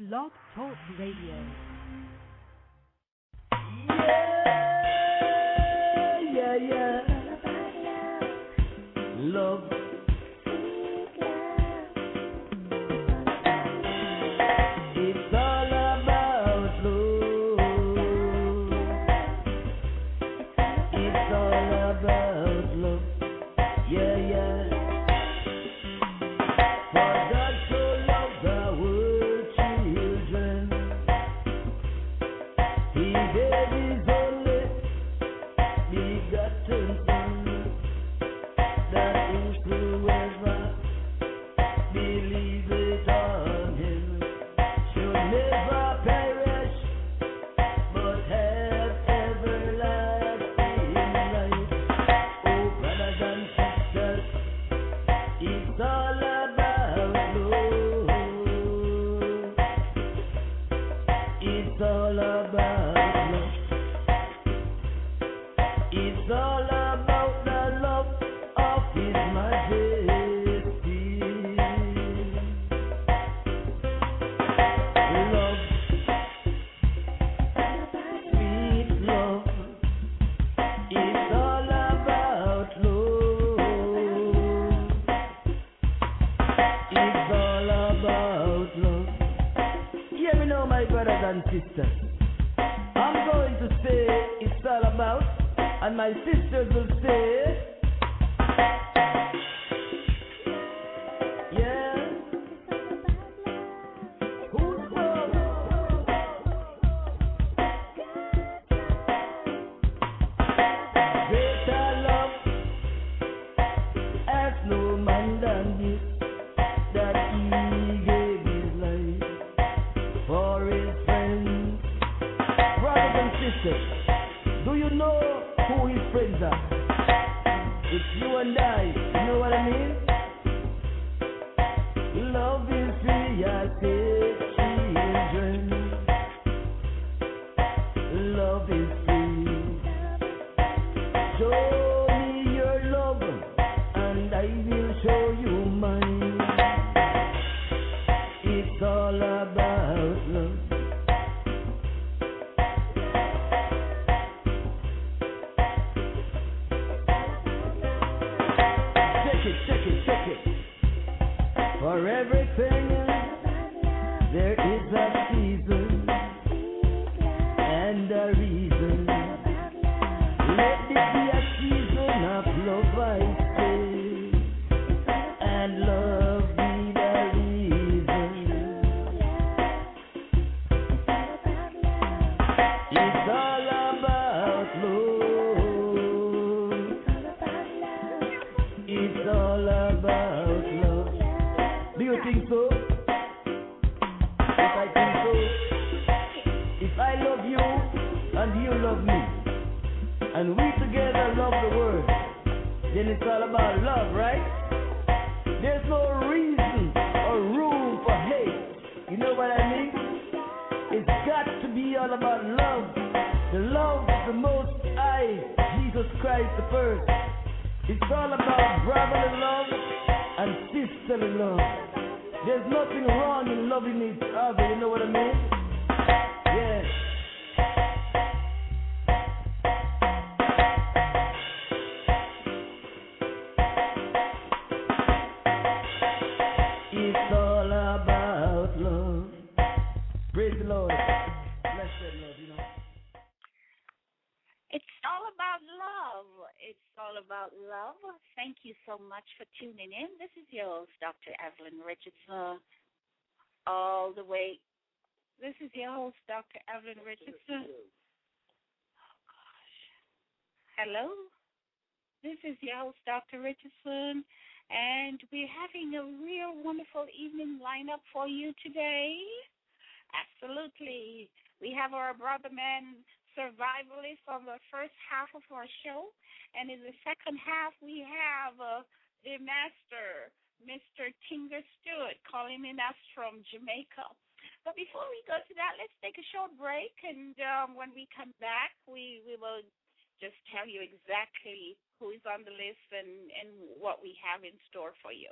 Blog Talk Radio. yeah, yeah. yeah. Love all the way. This is your host, Dr. Evelyn Richardson. Oh, gosh. Hello? This is your host, Dr. Richardson, and we're having a real wonderful evening lineup for you today. Absolutely. We have our brother man survivalist on the first half of our show, and in the second half, we have uh, the master Mr. Tinga Stewart calling in us from Jamaica. But before we go to that, let's take a short break, and um, when we come back, we, we will just tell you exactly who is on the list and, and what we have in store for you.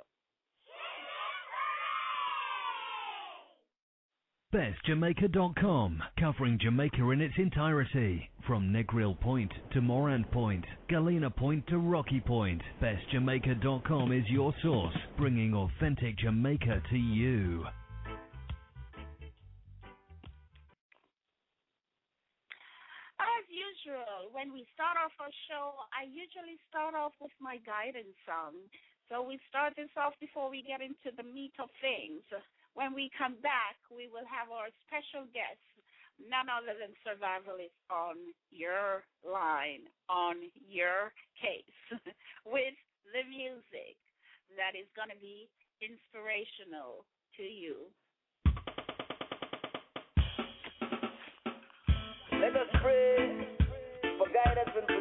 BestJamaica.com, covering Jamaica in its entirety. From Negril Point to Morant Point, Galina Point to Rocky Point, BestJamaica.com is your source, bringing authentic Jamaica to you. As usual, when we start off a show, I usually start off with my guidance song. So we start this off before we get into the meat of things. When we come back, we will have our special guest, none other than survivalist on your line, on your case, with the music that is going to be inspirational to you. Let us pray for guidance and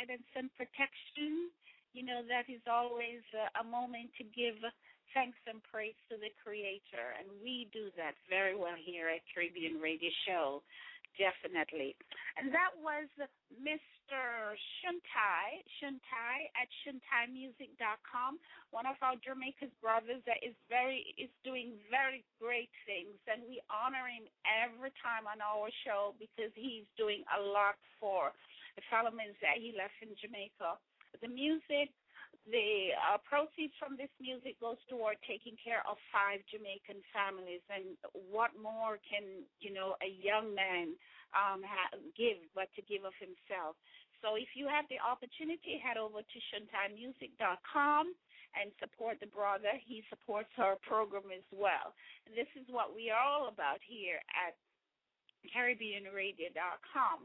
guidance and protection. You know, that is always a, a moment to give thanks and praise to the Creator, and we do that very well here at Caribbean Radio Show, definitely. And that was Mr. Shuntai, Shuntai at shuntaimusic.com, one of our Jamaica's brothers that is very is doing very great things, and we honor him every time on our show because he's doing a lot for the problem that he left in Jamaica. The music, the uh, proceeds from this music goes toward taking care of five Jamaican families. And what more can you know a young man um, ha- give but to give of himself? So if you have the opportunity, head over to shuntaimusic.com and support the brother. He supports our program as well. This is what we are all about here at CaribbeanRadio.com.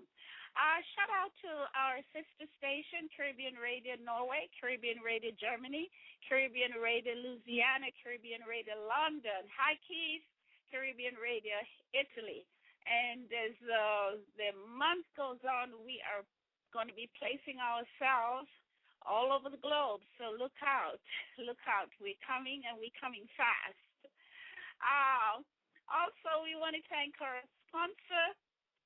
Uh, shout out to our sister station, Caribbean Radio Norway, Caribbean Radio Germany, Caribbean Radio Louisiana, Caribbean Radio London, Hi Keith, Caribbean Radio Italy. And as uh, the month goes on, we are going to be placing ourselves all over the globe. So look out, look out. We're coming and we're coming fast. Uh, also, we want to thank our sponsor,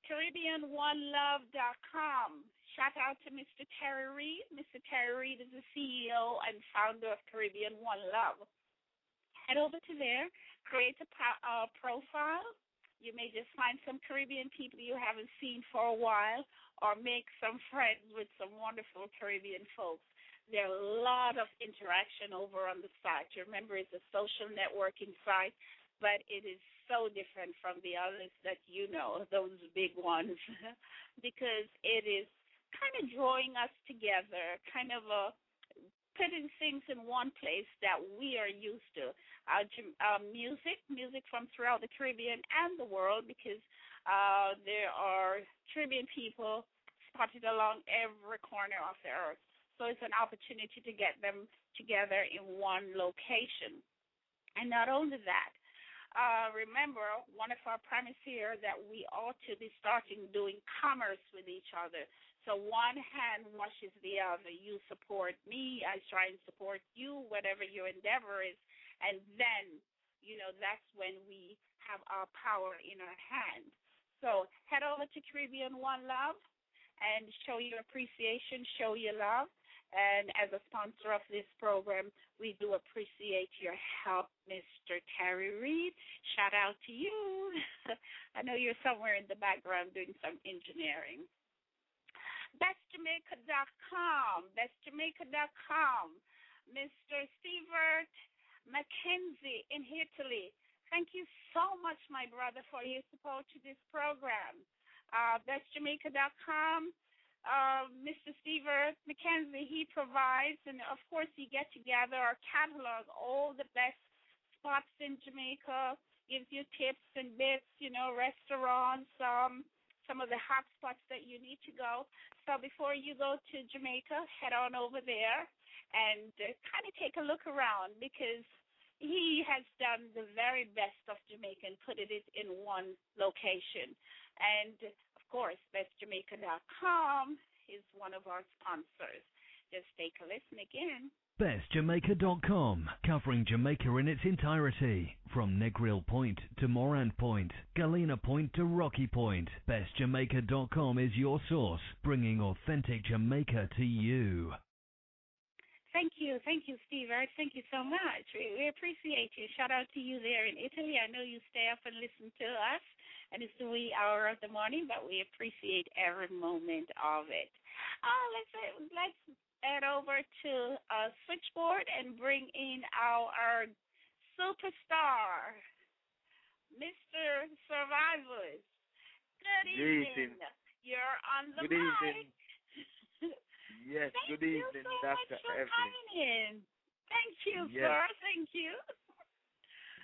CaribbeanOneLove.com. Shout out to Mr. Terry Reed. Mr. Terry Reed is the CEO and founder of Caribbean One Love. Head over to there, create a pro- uh, profile. You may just find some Caribbean people you haven't seen for a while, or make some friends with some wonderful Caribbean folks. There are a lot of interaction over on the site. Remember, it's a social networking site, but it is so different from the others that you know, those big ones, because it is kind of drawing us together, kind of a putting things in one place that we are used to. Our uh, music, music from throughout the Caribbean and the world, because uh, there are Caribbean people spotted along every corner of the earth. So it's an opportunity to get them together in one location. And not only that, uh, remember one of our premise here that we ought to be starting doing commerce with each other. So one hand washes the other. You support me, I try and support you, whatever your endeavor is, and then you know that's when we have our power in our hand. So head over to Caribbean One Love and show your appreciation, show your love. And as a sponsor of this program, we do appreciate your help, Mr. Terry Reed. Shout out to you. I know you're somewhere in the background doing some engineering. BestJamaica.com, BestJamaica.com. Mr. Stevert McKenzie in Italy. Thank you so much, my brother, for your support to this program. Uh, BestJamaica.com uh, Mr. Steve McKenzie, he provides, and of course, you get together our catalog, all the best spots in Jamaica, gives you tips and bits, you know, restaurants, um, some of the hot spots that you need to go. So before you go to Jamaica, head on over there and uh, kind of take a look around because he has done the very best of Jamaica and put it in one location. And course, bestjamaica.com is one of our sponsors. Just take a listen again. BestJamaica.com, covering Jamaica in its entirety, from Negril Point to Morant Point, Galina Point to Rocky Point. BestJamaica.com is your source, bringing authentic Jamaica to you. Thank you. Thank you, Steve. Thank you so much. We, we, appreciate you. Shout out to you there in Italy. I know you stay up and listen to us, and it's the wee hour of the morning, but we appreciate every moment of it. Uh, let's let's head over to a switchboard and bring in our, our superstar, Mr. Survivors. Good evening. Good evening. You're on the Good mic. evening. Yes, Thank good you evening, so Dr. much for Evelyn. coming in. Thank you, Yes. sir. Thank you.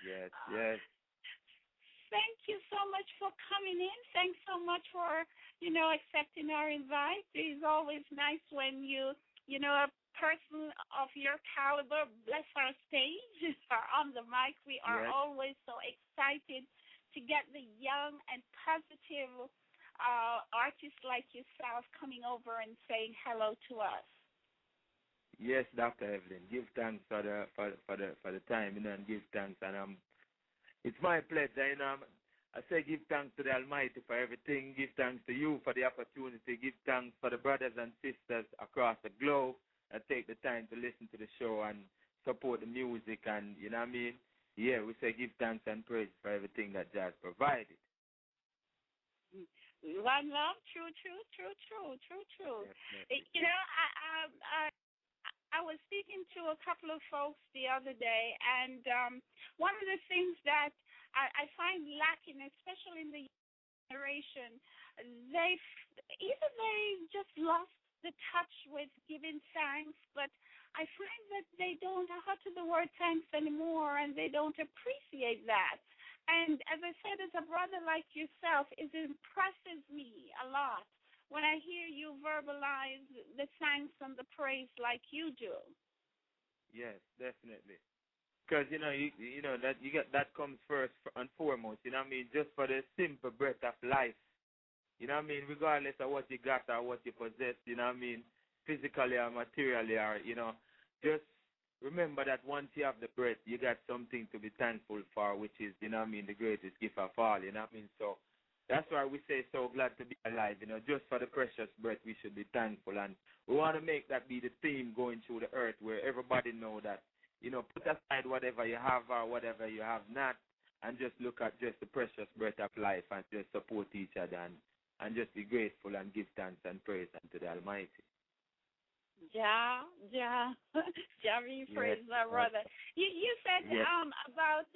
Yes, yes. Thank you so much for coming in. Thanks so much for, you know, accepting our invite. It's always nice when you, you know, a person of your caliber bless our stage are on the mic. We are always so excited to get the young and positive uh, artists like yourself coming over and saying hello to us. Yes, Dr. Evelyn. Give thanks for the for the- for the for the time, you know, and give thanks and um it's my pleasure, you know. I'm- say give thanks to the Almighty for everything. Give thanks to you for the opportunity. Give thanks for the brothers and sisters across the globe that take the time to listen to the show and support the music and you know what I mean? Yeah, we say give thanks and praise for everything that God provided. One love, true, true, true, true, true, true. Definitely. You know, I, I, I, I was speaking to a couple of folks the other day, and um, one of the things that I, I find lacking, especially in the generation, they either they just lost the touch with giving thanks, but I find that they don't utter the word thanks anymore, and they don't appreciate that. And as I said, as a brother like yourself, it impresses me a lot when I hear you verbalize the thanks and the praise like you do. Yes, definitely. Because you know, you you know that you get that comes first and foremost. You know what I mean? Just for the simple breath of life. You know what I mean? Regardless of what you got or what you possess. You know what I mean? Physically or materially, or you know, just remember that once you have the breath, you got something to be thankful for, which is you know what I mean, the greatest gift of all. You know what I mean? So that's why we say so glad to be alive. You know, just for the precious breath, we should be thankful, and we want to make that be the theme going through the earth, where everybody know that. You know, put aside whatever you have or whatever you have not, and just look at just the precious breath of life, and just support each other, and and just be grateful and give thanks and praise unto the Almighty. Yeah, yeah, yeah. We praise yes, our brother. You you said yes. um about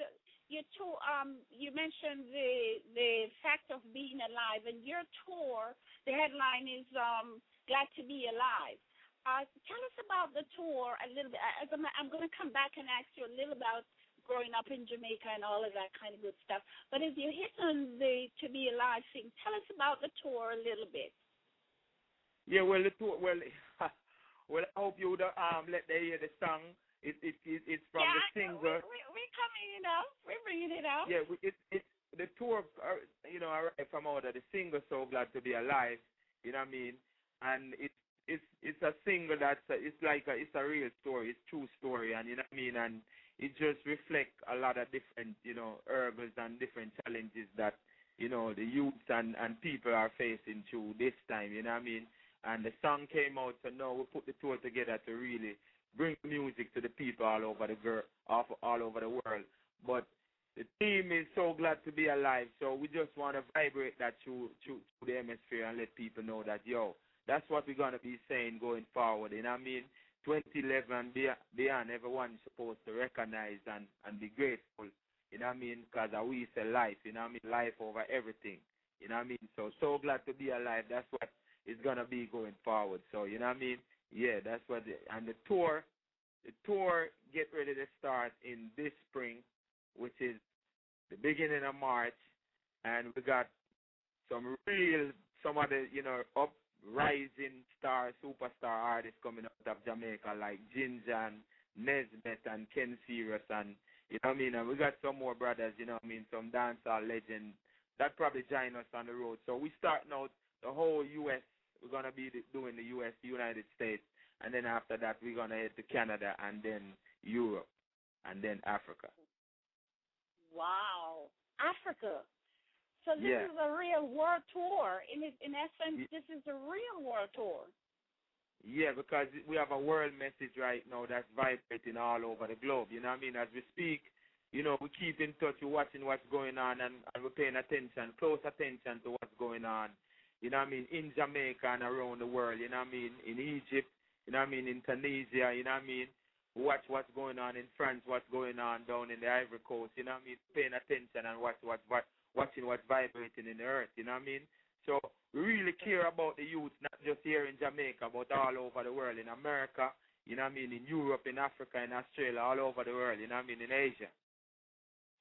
your tour um you mentioned the the fact of being alive. And your tour the headline is um glad to be alive. Uh tell us about the tour a little bit. As I'm, I'm going to come back and ask you a little about growing up in Jamaica and all of that kind of good stuff. But if you hit on the to be alive thing tell us about the tour a little bit. Yeah well the tour well well I hope you would um let they hear the song it, it, it it's from yeah, the singer. We, we, we coming, you know, we're bringing it out. Yeah, it, it's the tour, uh, you know, arrived from out of the singer "So Glad to Be Alive." You know what I mean? And it's it's it's a single that's a, it's like a, it's a real story, it's true story, and you know what I mean. And it just reflects a lot of different, you know, hurdles and different challenges that you know the youths and and people are facing through this time. You know what I mean? And the song came out, so now we put the tour together to really bring music to the people all over the girl, all, over the world. But the team is so glad to be alive, so we just want to vibrate that through, through, through the hemisphere and let people know that yo, that's what we're gonna be saying going forward. You know what I mean? 2011 beyond, everyone's supposed to recognize and and be grateful. You know what I mean? Because we say life. You know what I mean? Life over everything. You know what I mean? So so glad to be alive. That's what is gonna be going forward. So you know what I mean? Yeah, that's what. The, and the tour, the tour get ready to start in this spring, which is the beginning of March, and we got some real, some of the you know up rising star, superstar artists coming out of Jamaica like Ginjah, Nesbeth, and Ken Serious, and you know what I mean. And we got some more brothers, you know what I mean, some dancehall legends that probably join us on the road. So we starting out the whole U.S we're gonna be doing the U.S., United States, and then after that we're gonna head to Canada and then Europe, and then Africa. Wow, Africa! So this yeah. is a real world tour. In in essence, this is a real world tour. Yeah, because we have a world message right now that's vibrating all over the globe. You know what I mean? As we speak, you know, we keep in touch, we're watching what's going on, and, and we're paying attention, close attention to what's going on you know what I mean, in Jamaica and around the world, you know what I mean, in Egypt, you know what I mean, in Tunisia, you know what I mean, watch what's going on in France, what's going on down in the Ivory Coast, you know what I mean, paying attention and watch what what watching what's vibrating in the earth, you know what I mean? So we really care about the youth, not just here in Jamaica, but all over the world, in America, you know what I mean, in Europe, in Africa, in Australia, all over the world, you know what I mean, in Asia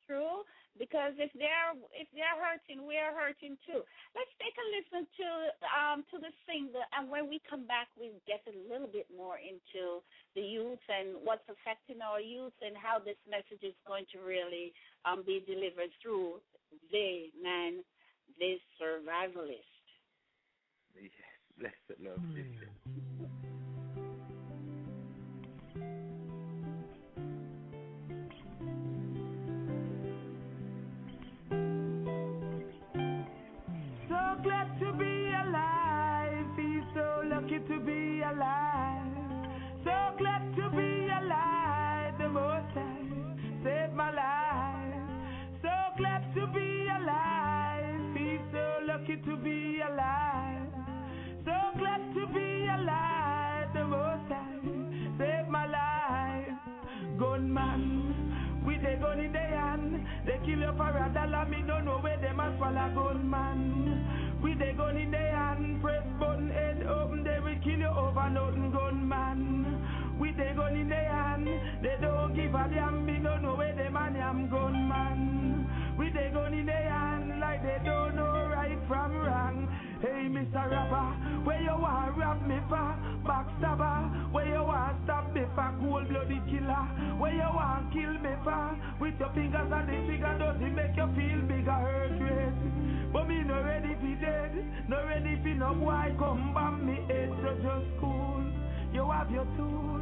true because if they're if they're hurting, we're hurting too. Let's take a listen to um to the singer, and when we come back, we get a little bit more into the youth and what's affecting our youth and how this message is going to really um be delivered through the man, this survivalist. Yes, blessed love. Mm. to be alive. He's so lucky to be alive. So glad to be alive. The Most I saved my life. So glad to be alive. He's so lucky to be alive. So glad to be alive. The Most I saved my life. Gunman, with a gun in the hand, they kill you for a dollar. Me don't know them a gunman. With a gun in their hand, press button, head open, they will kill you over nothing gunman. With a gun in their hand, they don't give a damn, me don't know where them a damn gunman. With a gun in their hand like they don't know right from wrong. Hey, Mr. Rapper, where you want rap me for? Backstabber, where you want stop me for? Cold blooded killer, where you want kill me for? With your fingers and the figure, does it make you feel bigger hurt rate? But me no ready for dead, no ready for no boy come bomb me head, so just cool. You have your tool,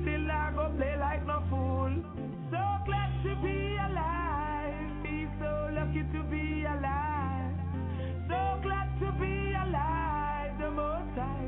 still I go play like no fool. So glad to be alive, be so lucky to be alive. So glad to be alive, the most time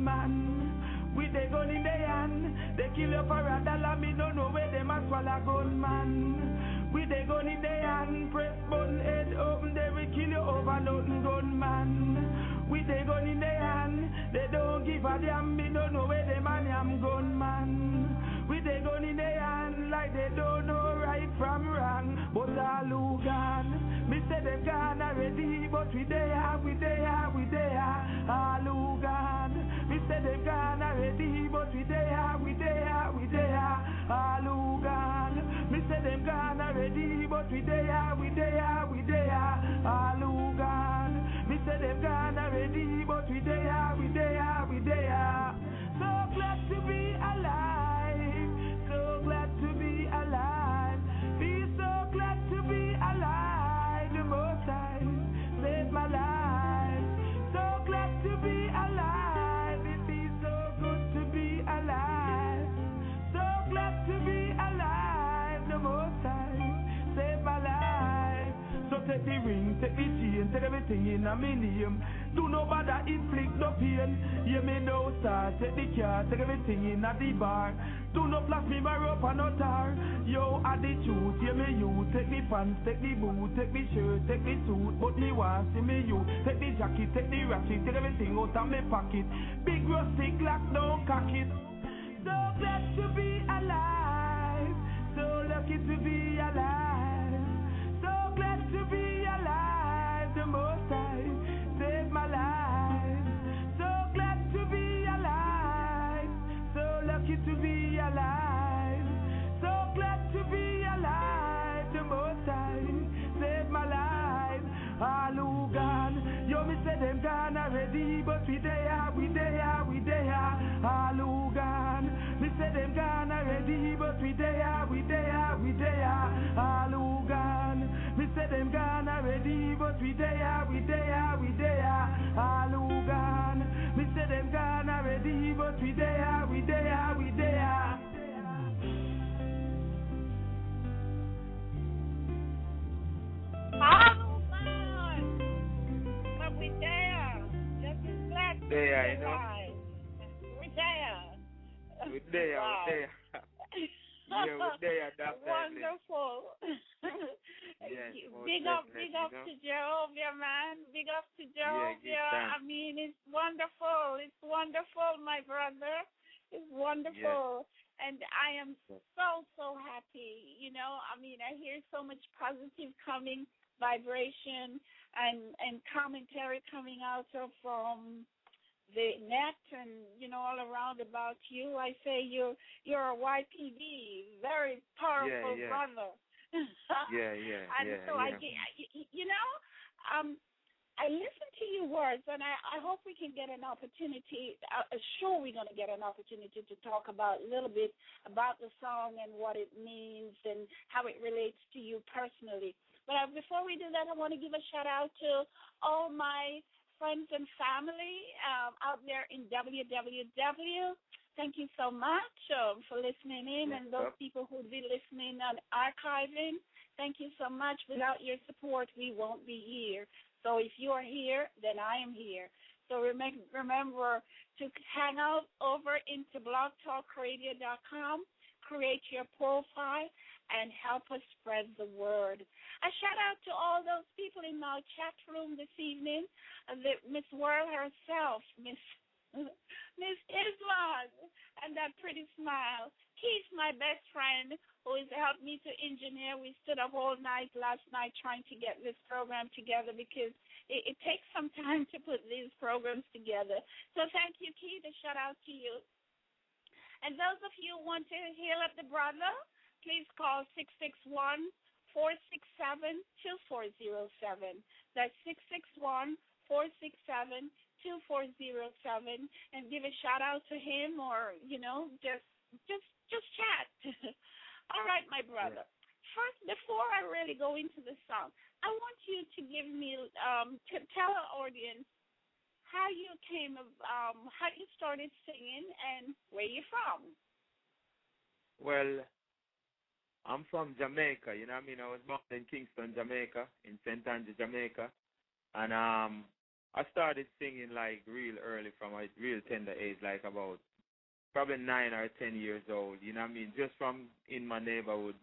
Gunman, with the gun in their hand, they kill you for a dollar. Me don't know where them a swallow gunman. With the gun in their hand, press button, head open, they will kill you over nothing gunman. With the gun in their hand, they don't give a damn. Me don't know where them a damn gunman. With the gun in their hand, like they don't know right from wrong. But all who gone, me say they gone already, but we there, we there, we there. All who gone, gone already, but we there, we there, we there. All who gone, me say them gone already, but we there, we there, we there. All who gone, me say them gone already, but we there, take the ring, take the chain, take everything in a me name. Do no bother inflict no pain. Hear me no star, take the car, take everything in a the bar. Do no flash me my rope and no tar. Yo, truth, hear me you. Take me pants, take the boot, take me shirt, take me suit. But me want see me you. Take the jacket, take the ratchet, take everything out of me pocket. Big rusty glock, don't am so, so happy. You know, I mean, I hear so much positive coming vibration and and commentary coming out of from the net and you know all around about you. I say you're you're a YPD, very powerful yeah. brother. Yeah, yeah, and yeah, so I, yeah. get- I- you know, um, I listen to your words, and I, I hope we can get an opportunity. Uh, uh, sure, we're going to get an opportunity to talk about a little bit about the song and what it means and how it relates to you personally. But uh, before we do that, I want to give a shout out to all my friends and family um, out there in WWW. Thank you so much um, for listening in, and those people who'll be listening on archiving. Thank you so much. Without your support, we won't be here. So if you are here, then I am here. So remember, to hang out over into blogtalkradio.com, create your profile, and help us spread the word. A shout out to all those people in our chat room this evening. Uh, Miss World herself, Miss Miss Islam, and that pretty smile. Keith, my best friend, who has helped me to engineer. We stood up all night last night trying to get this program together because it, it takes some time to put these programs together. So thank you, Keith. A shout out to you. And those of you who want to heal up the brother, please call 661 467 2407. That's 661 467 2407 and give a shout out to him or, you know, just just just chat. All right, my brother. Yeah. First, before I really go into the song, I want you to give me um to tell our audience how you came um how you started singing and where you're from. Well, I'm from Jamaica, you know what I mean? I was born in Kingston, Jamaica, in St. Andrew, Jamaica. And um I started singing like real early from a real tender age, like about probably nine or ten years old, you know what I mean? Just from in my neighborhood.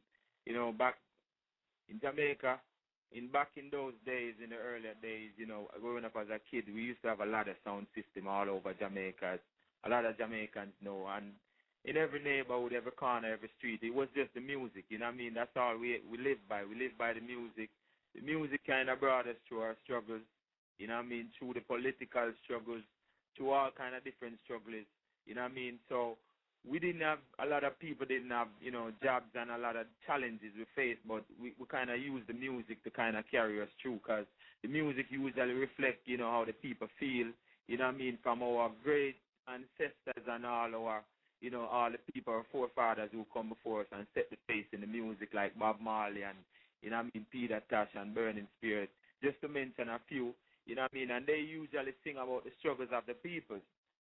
You know, back in Jamaica, in back in those days, in the earlier days, you know, growing up as a kid, we used to have a lot of sound system all over Jamaica. A lot of Jamaicans know, and in every neighborhood, every corner, every street. It was just the music, you know what I mean? That's all we we live by. We live by the music. The music kind of brought us through our struggles, you know what I mean? Through the political struggles, through all kind of different struggles, you know what I mean? So we didn't have a lot of people didn't have you know jobs and a lot of challenges we faced, but we we kind of used the music to kind of carry us through because the music usually reflect you know how the people feel, you know what I mean, from our great ancestors and all our you know, all the people, our forefathers who come before us and set the pace in the music like Bob Marley and, you know what I mean, Peter Tosh and Burning Spear, just to mention a few, you know what I mean? And they usually sing about the struggles of the people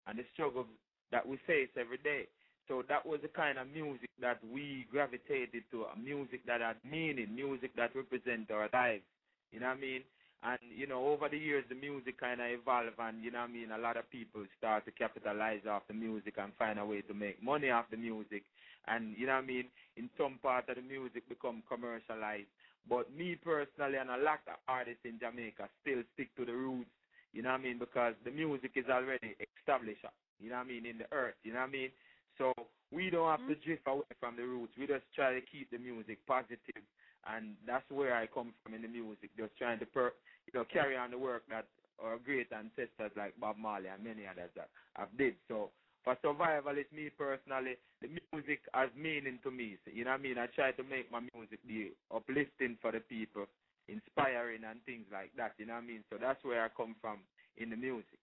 and the struggles that we face every day. So that was the kind of music that we gravitated to, a music that had meaning, music that represent our lives. You know what I mean? And, you know, over the years, the music kind of evolved, and, you know what I mean, a lot of people start to capitalize off the music and find a way to make money off the music. And, you know what I mean, in some part of the music become commercialized. But me personally and a lot of artists in Jamaica still stick to the roots, you know what I mean, because the music is already established, you know what I mean, in the earth, you know what I mean? So we don't have mm-hmm. to drift away from the roots. We just try to keep the music positive and that's where I come from in the music, just trying to per, you know carry on the work that our great ancestors like Bob Marley and many others that have did. So for survivalist, me personally, the music has meaning to me. So, you know what I mean? I try to make my music be uplifting for the people, inspiring and things like that. You know what I mean? So that's where I come from in the music.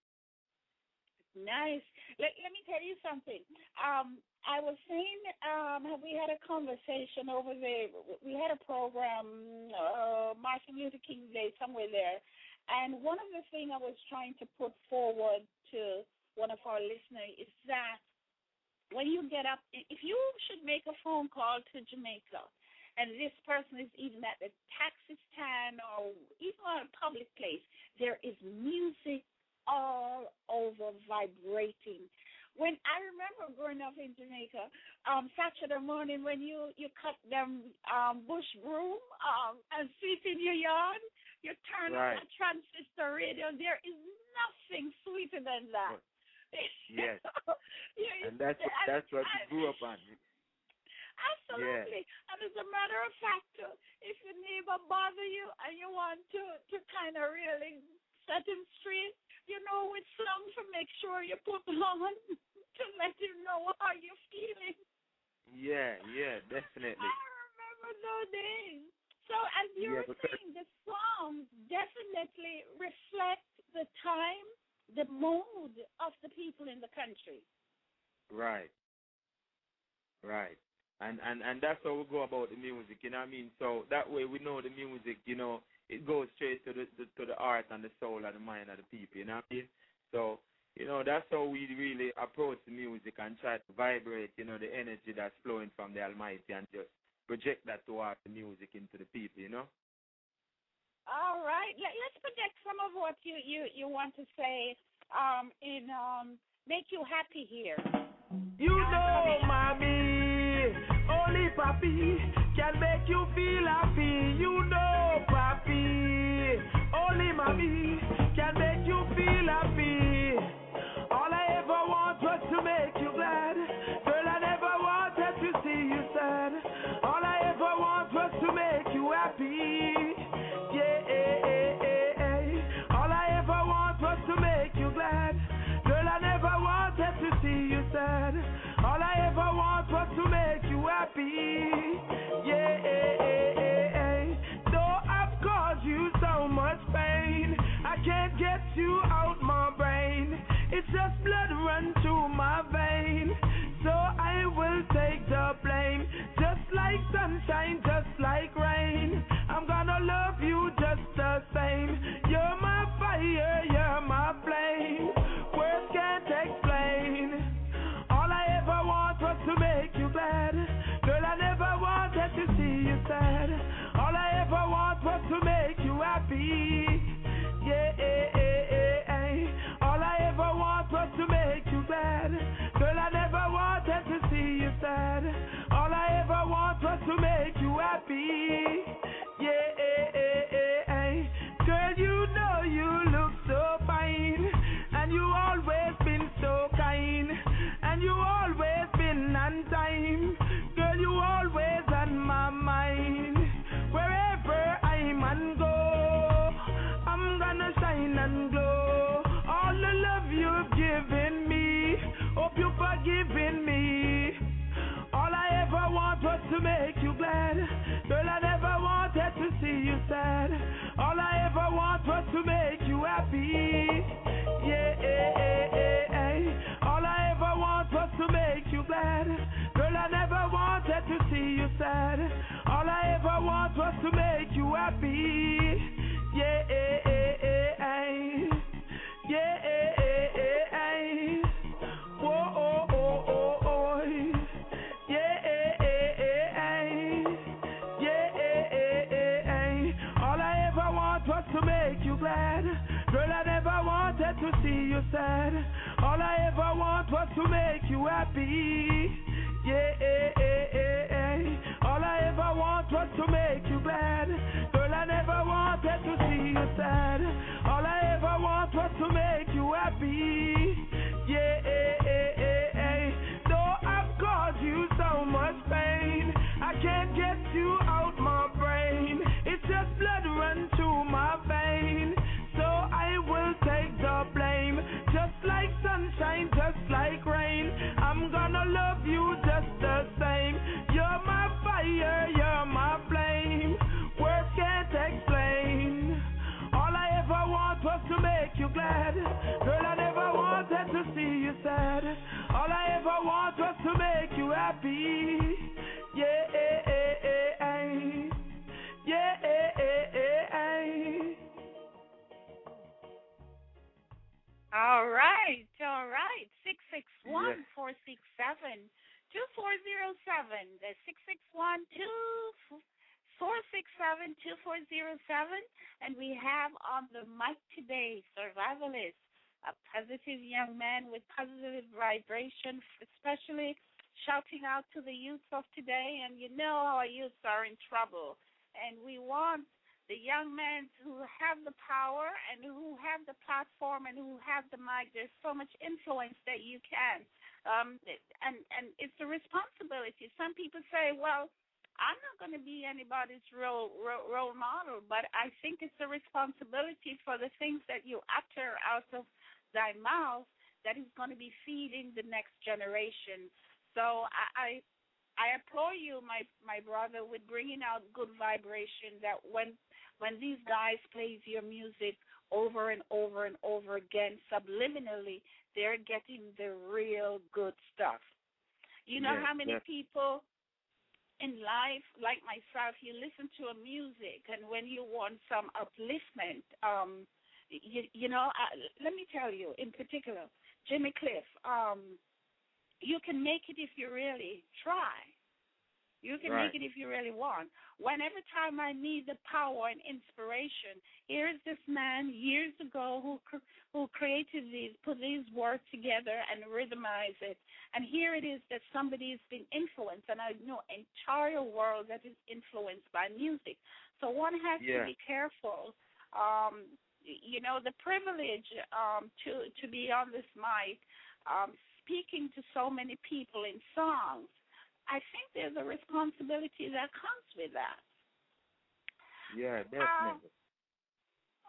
Nice. Let, let me tell you something. Um, I was saying um, we had a conversation over there. We had a program, uh, Martin Luther King Day, somewhere there. And one of the things I was trying to put forward to one of our listeners is that when you get up, if you should make a phone call to Jamaica, and this person is even at the taxi stand or even on a public place, there is music all over vibrating. When I remember growing up in Jamaica, um, Saturday morning when you you cut them um, bush broom um, and sit in your yard, you turn right. on a transistor radio. There is nothing sweeter than that. Yes, yeah, and that's what, that's what you grew up on. Absolutely. Yeah. And as a matter of fact, if your neighbor bother you and you want to to kind of really set him straight, you know which song to make sure you put on to let you know how you're feeling. Yeah, yeah, definitely. I remember those days. So as you yeah, were saying, the songs definitely reflect the time, the mood of the people in the country. Right. Right. And and and that's how we go about the music, you know what I mean? So that way we know the music, you know, it goes straight to the, the to the heart and the soul and the mind of the people. You know what I mean? So you know that's how we really approach the music and try to vibrate. You know the energy that's flowing from the Almighty and just project that towards the music into the people. You know. All right. Let, us project some of what you you you want to say um in um make you happy here. You know, mommy, only papi can make you feel happy. You know, papi. Only mommy sad. All I ever want was to make you happy. Yeah, yeah, eh. Whoa, oh, oh, oh, oh. Yeah. Yeah. All I ever want was to make you glad. Girl, I never wanted to see you sad. All I ever want was to make you happy. Yeah, was to make you All right, all right. Six six one four six seven two four zero seven. The six six one two four six seven two four zero seven. And we have on the mic today, survivalist, a positive young man with positive vibration, especially shouting out to the youth of today. And you know our youths are in trouble, and we want the young men who have the power and who have the platform and who have the mic. There's so much influence that you can, um, and and it's a responsibility. Some people say, well. I'm not going to be anybody's role, role role model, but I think it's a responsibility for the things that you utter out of thy mouth that is going to be feeding the next generation. So I, I I applaud you, my my brother, with bringing out good vibration. That when when these guys plays your music over and over and over again, subliminally, they're getting the real good stuff. You know Yeah, how many yeah. people in life, like myself, you listen to a music, and when you want some upliftment, um, you you know, I, let me tell you, in particular, Jimmy Cliff, um, you can make it if you really try. You can Right. make it if you really want. Whenever time I need the power and inspiration, here's this man years ago who cr- who created these, put these words together and rhythmize it. And here it is that somebody's been influenced, and I know entire world that is influenced by music. So one has Yeah. to be careful. Um, you know, the privilege um, to to be on this mic, um, speaking to so many people in songs. I think there's a responsibility that comes with that. Yeah, definitely.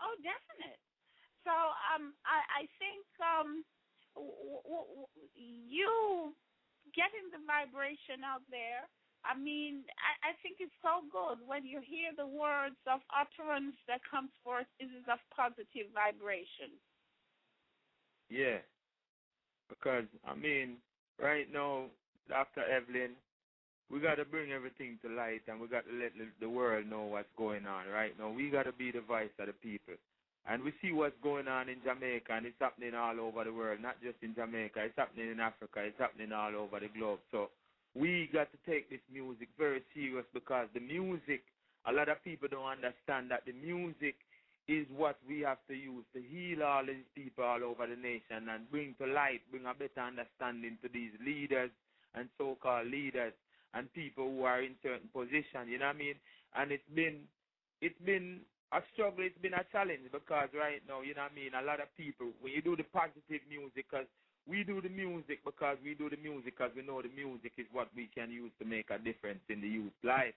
Oh, definite. So um, I, I think um, w- w- w- you getting the vibration out there. I mean, I, I think it's so good when you hear the words of utterance that comes forth is of positive vibration. Yeah. Because I mean, right now, Dr. Evelyn, we got to bring everything to light, and we got to let the- world know what's going on. Right now, we got to be the voice of the people, and we see what's going on in Jamaica, and it's happening all over the world, not just in Jamaica. It's happening in Africa. It's happening all over the globe. So we got to take this music very serious because the music, a lot of people don't understand that the music is what we have to use to heal all these people all over the nation and bring to light, bring a better understanding to these leaders and so-called leaders and people who are in certain positions. You know what I mean? And it's been, it's been a struggle. It's been a challenge because right now, you know what I mean. A lot of people, when you do the positive music, because we do the music because we do the music because we know the music is what we can use to make a difference in the youth life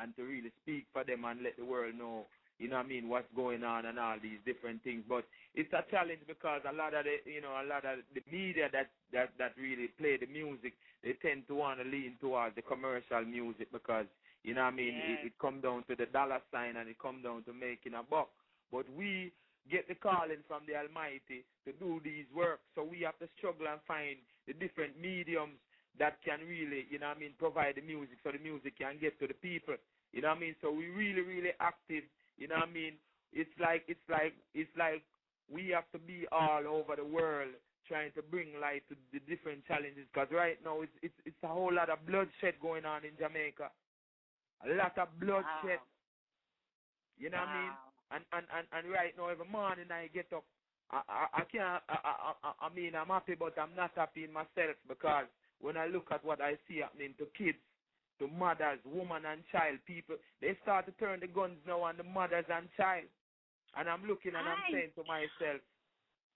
and to really speak for them and let the world know you know what I mean, what's going on and all these different things. But it's a challenge because a lot of the you know, a lot of the media that that that really play the music, they tend to want to lean towards the commercial music because you know what I mean, Yes. it, it come down to the dollar sign and it come down to making a buck. But we get the calling from the Almighty to do these work, so we have to struggle and find the different mediums that can really, you know what I mean, provide the music so the music can get to the people. You know what I mean? So we really, really active you know what I mean? It's like it's like it's like we have to be all over the world trying to bring light to the different challenges. Because right now it's it's it's a whole lot of bloodshed going on in Jamaica. A lot of bloodshed. Wow. You know what I mean? And and and and right now every morning I get up. I I, I can't. I, I I I mean I'm happy, but I'm not happy in myself because when I look at what I see happening to kids to mothers, woman and child, people, they start to turn the guns now on the mothers and child. And I'm looking and I'm saying to myself,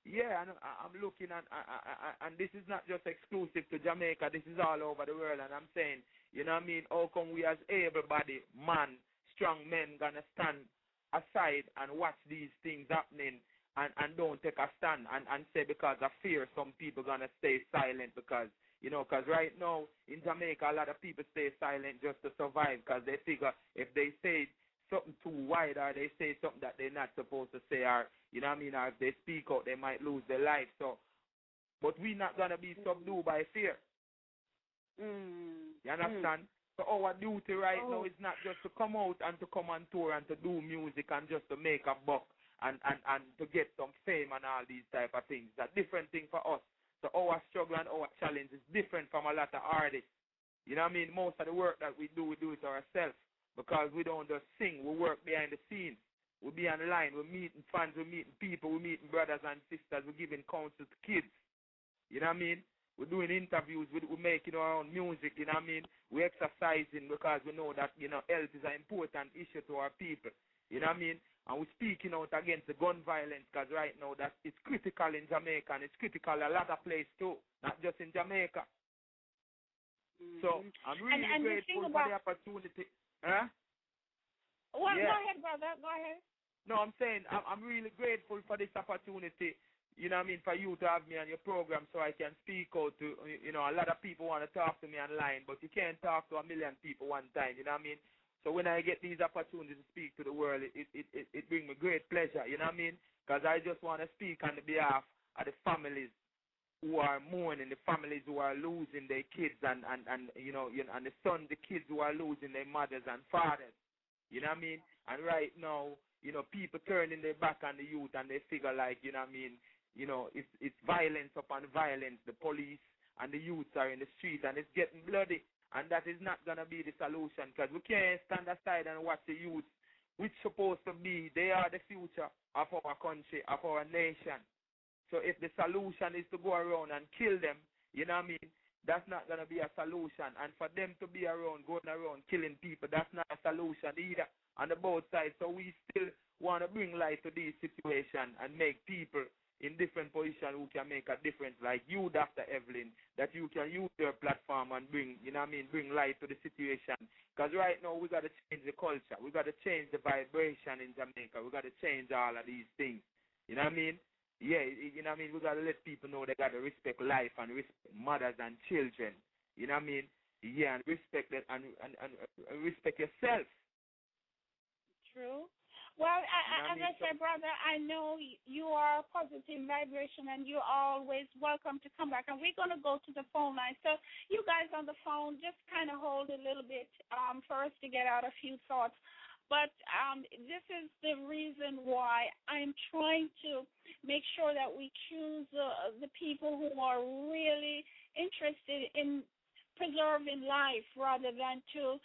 yeah, and I'm looking and I, I, I, and this is not just exclusive to Jamaica. This is all over the world. And I'm saying, you know what I mean? How come we as able-bodied man, strong men, gonna stand aside and watch these things happening and and don't take a stand and and say because of fear some people gonna stay silent because you know, because right now in Jamaica, a lot of people stay silent just to survive because they figure if they say something too wide or they say something that they're not supposed to say or, you know what I mean, or if they speak out, they might lose their life. So, but we're not going to be subdued by fear. Mm. You understand? So our duty right Oh. now is not just to come out and to come on tour and to do music and just to make a buck and, and, and to get some fame and all these type of things. It's a different thing for us. So our struggle and our challenge is different from a lot of artists. You know what I mean? Most of the work that we do, we do it ourselves because we don't just sing. We work behind the scenes. We be on the line. We're meeting fans. We're meeting people. We're meeting brothers and sisters. We're giving counsel to kids. You know what I mean? We're doing interviews. We're making our own music. You know what I mean? We're exercising because we know that, you know, health is an important issue to our people. You know what I mean? And we're speaking out against the gun violence because right now that it's critical in Jamaica and it's critical a lot of places too, not just in Jamaica. So Mhm. I'm really and the grateful for about- the opportunity. Huh? Well, Yeah. go ahead, brother. Go ahead. No, I'm saying I'm, I'm really grateful for this opportunity. You know what I mean? For you to have me on your program so I can speak out to, you know, a lot of people want to talk to me online, but you can't talk to a million people one time. You know what I mean? So when I get these opportunities to speak to the world, it it it, it brings me great pleasure. You know what I mean? Because I just want to speak on the behalf of the families who are mourning, the families who are losing their kids, and and and you know, you know, and the sons, the kids who are losing their mothers and fathers. You know what I mean? And right now, you know, people turning their back on the youth, and they figure like, you know what I mean? You know, it's it's violence upon violence. The police and the youths are in the street, and it's getting bloody. And that is not going to be the solution because we can't stand aside and watch the youth, which supposed to be, they are the future of our country, of our nation. So if the solution is to go around and kill them, you know what I mean? That's not going to be a solution. And for them to be around, going around, killing people, that's not a solution either on the both sides. So we still want to bring light to this situation and make people in different positions who can make a difference, like you, Dr. Evelyn, that you can use your platform and bring, you know what I mean, bring light to the situation. Because right now we got to change the culture. We got to change the vibration in Jamaica. We got to change all of these things. You know what I mean? Yeah, you know what I mean? We got to let people know they got to respect life and respect mothers and children. You know what I mean? Yeah, and respect that and, and, and, and respect yourself. True. Well, I, as I said, brother, I know you are a positive vibration and you're always welcome to come back. And we're going to go to the phone line. So, you guys on the phone, just kind of hold a little bit um, for us to get out a few thoughts. But um, this is the reason why I'm trying to make sure that we choose uh, the people who are really interested in preserving life rather than to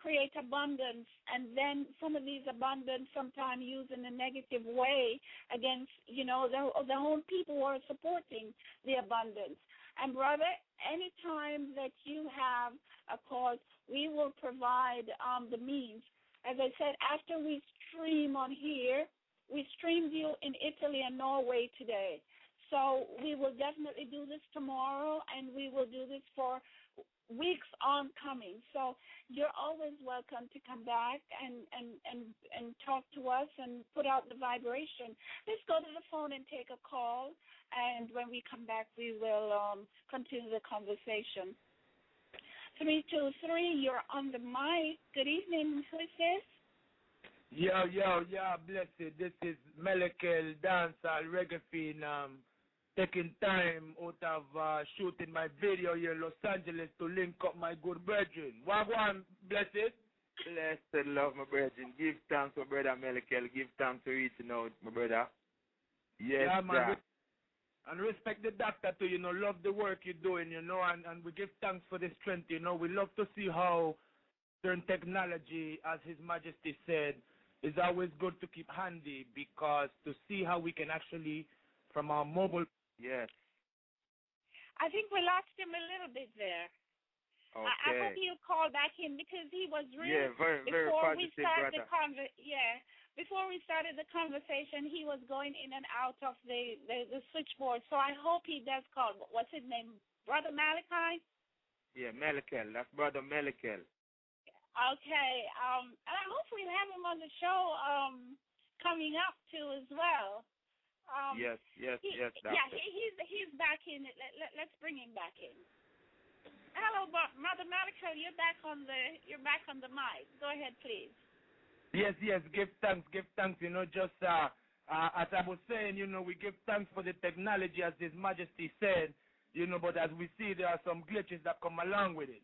create abundance. And then some of these abundance sometimes used in a negative way against you know the the own people who are supporting the abundance. And brother anytime that you have a cause we will provide um the means. As i said after we stream on here we streamed you in italy and norway today. So we will definitely do this tomorrow and we will do this for weeks on coming. So you're always welcome to come back and, and, and, and talk to us and put out the vibration. Let's go to the phone and take a call. And when we come back, we will um, continue the conversation. 323, you're on the mic. Good evening. Who is this? Yo, yo, yo, blessed. This is Melekel Dancehall Reggae Phenom taking time out of uh, shooting my video here in Los Angeles to link up my good brethren. Wagwan, blessed. Blessed love, my brethren. Give thanks, my brother Melikel. Give thanks for reaching out, my brother. Yes, yeah, man. And respect the doctor too, you know, love the work you're doing, you know, and, and we give thanks for the strength, you know. We love to see how certain technology, as His Majesty said, is always good to keep handy because to see how we can actually, from our mobile Yes. I think we lost him a little bit there. Okay. I, I hope you'll call back in because he was really yeah, very, very before we started brother. the conver- yeah before we started the conversation he was going in and out of the, the the switchboard. So I hope he does call. What's his name? Brother Malachi. Yeah, Melikel. That's brother Melikel. Okay. Um, and I hope we'll have him on the show um coming up too as well. Um, yes, yes, he, yes. Doctor. Yeah, he, he's he's back in. Let, let, let's bring him back in. Hello, Mother Malika. You're back on the you're back on the mic. Go ahead, please. Yes, yes. Give thanks. Give thanks. You know, just uh, uh, as I was saying, you know, we give thanks for the technology, as His Majesty said. You know, but as we see, there are some glitches that come along with it,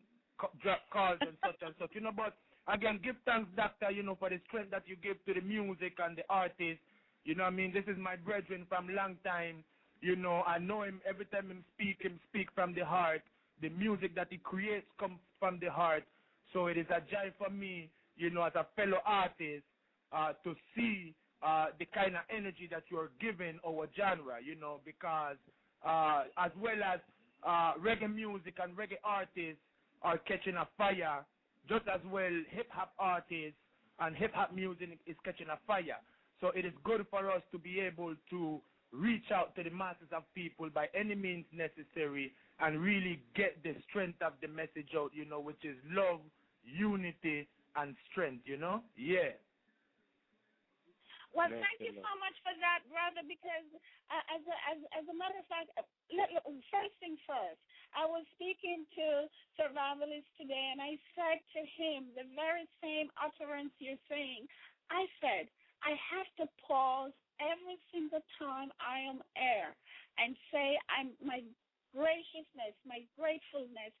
drop calls and such and such. You know, but again, give thanks, Doctor. You know, for the strength that you give to the music and the artists you know what I mean? This is my brethren from long time. You know, I know him every time him speak, him speak from the heart. The music that he creates comes from the heart. So it is a joy for me, you know, as a fellow artist, uh, to see uh, the kind of energy that you're giving our genre, you know, because uh, as well as uh, reggae music and reggae artists are catching a fire, just as well hip hop artists and hip hop music is catching a fire. So it is good for us to be able to reach out to the masses of people by any means necessary and really get the strength of the message out, you know, which is love, unity, and strength, you know? Yeah. Well, thank you so much for that, brother. Because uh, as a, as as a matter of fact, uh, let, let, first thing first, I was speaking to survivalists today, and I said to him the very same utterance you're saying. I said, I have to pause every single time I am air and say I'm my graciousness, my gratefulness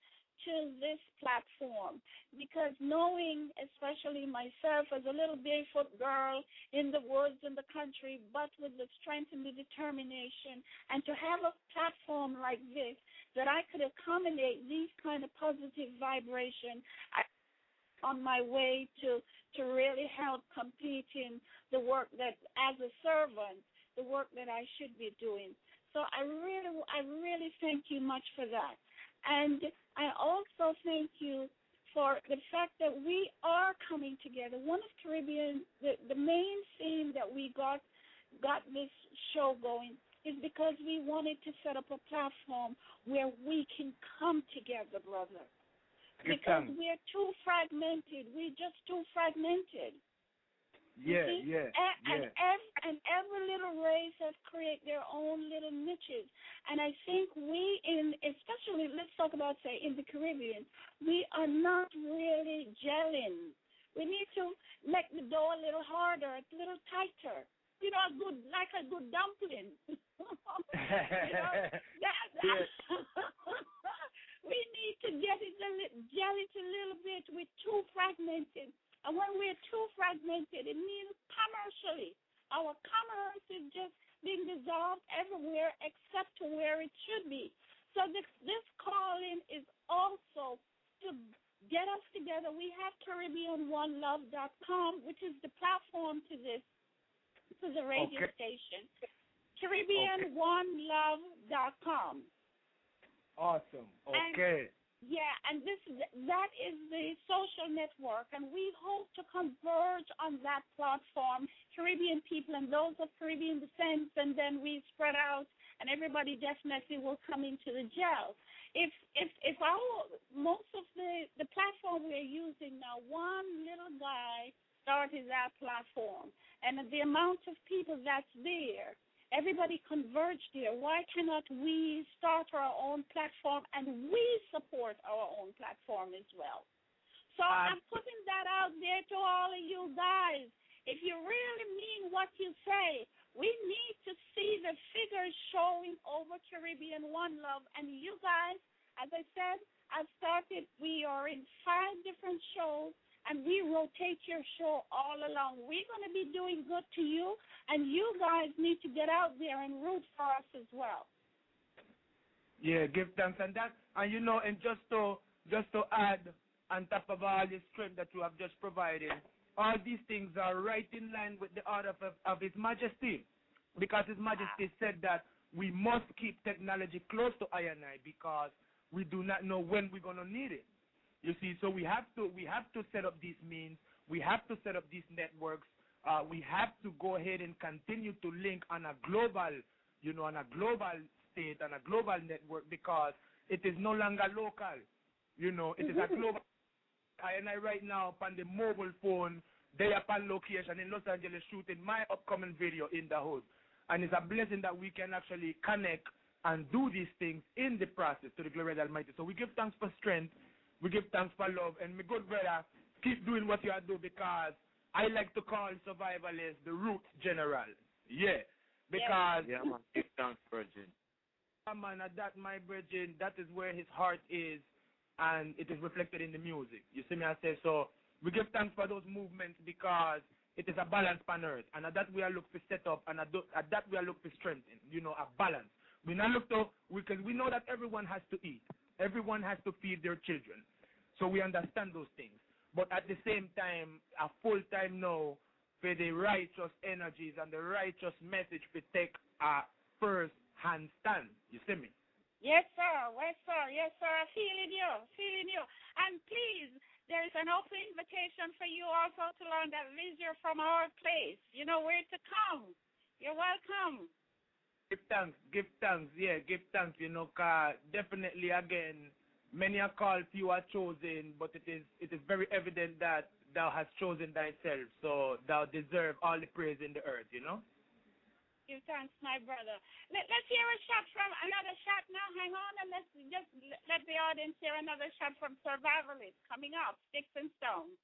to this platform. Because knowing, especially myself as a little barefoot girl in the woods in the country, but with the strength and the determination, and to have a platform like this that I could accommodate these kind of positive vibration I, on my way to to really help complete in the work that as a servant, the work that I should be doing. So I really I really thank you much for that. And I also thank you for the fact that we are coming together. One of Caribbean, the, the main theme that we got got this show going is because we wanted to set up a platform where we can come together, brother. Because we're too fragmented. We're just too fragmented. Yeah, yeah, and, yeah. And every, and every little race has created their own little niches. And I think we, in especially, let's talk about say in the Caribbean, we are not really gelling. We need to make the dough a little harder, a little tighter. You know, a good like a good dumpling. you know, that, that, we need to get it a little, gel it a little bit. We're too fragmented. And when we're too fragmented, it means commercially. Our commerce is just being dissolved everywhere except to where it should be. So this this calling is also to get us together. We have CaribbeanOneLove.com, which is the platform to this to the radio okay. station. CaribbeanOneLove.com. Awesome. Okay. And yeah, and this that is the social network, and we hope to converge on that platform, Caribbean people and those of Caribbean descent, and then we spread out, and everybody definitely will come into the gel. If if if our most of the the platform we're using now, one little guy started that platform, and the amount of people that's there Everybody converged here. Why cannot we start our own platform and we support our own platform as well? So uh, I'm putting that out there to all of you guys. If you really mean what you say, we need to see the figures showing over Caribbean One Love. And you guys, as I said, I've started, we are in five different shows and we rotate your show all along. We're going to be doing good to you, and you guys need to get out there and root for us as well. Yeah, give thanks and that, and you know, and just to just to add on top of all the strength that you have just provided, all these things are right in line with the order of, of His Majesty, because His Majesty ah. said that we must keep technology close to I and I because we do not know when we're gonna need it. You see, so we have to we have to set up these means. We have to set up these networks. Uh, we have to go ahead and continue to link on a global, you know, on a global state, on a global network because it is no longer local. You know, it is a mm-hmm. global. I and I right now on the mobile phone, they are upon location in Los Angeles shooting my upcoming video in the hood. And it's a blessing that we can actually connect and do these things in the process to the glory of the Almighty. So we give thanks for strength we give thanks for love. And my good brother, keep doing what you are doing because I like to call survivalists the root general. Yeah. Because. Yeah, man. Give thanks, Virgin. Yeah, man, at that, my Virgin, that is where his heart is and it is reflected in the music. You see me, I say so. We give thanks for those movements because it is a balance on earth. And at that we are look to set up and at, at that we are look to strengthen, you know, a balance. We not look to, because we know that everyone has to eat. Everyone has to feed their children. So we understand those things. But at the same time, a full time now for the righteous energies and the righteous message to take a first hand stand. You see me? Yes, sir. Yes, sir. Yes, sir. I feel Feeling you. Feeling you. And please, there is an open invitation for you also to learn that vision from our place. You know where to come. You're welcome give thanks, give thanks, yeah, give thanks, you know, cause definitely again, many are called, few are chosen, but it is it is very evident that thou hast chosen thyself, so thou deserve all the praise in the earth, you know. Give thanks, my brother. Let, let's hear a shot from another shot now. Hang on, and let's just let the audience hear another shot from Survivalist coming up, Sticks and Stones.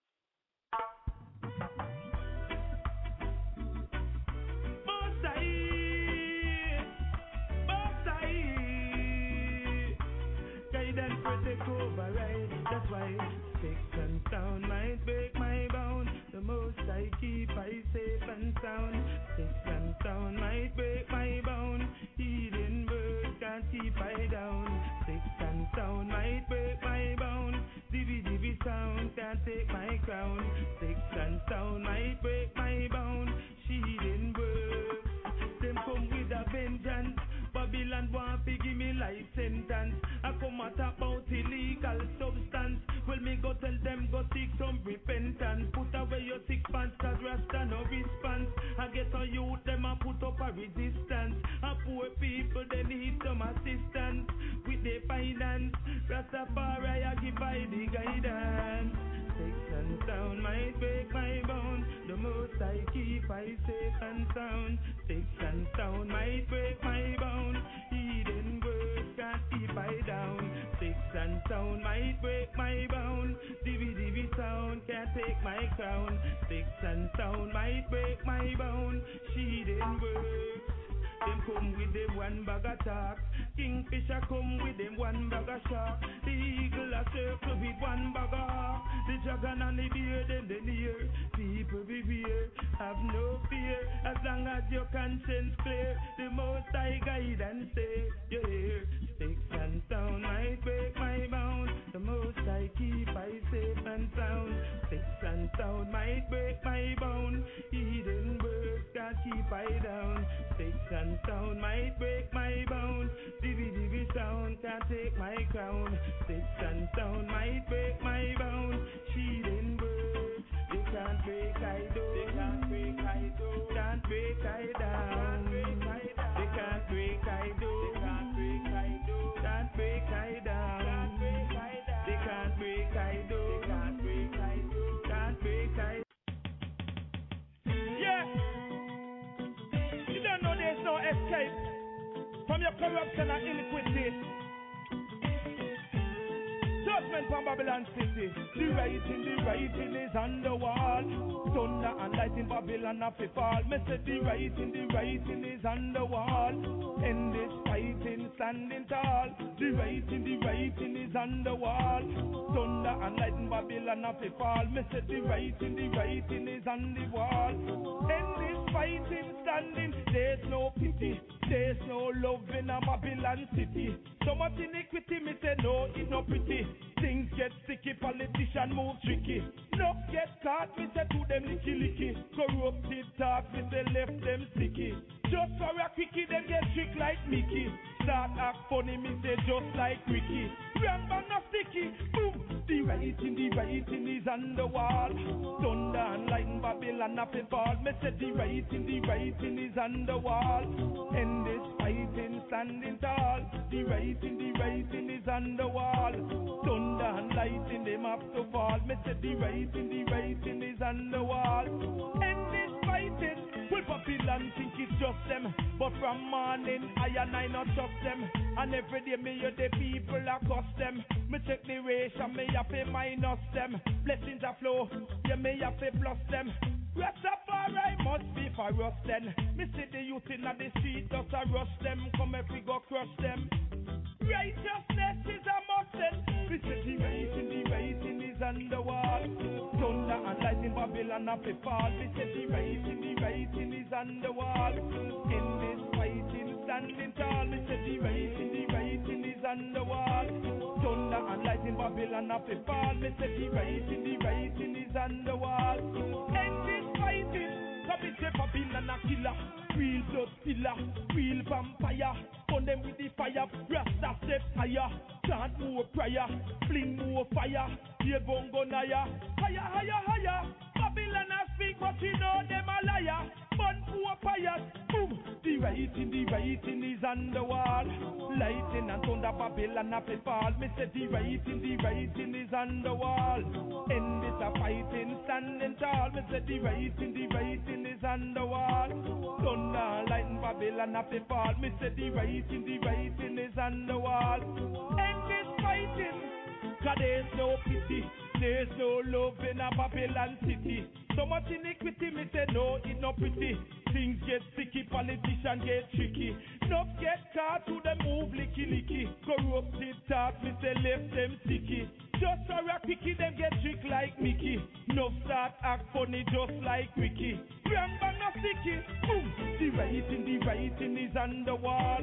and protect override. That's why six and sound might break my bound. The most I keep I safe and sound. Six and sound might break my bound. Healing bird can't keep I down. Six and sound might break my bound. Divi divi sound can't take my crown. Six and sound might break my bound. She didn't work. Them come with a vengeance. Babylon want to give me life sentence. I come at about illegal substance. Well, me go tell them go seek some repentance. Put away your six pants, cause Rasta no response. I get on youth, them a put up a resistance. A poor people, they need some assistance. With their finance, Rastafari, I give I the guidance. Six and sound might break my bones. The most I keep, I safe and sound. Six and sound might break my bone. Eden words can't keep I down. Six and sound might break my bones. Divvy divvy sound can't take my crown. Six and sound might break my bone. She didn't work. Them come with them one bag of talk. Kingfisher come with them one bag of shark. The eagle a circle with one bag of hawk. The dragon and the bear them the near. People beware, have no fear. As long as your conscience clear, the most I guide and stay. You hear? Sticks and stone might break my bound. The most I keep I safe and sound. Sticks and stone might break my bone. Eden birds can't keep I down. Sticks and stone might break my bone. Divvy divvy sound can't take my crown. Sticks and stone might break my bone. She didn't birds, they can't break I do. They can't break I do. Can't break I down. They can't break I do. They can't break I do. Can't break I down. Corruption and iniquity. Judgment from Babylon city. The writing, the writing is on the wall. Thunder and lightning, Babylon have to fall. Me say the writing, the writing is on the wall. In this fighting, standing tall. The writing, the writing is on the wall. Thunder and lightning, Babylon have to fall. Me say the writing, the writing is on the wall. In this fighting, standing, there's no pity. There's no love in a Babylon city. So much iniquity, me say no, it's not pretty. Things get sticky, politician move tricky. No get caught, me say to them licky licky. Corrupted talk, me say left them sticky. Just a quickie, them get trick like Mickey. Start act funny, me say just like Ricky. Remember no sticky, boom. The writing, the writing is on the wall. Thunder and lightning, Babylon have to fall. Me say the writing, the writing is on the wall. In this fighting, standing tall. The writing, the writing is on the wall. Thunder and lightning, them have to fall. Me say the writing, the writing is on the wall. In this fighting, well, Babylon think it's just them. But from morning, I and I not trust them. And every day me hear the people across them. Me check the ration, me have to minus them. Blessings are flow, yeah, me have to plus them. Rastafari must be for us then. Me see the youth in the street, just a rush them. Come if we go crush them. Righteousness is a must then. Me say the waiting, the waiting is on the wall. Thunder and lightning, Babylon to fall. Me say the waiting, the waiting is on the wall. In this fighting, standing tall. Me say the waiting, the waiting is on the wall. Thunder and lightning, Babylon to fall. Me say the waiting, the waiting is on the wall. In this fighting, come me say Babylon a killer, real blood killer, real vampire. Burn them with the fire, Rasta step higher. Chant more prayer, fling more fire. Hear bongo naya, higher, higher, higher. Babylon a speak, but you know them a liar. Burn poor pious, boom. The writing, the writing is on the wall. Lightning and thunder, Babylon a fall. Me say the writing, the writing is on the wall. In this a fighting, standing tall. Me say the writing, the writing is on the wall. Thunder, lightning, Babylon a fall. Me say the writing, the writing is on the wall. In this fighting, cause there's no pity. There's no love in a Babylon city. So much iniquity, me say no, it's not pretty. things get sticky, politicians get tricky. Enough get caught to them move licky licky. Corrupted thoughts, me say left them sticky. Just a rock picky, them get trick like Mickey. No start act funny just like Ricky. Remember no sticky. Boom. The writing, the writing is on the wall.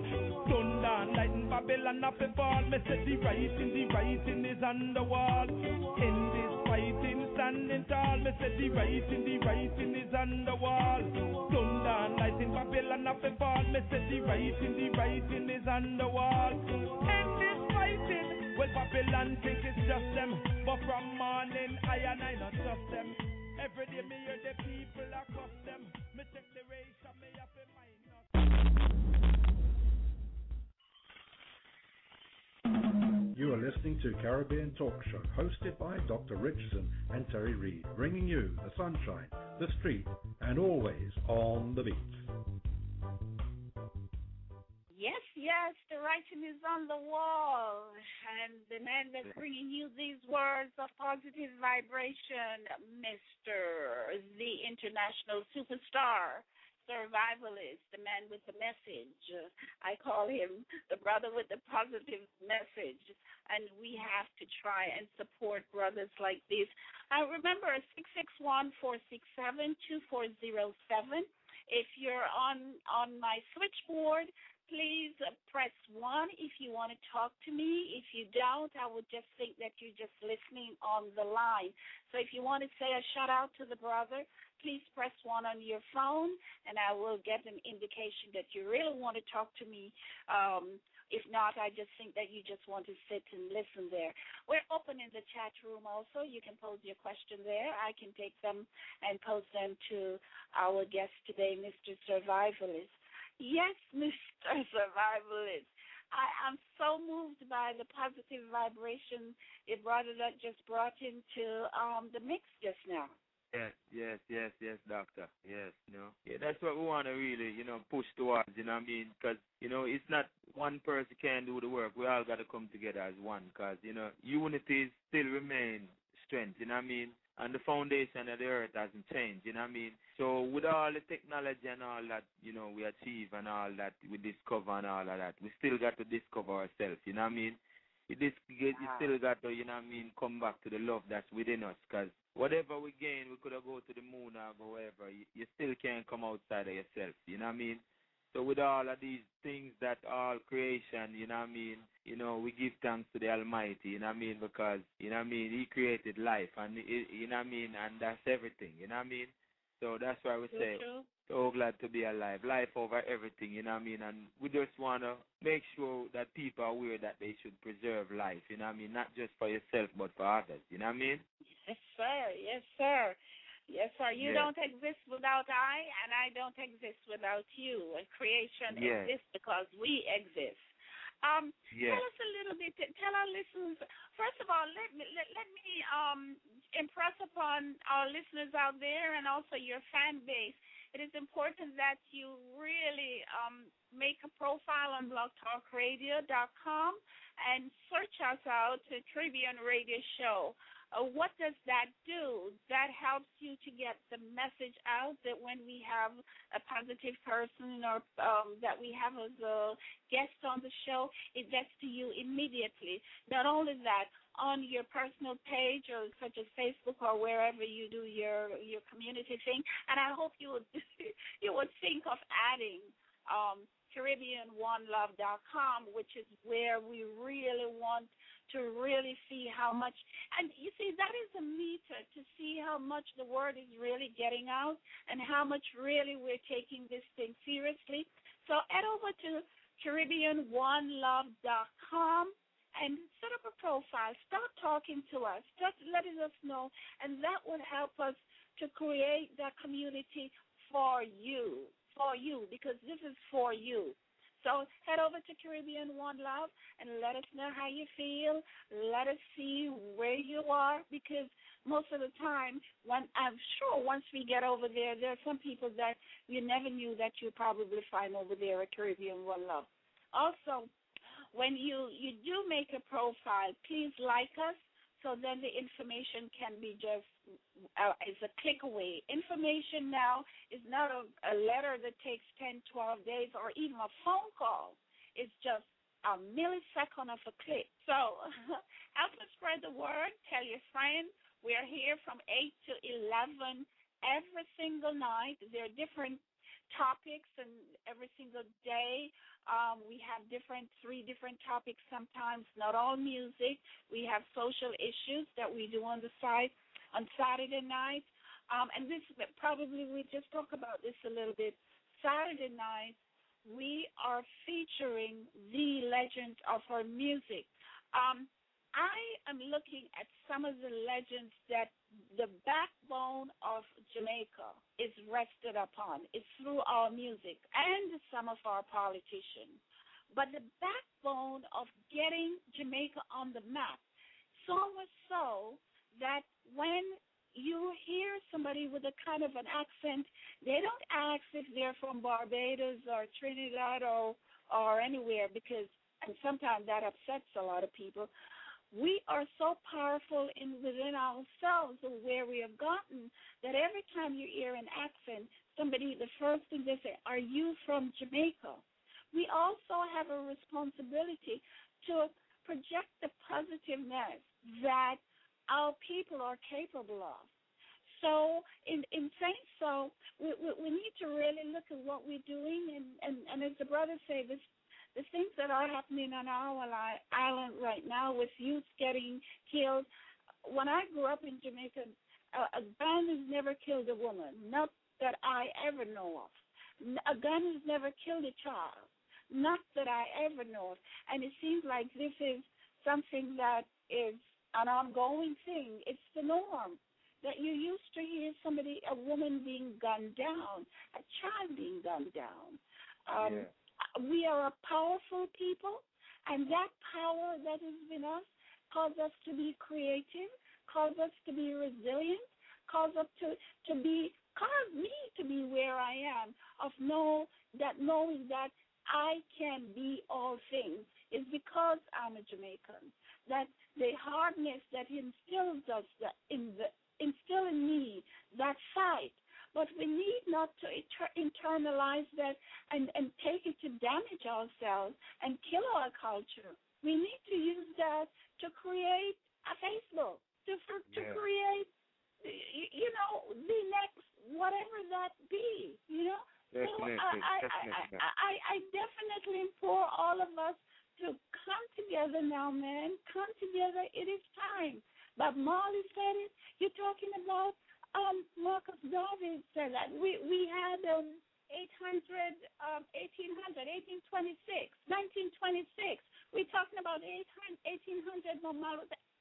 Thunder, lightning, Babylon up a fall. Me say the writing, the writing is on the wall. This fighting, standing tall. Me say the writing, the writing is on the wall. Thunder, lightning, Babylon up a fall. Me say the writing, the writing is on the wall. In this fighting. Well, Babylon think it's just them, but from morning I and I not trust them. Every day me hear the people across them. Me ratio, me have to mind. You are listening to Caribbean Talk Show, hosted by Dr. Richardson and Terry Reid, bringing you the sunshine, the street, and always on the beat. Yes, yes, the writing is on the wall. And the man that's bringing you these words of positive vibration, Mr. the International Superstar Survivalist, the man with the message. I call him the brother with the positive message. And we have to try and support brothers like this. I remember 661 467 2407. If you're on on my switchboard, please uh, press one if you want to talk to me. If you don't, I would just think that you're just listening on the line. So if you want to say a shout out to the brother, please press one on your phone, and I will get an indication that you really want to talk to me. Um, if not, I just think that you just want to sit and listen there. We're open in the chat room also. You can pose your question there. I can take them and pose them to our guest today, Mr. Survivalist. Yes, Mr. Survivalist. I am so moved by the positive vibration it brought that just brought into um, the mix just now. Yes, yes, yes, yes, doctor. Yes, you know. Yeah, that's what we want to really, you know, push towards, you know what I mean? Because, you know, it's not one person can do the work. We all got to come together as one because, you know, unity still remain strength, you know what I mean? and the foundation of the earth hasn't changed, you know what I mean? So with all the technology and all that, you know, we achieve and all that we discover and all of that, we still got to discover ourselves, you know what I mean? You, dis- you still got to, you know what I mean, come back to the love that's within us because whatever we gain, we could have go to the moon or go wherever, you, you still can't come outside of yourself, you know what I mean? So with all of these things that all creation, you know what I mean, you know, we give thanks to the Almighty, you know what I mean, because, you know what I mean, He created life and, you know what I mean, and that's everything, you know what I mean? So that's why we say, so glad to be alive, life over everything, you know what I mean, and we just want to make sure that people are aware that they should preserve life, you know what I mean, not just for yourself, but for others, you know what I mean? Yes, sir, yes, sir. Yes, sir. You yes. don't exist without I, and I don't exist without you. And creation yes. exists because we exist. Um, yes. Tell us a little bit. Tell our listeners. First of all, let me let, let me um, impress upon our listeners out there and also your fan base. It is important that you really um, make a profile on blogtalkradio.com and search us out to Tribune Radio Show. Uh, what does that do? That helps you to get the message out that when we have a positive person or um, that we have as a guest on the show, it gets to you immediately. Not only that, on your personal page or such as Facebook or wherever you do your your community thing, and I hope you would you would think of adding um, CaribbeanOneLove.com, which is where we really want to really see how much. And you see, that is a meter to see how much the word is really getting out and how much really we're taking this thing seriously. So head over to CaribbeanOneLove.com and set up a profile. Start talking to us. Just letting us know, and that will help us to create that community for you for you because this is for you. So head over to Caribbean One Love and let us know how you feel. Let us see where you are because most of the time, when I'm sure once we get over there, there are some people that you never knew that you probably find over there at Caribbean One Love. Also, when you you do make a profile, please like us so then the information can be just uh, is a click away. Information now is not a, a letter that takes 10, 12 days or even a phone call. It's just a millisecond of a click. So help us spread the word. Tell your friends. We're here from 8 to 11 every single night. There are different topics, and every single day um, we have different three different topics. Sometimes not all music. We have social issues that we do on the side on Saturday night. Um, and this probably we just talk about this a little bit. Saturday night we are featuring the legend of our music. Um, I am looking at some of the legends that the backbone of Jamaica is rested upon. It's through our music and some of our politicians. But the backbone of getting Jamaica on the map, so much so that when you hear somebody with a kind of an accent, they don't ask if they're from Barbados or Trinidad or or anywhere because and sometimes that upsets a lot of people we are so powerful in within ourselves of where we have gotten that every time you hear an accent, somebody the first thing they say, Are you from Jamaica? We also have a responsibility to project the positiveness that our people are capable of. So, in in saying so, we, we, we need to really look at what we're doing, and, and, and as the brothers say, this the things that are happening on our island right now with youth getting killed. When I grew up in Jamaica, a, gun has never killed a woman, not that I ever know of. A gun has never killed a child, not that I ever know of. And it seems like this is something that is an ongoing thing. It's the norm that you used to hear somebody, a woman being gunned down, a child being gunned down. Um, yeah we are a powerful people, and that power that is in us calls us to be creative, calls us to be resilient, calls us to to be caused me to be where I am, of know that knowing that I can be all things is because I'm a Jamaican. That the hardness that instills us that in the instill in me that fight but we need not to inter- internalize that and, and take it to damage ourselves and kill our culture. We need to use that to create a Facebook, to, for, to create, you know, the next whatever that be, you know. Uh, definitely, so I, definitely. I, I, I, I definitely implore all of us to come together now, man. Come together. It is time. Bob Marley said it. You're talking about um, Marcus Garvey said that we we had um, 800, um, 1800, 1826, 1926. We're talking about 800, 1800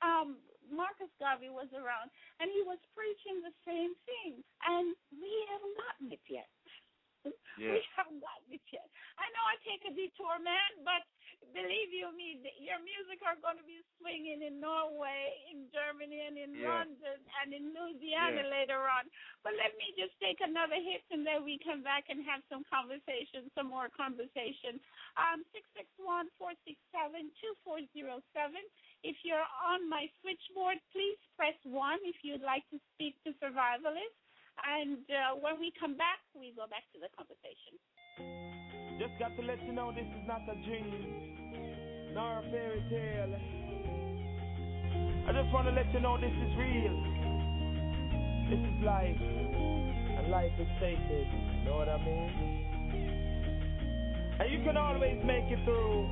um, Marcus Garvey was around, and he was preaching the same thing, and we haven't gotten it yet. We haven't gotten it yet. I know I take a detour, man, but believe you me, your music are going to be swinging in Norway, in Germany, and in yeah. London, and in Louisiana yeah. later on. But let me just take another hit, and then we come back and have some conversation, some more conversation. Um, six six one four six seven two four zero seven. If you're on my switchboard, please press one if you'd like to speak to Survivalist. And uh, when we come back, we go back to the conversation. Just got to let you know this is not a dream, nor a fairy tale. I just want to let you know this is real. This is life, and life is sacred. You know what I mean? And you can always make it through.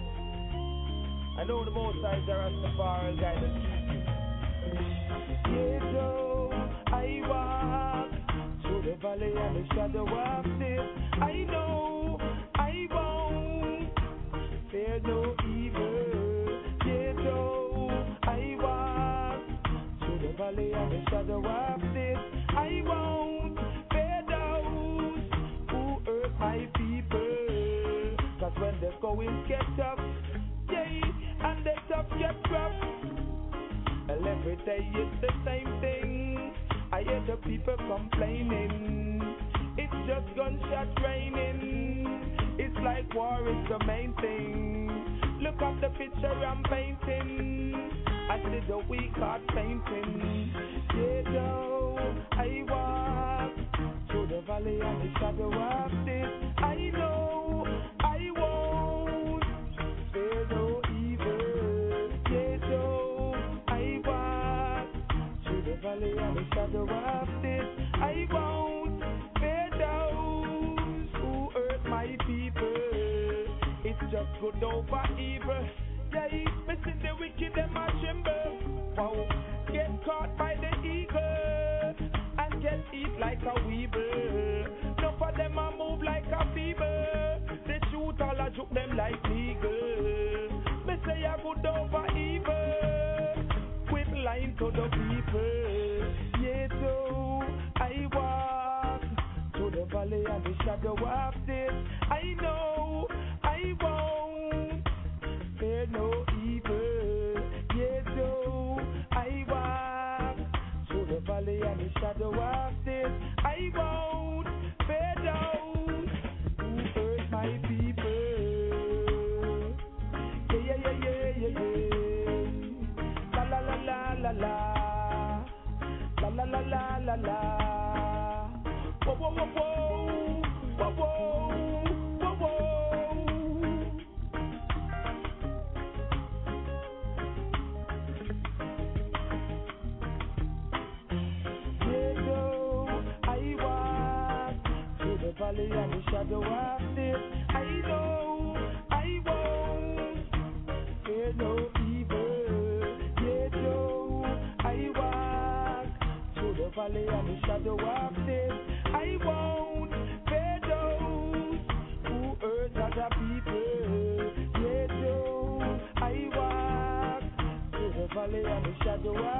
I know the most eyes are guidance. Yeah, Joe, I know evil. Yet oh, I walk through the valley and the shadow of death. I won't people. Cause when the going get tough, yeah, and the tough get rough. Well, every day it's the same thing. I hear the people complaining. It's just gunshot raining. Like war is the main thing. Look at the picture I'm painting. I see the weak heart painting. Yeah, though I walk through the valley and the shadow of death. I know good over evil. Yeah, eat missing the wicked, them a tremble. Wow, get caught by the eagle and get eat like a weeble. Enough of them a move like a fever. They shoot all a juke them like eagle. Me say a good over evil. Quit lying to the people. Yeah, so I walk to the valley of the shadow of death. I know valley and the shadow of death. I know I won't fear no evil. I walk through the valley the shadow of death. I won't fear who other people. I walk through the valley the shadow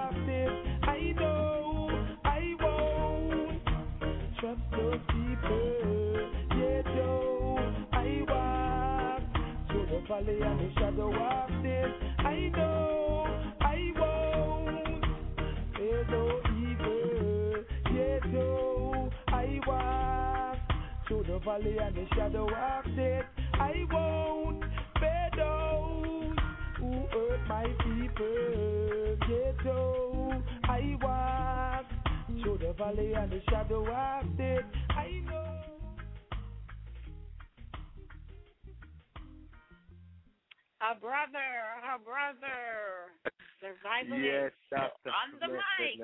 valley and the shadow of death. I know I won't fear no evil. Yeah, though I walk through the valley and the shadow of death. I won't fear those who hurt my people. Yeah, though I walk through the valley and the shadow of death. I know. Her brother, her brother, survivalist Yes, Doctor. on the mic.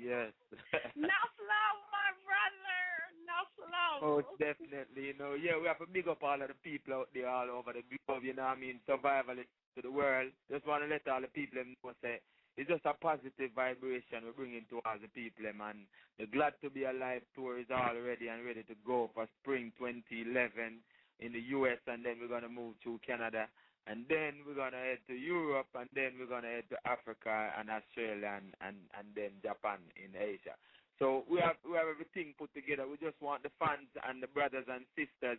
Yes. Enough love, my brother. Enough love. Most definitely, you know. Yeah, we have to big up all of the people out there all over the globe, you know what I mean? Survivalists to the world. Just want to let all the people know say it's just a positive vibration we're bringing to all the people, and the Glad to Be Alive tour is all ready and ready to go for spring 2011 in the U.S. and then we're gonna move to Canada and then we're gonna head to Europe and then we're gonna head to Africa and Australia and and, and then Japan in Asia. So we have we have everything put together. We just want the fans and the brothers and sisters,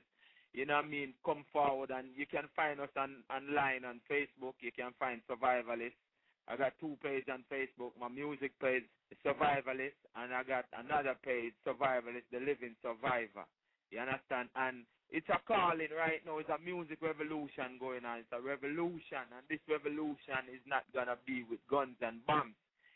you know what I mean, come forward and you can find us on online on Facebook. You can find Survivalists. I got two pages on Facebook. My music page, Survivalist, and I got another page, Survivalist, the Living Survivor. You understand? And it's a calling right now. It's a music revolution going on. It's a revolution, and this revolution is not gonna be with guns and bombs.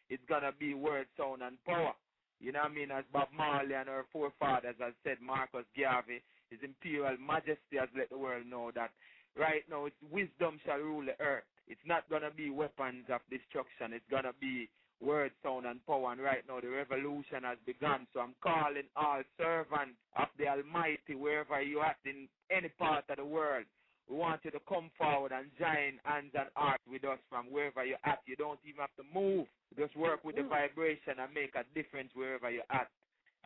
It's gonna be word, sound, and power. You know what I mean? As Bob Marley and our forefathers has said, Marcus Garvey, His Imperial Majesty has let the world know that right now it's wisdom shall rule the earth. It's not gonna be weapons of destruction. It's gonna be word, sound, and power. And right now the revolution has begun. So I'm calling all servants of the Almighty, wherever you are in any part of the world. We want you to come forward and join hands and heart with us from wherever you're at. You don't even have to move. Just work with the mm. vibration and make a difference wherever you're at.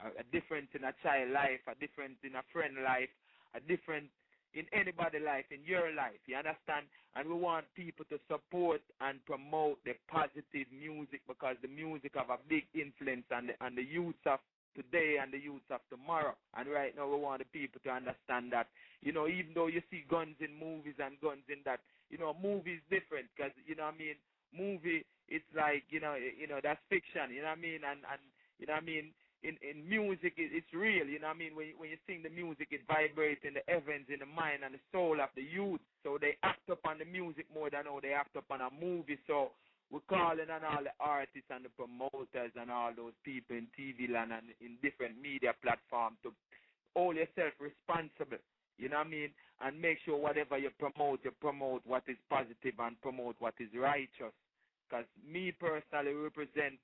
A, a difference in a child life, a difference in a friend life, a difference in anybody life, in your life. You understand? And we want people to support and promote the positive music because the music have a big influence on the on the youth of today and the youth of tomorrow. And right now we want the people to understand that, you know, even though you see guns in movies and guns in that, you know, movies different because, you know what I mean, movie, it's like, you know, you know, that's fiction, you know what I mean? And, and you know what I mean? In in music it, it's real you know what i mean when you, when you sing the music it vibrates in the heavens in the mind and the soul of the youth so they act upon the music more than how they act upon a movie so we're calling on all the artists and the promoters and all those people in TV land and in different media platforms to hold yourself responsible. You know what I mean? And make sure whatever you promote, you promote what is positive and promote what is righteous. Because me personally represent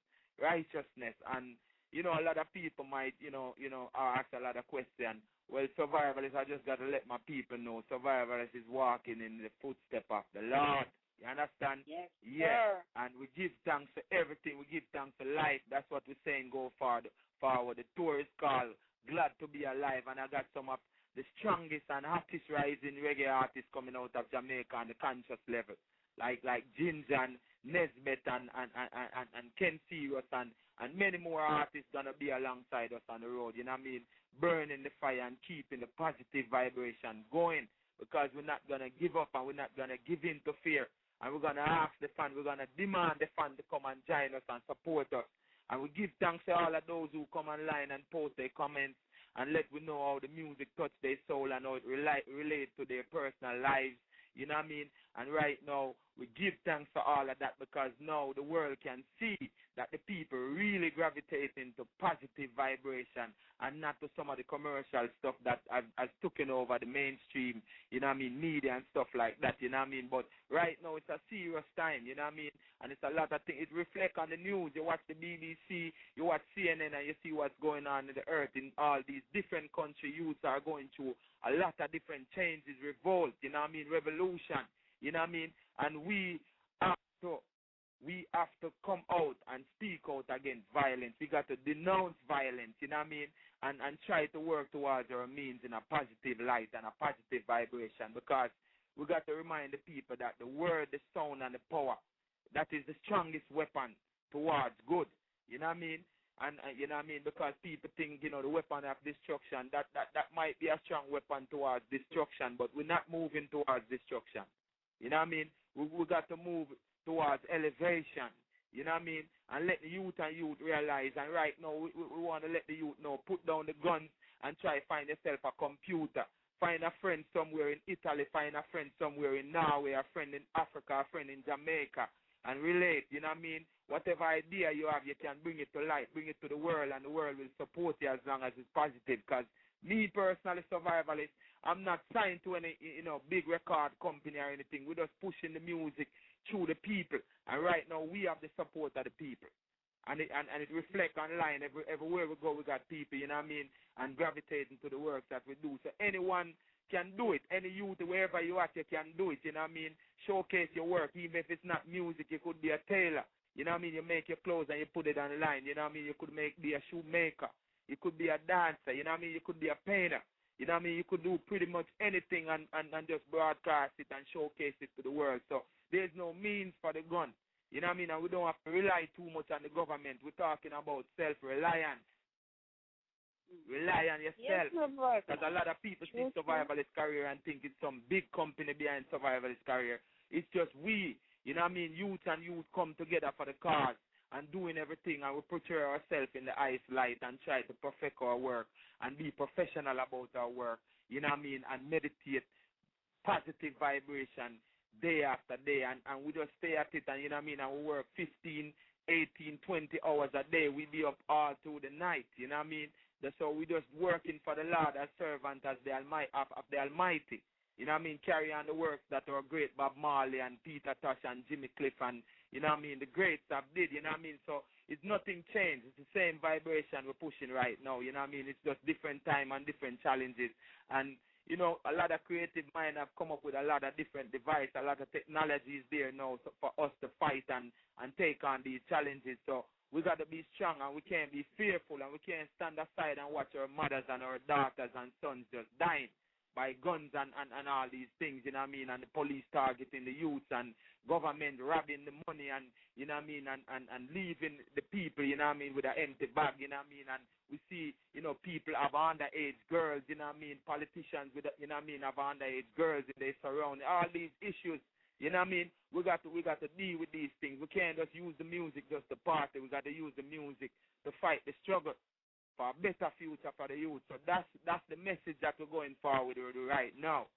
righteousness, and you know a lot of people might, you know, you know, ask a lot of questions. Well, survivalist, I just got to let my people know survivalist is walking in the footstep of the Lord. You understand? Yes, Yeah. And we give thanks for everything. We give thanks for life. That's what we're saying. Go forward. Forward. The tour is called "Glad to Be Alive," and I got some of the strongest and hottest rising reggae artists coming out of Jamaica on the conscious level, like like Ginjah and Nesbeth and and and and, and Ken Serious and and many more artists gonna be alongside us on the road. You know what I mean? Burning the fire and keeping the positive vibration going because we're not gonna give up and we're not gonna give in to fear. And we're gonna ask the fan, we're gonna demand the fan to come and join us and support us. And we give thanks to all of those who come online and post their comments and let we know how the music touch their soul and how it relate relate to their personal lives. You know what I mean? And right now we give thanks for all of that because now the world can see that the people really gravitate into positive vibration and not to some of the commercial stuff that has, has taken over the mainstream, you know what I mean, media and stuff like that, you know what I mean? But right now it's a serious time, you know what I mean? And it's a lot of things. It reflects on the news. You watch the BBC, you watch CNN, and you see what's going on in the earth in all these different country youths are going through a lot of different changes, revolt, you know what I mean, revolution, you know what I mean? And we have to we have to come out and speak out against violence. We got to denounce violence, you know what I mean? And and try to work towards our means in a positive light and a positive vibration because we got to remind the people that the word, the sound and the power, that is the strongest weapon towards good. You know what I mean? And uh, you know what I mean? Because people think, you know, the weapon of destruction, that, that, that might be a strong weapon towards destruction, but we're not moving towards destruction. You know what I mean? We, we got to move towards elevation. You know what I mean? And let the youth and youth realize. And right now, we, we, we want to let the youth know, put down the guns and try to find yourself a computer. Find a friend somewhere in Italy, find a friend somewhere in Norway, a friend in Africa, a friend in Jamaica, and relate. You know what I mean? Whatever idea you have, you can bring it to light, bring it to the world, and the world will support you as long as it's positive. Because me personally, survivalist, I'm not signed to any you know big record company or anything. We're just pushing the music through the people, and right now we have the support of the people, and it and, and it reflects online every everywhere we go. We got people, you know what I mean, and gravitating to the work that we do. So anyone can do it. Any youth, wherever you at, you can do it. You know what I mean? Showcase your work, even if it's not music. You could be a tailor. You know what I mean? You make your clothes and you put it online. You know what I mean? You could make be a shoemaker. You could be a dancer. You know what I mean? You could be a painter. You know what I mean? You could do pretty much anything and, and, and just broadcast it and showcase it to the world. So there's no means for the gun. You know what I mean? And we don't have to rely too much on the government. We're talking about self-reliance. Rely on yourself. Because a lot of people Yes, sir. survivalist career and think it's some big company behind survivalist career. It's just we, you know what I mean? Youth and youth come together for the cause and doing everything and we portray ourselves in the ice light and try to perfect our work and be professional about our work, you know what I mean? And meditate positive vibration day after day and, and we just stay at it and you know what I mean? And we work 15, 18, 20 hours a day. We be up all through the night, you know what I mean? How we just working for the Lord as servant as the Almighty of, of the Almighty. You know what I mean? Carry on the works that our great Bob Marley and Peter Tosh and Jimmy Cliff and you know what I mean, the greats have did, you know what I mean? So it's nothing changed. It's the same vibration we're pushing right now, you know what I mean? It's just different time and different challenges. And you know, a lot of creative mind have come up with a lot of different devices, a lot of technologies there now for us to fight and and take on these challenges. So we got to be strong and we can't be fearful and we can't stand aside and watch our mothers and our daughters and sons just dying by guns and, and, and all these things, you know what I mean, and the police targeting the youths and government robbing the money and, you know what I mean, and, and, and leaving the people, you know what I mean, with an empty bag, you know what I mean, and we see, you know, people have underage girls, you know what I mean, politicians with, you know what I mean, have underage girls in their surroundings, all these issues, you know what I mean, we got to, we got to deal with these things. We can't just use the music just to party. We got to use the music to fight the struggle. For a better future for the youth. So that's that's the message that we're going forward with right now.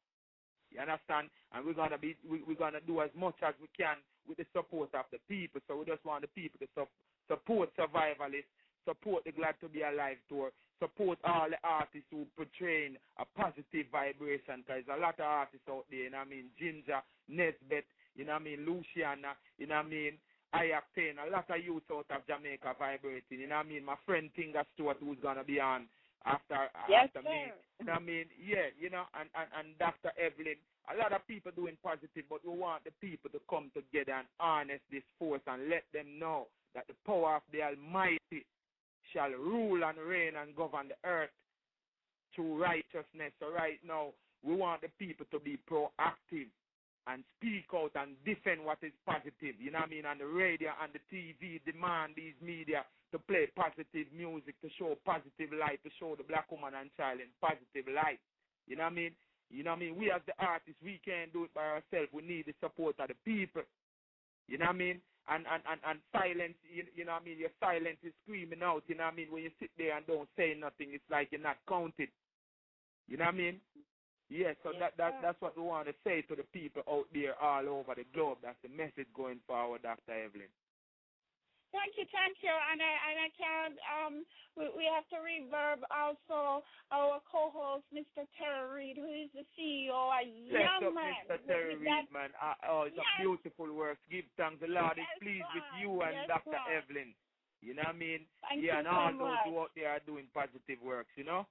You understand? And we're gonna be we, we're gonna do as much as we can with the support of the people. So we just want the people to su- support survivalists, support the Glad to Be Alive tour, support all the artists who portraying a positive vibration. Cause there's a lot of artists out there. You know what I mean? Ginjah, Nesbeth, you know what I mean? Luciano, you know what I mean? I obtain a lot of youth out of Jamaica vibrating. You know what I mean? My friend Tinga Stewart who's gonna be on after yes, after sir. me. You know what I mean? Yeah, you know, and, and, and Dr. Evelyn. A lot of people doing positive, but we want the people to come together and harness this force and let them know that the power of the Almighty shall rule and reign and govern the earth through righteousness. So right now, we want the people to be proactive and speak out and defend what is positive. You know what I mean? On the radio and the TV, demand these media to play positive music, to show positive light, to show the black woman and child in positive light. You know what I mean? You know what I mean? We as the artists, we can't do it by ourselves. We need the support of the people. You know what I mean? And and and, and silence, you, you know what I mean? Your silence is screaming out. You know what I mean? When you sit there and don't say nothing, it's like you're not counted. You know what I mean? Yes, so Yes, that, that that's what we want to say to the people out there all over the globe. That's the message going forward, Dr. Evelyn. Thank you, thank you. And I and I can um we, we have to reverb also our co-host, Mr. Terry Reed, who is the CEO, a young man. Mr. Terry Reid, man. Uh, oh, it's Yes. a beautiful work. Give thanks. The Lord is Yes, pleased with you and Yes, Dr. Evelyn. You know what I mean? Thank yeah, you and so all those much. who out there are doing positive works, you know?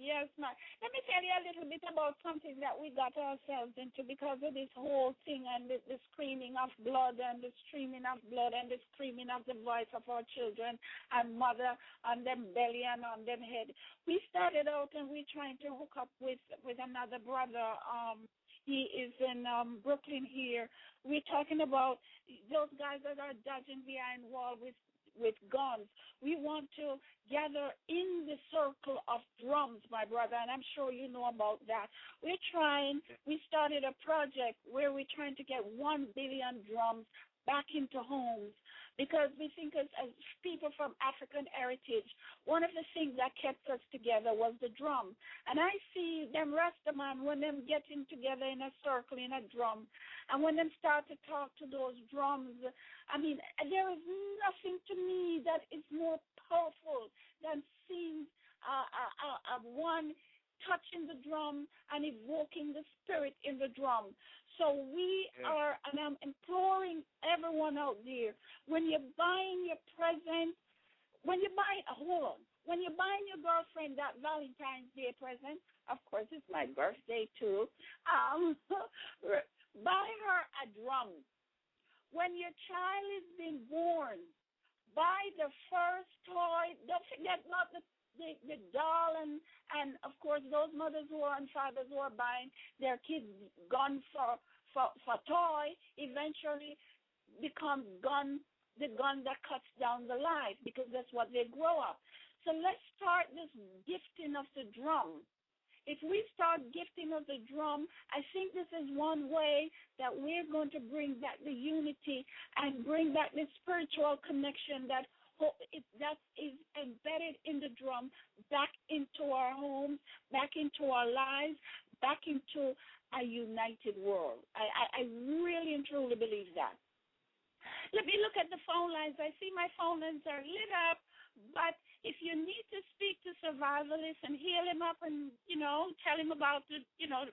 Yes, ma'am. Let me tell you a little bit about something that we got ourselves into because of this whole thing and the, the screaming of blood and the streaming of blood and the screaming of the voice of our children and mother on them belly and on them head. We started out and we trying to hook up with with another brother. Um, he is in um Brooklyn here. We're talking about those guys that are dodging behind wall with with guns. We want to gather in the circle of drums, my brother, and I'm sure you know about that. We're trying, we started a project where we're trying to get one billion drums back into homes because we think as, as people from African heritage, one of the things that kept us together was the drum. And I see them Rastaman when them getting together in a circle in a drum, and when them start to talk to those drums, I mean, there is nothing to me that is more powerful than seeing uh, uh, uh, one touching the drum and evoking the spirit in the drum. So we Yeah. are, and I'm imploring everyone out there, when you're buying your present, when you're buying, uh, hold on, when you're buying your girlfriend that Valentine's Day present, of course it's my birthday too, um, buy her a drum. When your child is being born, buy the first toy. Don't forget not the the, the doll and and of course those mothers who are and fathers who are buying their kids gun for for for toy eventually becomes gun the gun that cuts down the life because that's what they grow up. So let's start this gifting of the drum. If we start gifting of the drum, I think this is one way that we're going to bring back the unity and bring back the spiritual connection that it, that is embedded in the drum back into our homes, back into our lives, back into a united world. I, I, I really and truly believe that. Let me look at the phone lines. I see my phone lines are lit up, but if you need to speak to survivalists and heal him up and, you know, tell him about the, you know,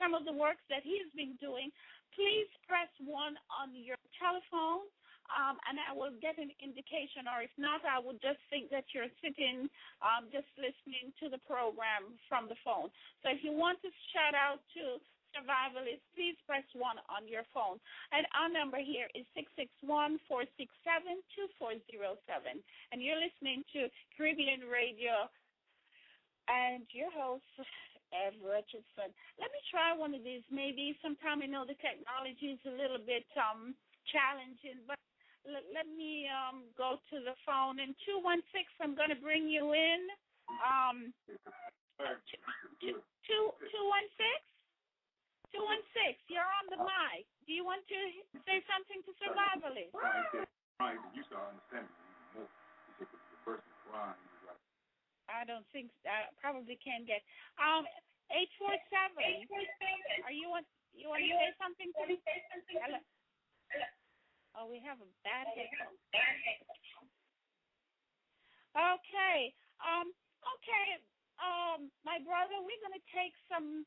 some of the works that he's been doing, please press one on your telephone. Um, and I will get an indication, or if not, I would just think that you're sitting, um, just listening to the program from the phone. So if you want to shout out to survivalists, please press one on your phone. And our number here is six six one four six seven two four zero seven. And you're listening to Caribbean Radio and your host, Ev Richardson. Let me try one of these. Maybe sometime I know the technology is a little bit um challenging, but let, let me um go to the phone. And two one six, I'm going to bring you in. Um, two two two one six. Two one six. You're on the mic. Do you want to say something to survivalists? Right. You start understanding more. You the person crying, I don't think I probably can get. Um, eight four seven. Are you want you want to say something? To me? Hello. Oh, we have a bad echo. Okay. Um. Okay. Um. My brother, we're gonna take some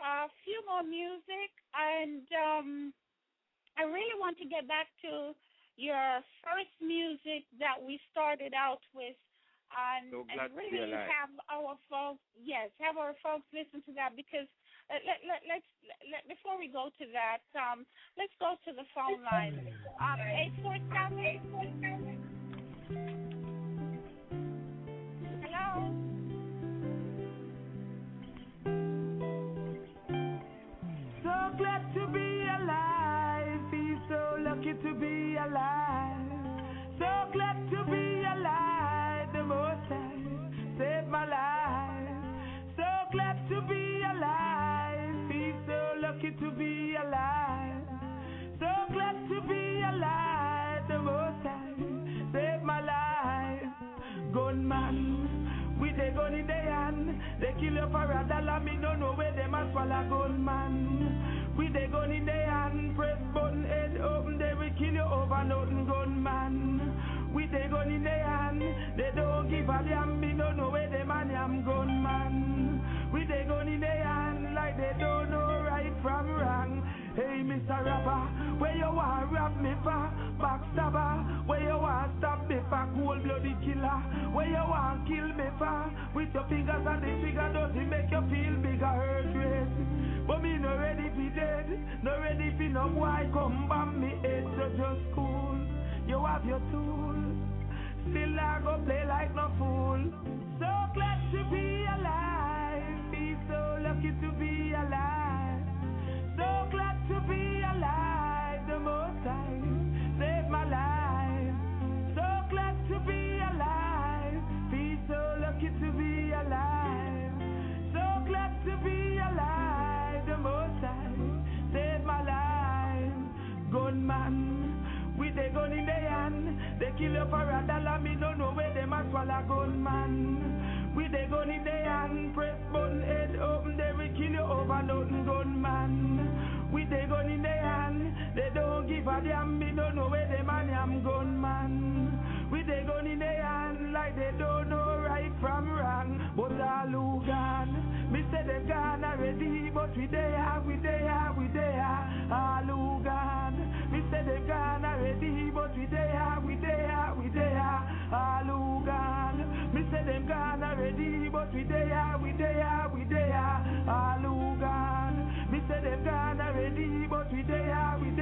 a uh, few more music, and um, I really want to get back to your first music that we started out with and, So and really have our folks yes have our folks listen to that because let, let, let's let, before we go to that um let's go to the phone line um eight four seven hello So glad to be alive. Feel so lucky to be alive. Kill you for a dollar. Me don't know where them a swallow gunman. With the gun in their hand, press button, head open, they will kill you over nothing gunman. With the gun in their hand, they don't give a damn. Me don't know where them a damn gunman. With the gun in their hand, like they don't know right from wrong. Hey, Mr. Rapper, where you want rap me for? Backstabber, where you want stop me for? Cold blooded killer, where you want kill me for? With your fingers and the trigger, does it make you feel bigger hurt rate? But me no ready for dead, no ready for no boy come bomb me head, so just cool. You have your tools, still I go play like no fool. So glad to be alive, feel so lucky to be alive. So glad to be alive, the most saved my life. So glad to be alive, feel so lucky to be alive. So glad to be alive, the most saved my life. Gunman, with the gun in their hand, they kill you for a dollar. Me don't know where them a gunman. With the gun in their hand, press button, head open, they will kill you over nothing gunman. The gun in their hand, they don't give a damn. Me don't know where them a damn gunman. With the gun in their hand, like they don't know right from wrong. But all who gone, me say they gone already, but we there, we there, we there. All who gone, me say they gone already, but we there, we there, we there. All who gone, me say them gone already, but we there, we there, we there. All who gone, say them already, but we there, we there,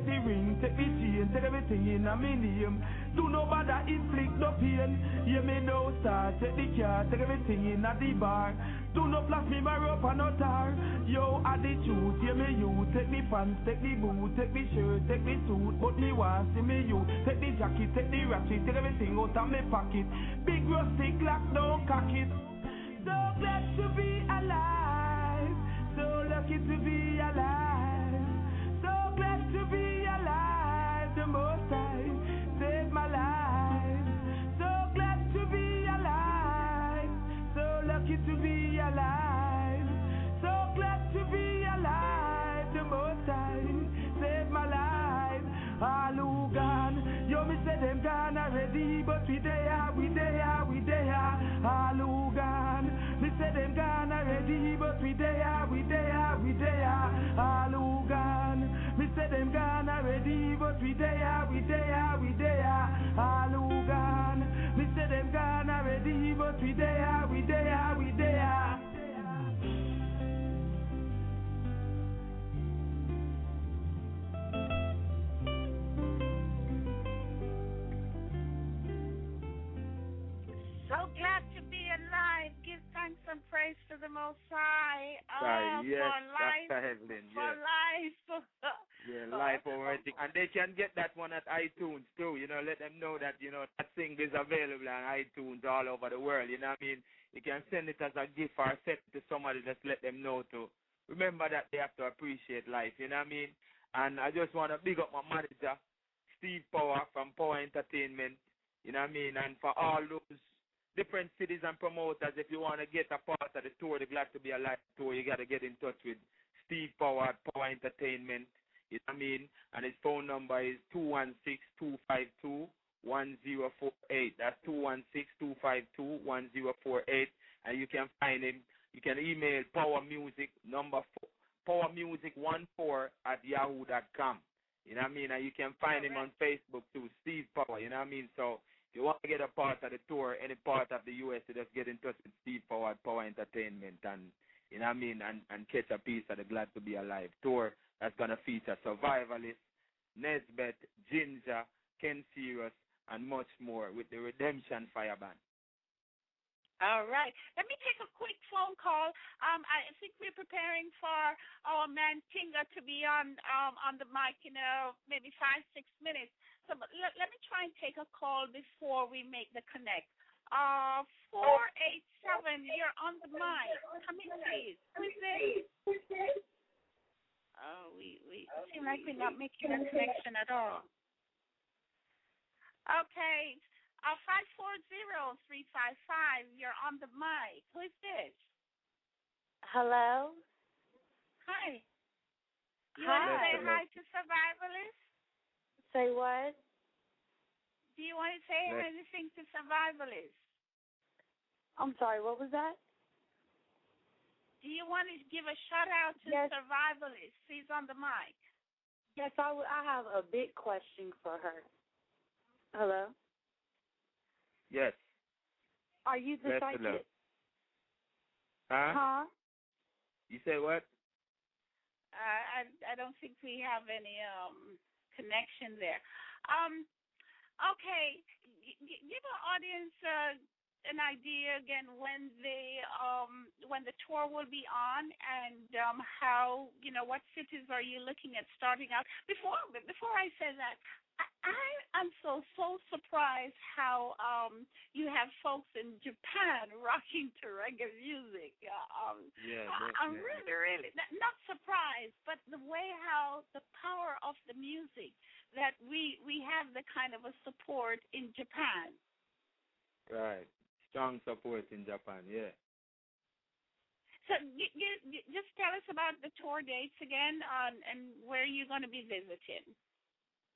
take the ring, take the chain, take everything in a me name. Do no bother inflict no pain. Hear me no start, take the car, take everything in a the bar. Do no flash me my rope and no tar. Yo, at the truth, hear me you. Take the pants, take the boot, take the shirt, take the suit. But me want see me you. Take the jacket, take the ratchet, take everything out of me pocket. Big rusty clock, don't cock it. So glad to be alive. So lucky to be all who gone. You me say them gone already, but we there, we there, we there, all who gone. Me say them gone already, but we there, we there, we there, all who gone. Me say them gone already, but we there, we there, we there, all who gone. Me say them gone already, but we there, we there. And praise to the Most High. Uh, yes, for life. Dr. Evelyn, For yes. life. Yeah, life over everything. And they can get that one at iTunes too, you know, let them know that, you know, that thing is available on iTunes all over the world, you know what I mean? You can send it as a gift or send it to somebody, just let them know to remember that they have to appreciate life, you know what I mean? And I just want to big up my manager, Steve Power from Power Entertainment, you know what I mean? And for all those different cities and promoters, if you want to get a part of the tour, the Glad to Be Alive tour, you got to get in touch with Steve Power at Power Entertainment. You know what I mean? And his phone number is two one six two five two one zero four eight. That's two one six two five two one zero four eight. And you can find him. You can email Power Music number four, Power Music one four at yahoo dot com. You know what I mean? And you can find him on Facebook too, Steve Power. You know what I mean? So you want to get a part of the tour, any part of the US, you just get in touch with Steve Power Power Entertainment and you know what I mean, and, and catch a piece of the Glad to Be Alive tour that's gonna feature Survivalist, Nesbeth, Ginjah, Ken Sirius, and much more with the Redemption Fire Band. All right. Let me take a quick phone call. Um, I think we're preparing for our man Tinga to be on um on the mic in uh, maybe five six minutes. So but let, let me try and take a call before we make the connect. Uh, four eight seven. You're on the mic. Come in, please. Who's this? Oh, we we seem like we're not making a connection at all. Okay. Uh, five four zero three five five. You're on the mic. Who is this? Hello? Hi. You Hi. want to say hi to Survivalists? Say what? Do you want to say Yes. anything to Survivalists? I'm sorry, what was that? Do you want to give a shout out to Yes. Survivalists? He's on the mic. Yes, I, w- I have a big question for her. Hello? Yes. Are you the Yes, psychic? hello. Huh? Huh? You say what? Uh, I I don't think we have any um connection there. Um, okay, G- give our audience uh, an idea again when the um when the tour will be on and um how you know what cities are you looking at starting out before before I say that I, I am so so surprised how um you have folks in Japan rocking to reggae music uh, um Yeah, I- I'm definitely. really, really not, not surprised, but the way how the power of the music that we we have the kind of a support in Japan. Right. Strong support in Japan, yeah. So g- g- just tell us about the tour dates again, um, and where you're going to be visiting.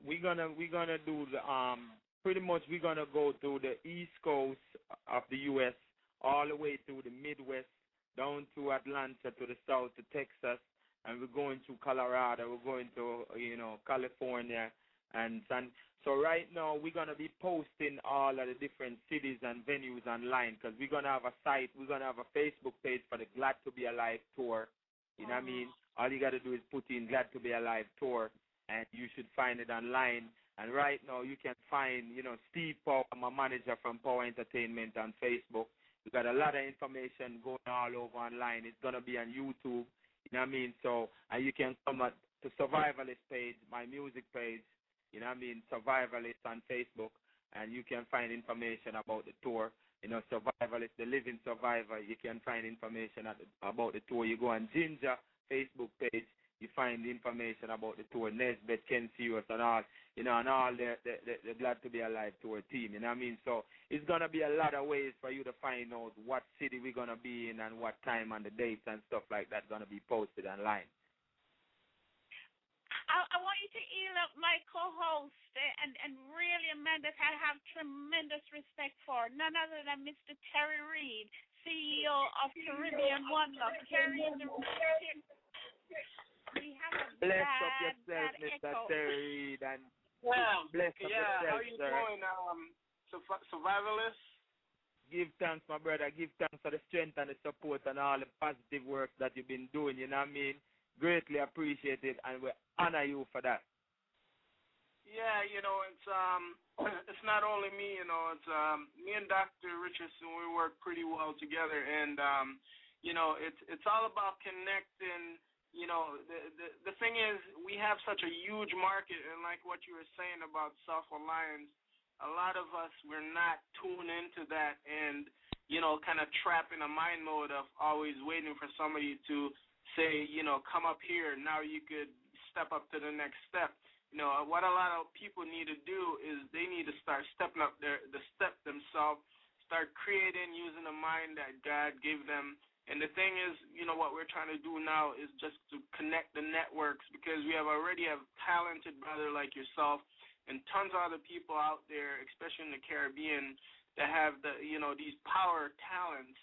We're gonna we're gonna do the um pretty much we're gonna go through the east coast of the US all the way through the Midwest down to Atlanta to the south to Texas and we're going to Colorado, we're going to you know California and San so right now we're gonna be posting all of the different cities and venues online because we're gonna have a site, we're gonna have a Facebook page for the Glad to Be Alive tour. You know what I mean? All you gotta do is put in Glad to Be Alive tour and you should find it online. And right now, you can find, you know, Steve Power, my manager from Power Entertainment on Facebook. We got a lot of information going all over online. It's gonna be on YouTube. You know what I mean? So, and you can come at the Survivalist page, my music page. You know what I mean? Survivalist on Facebook, and you can find information about the tour. You know, Survivalist, the Living Survivor. You can find information at about the tour. You go on Ginjah Facebook page you find information about the tour, Nesbeth, Ken Sirius, and all, you know, and all the, the, the, the Glad to Be Alive tour team, you know what I mean? So it's going to be a lot of ways for you to find out what city we're going to be in and what time and the dates and stuff like that going to be posted online. I, I want you to email up my co-host eh, and and really a man that I have tremendous respect for, none other than Mr. Terry Reed, CEO of Caribbean One Love. Terry is the we have a Bless bad, up yourself, Mr. echo. Terry and Yeah. bless up yeah. How you sir. doing, um, survivalist? Give thanks, my brother. Give thanks for the strength and the support and all the positive work that you've been doing, you know what I mean? Greatly appreciate it, and we honor you for that. Yeah, you know, it's um, it's not not only me, you know, it's um, me and Dr. Richardson. We work pretty well together, and um, you know, it's it's all about connecting. You know, the the the thing is, we have such a huge market, and like what you were saying about self reliance, a lot of us we're not tuned into that, and you know, kind of trapped in a mind mode of always waiting for somebody to say, you know, come up here. Now you could step up to the next step you know, what a lot of people need to do is they need to start stepping up their the step themselves, start creating using the mind that God gave them. And the thing is, you know, what we're trying to do now is just to connect the networks because we have already have talented brother like yourself and tons of other people out there, especially in the Caribbean, that have the you know these power talents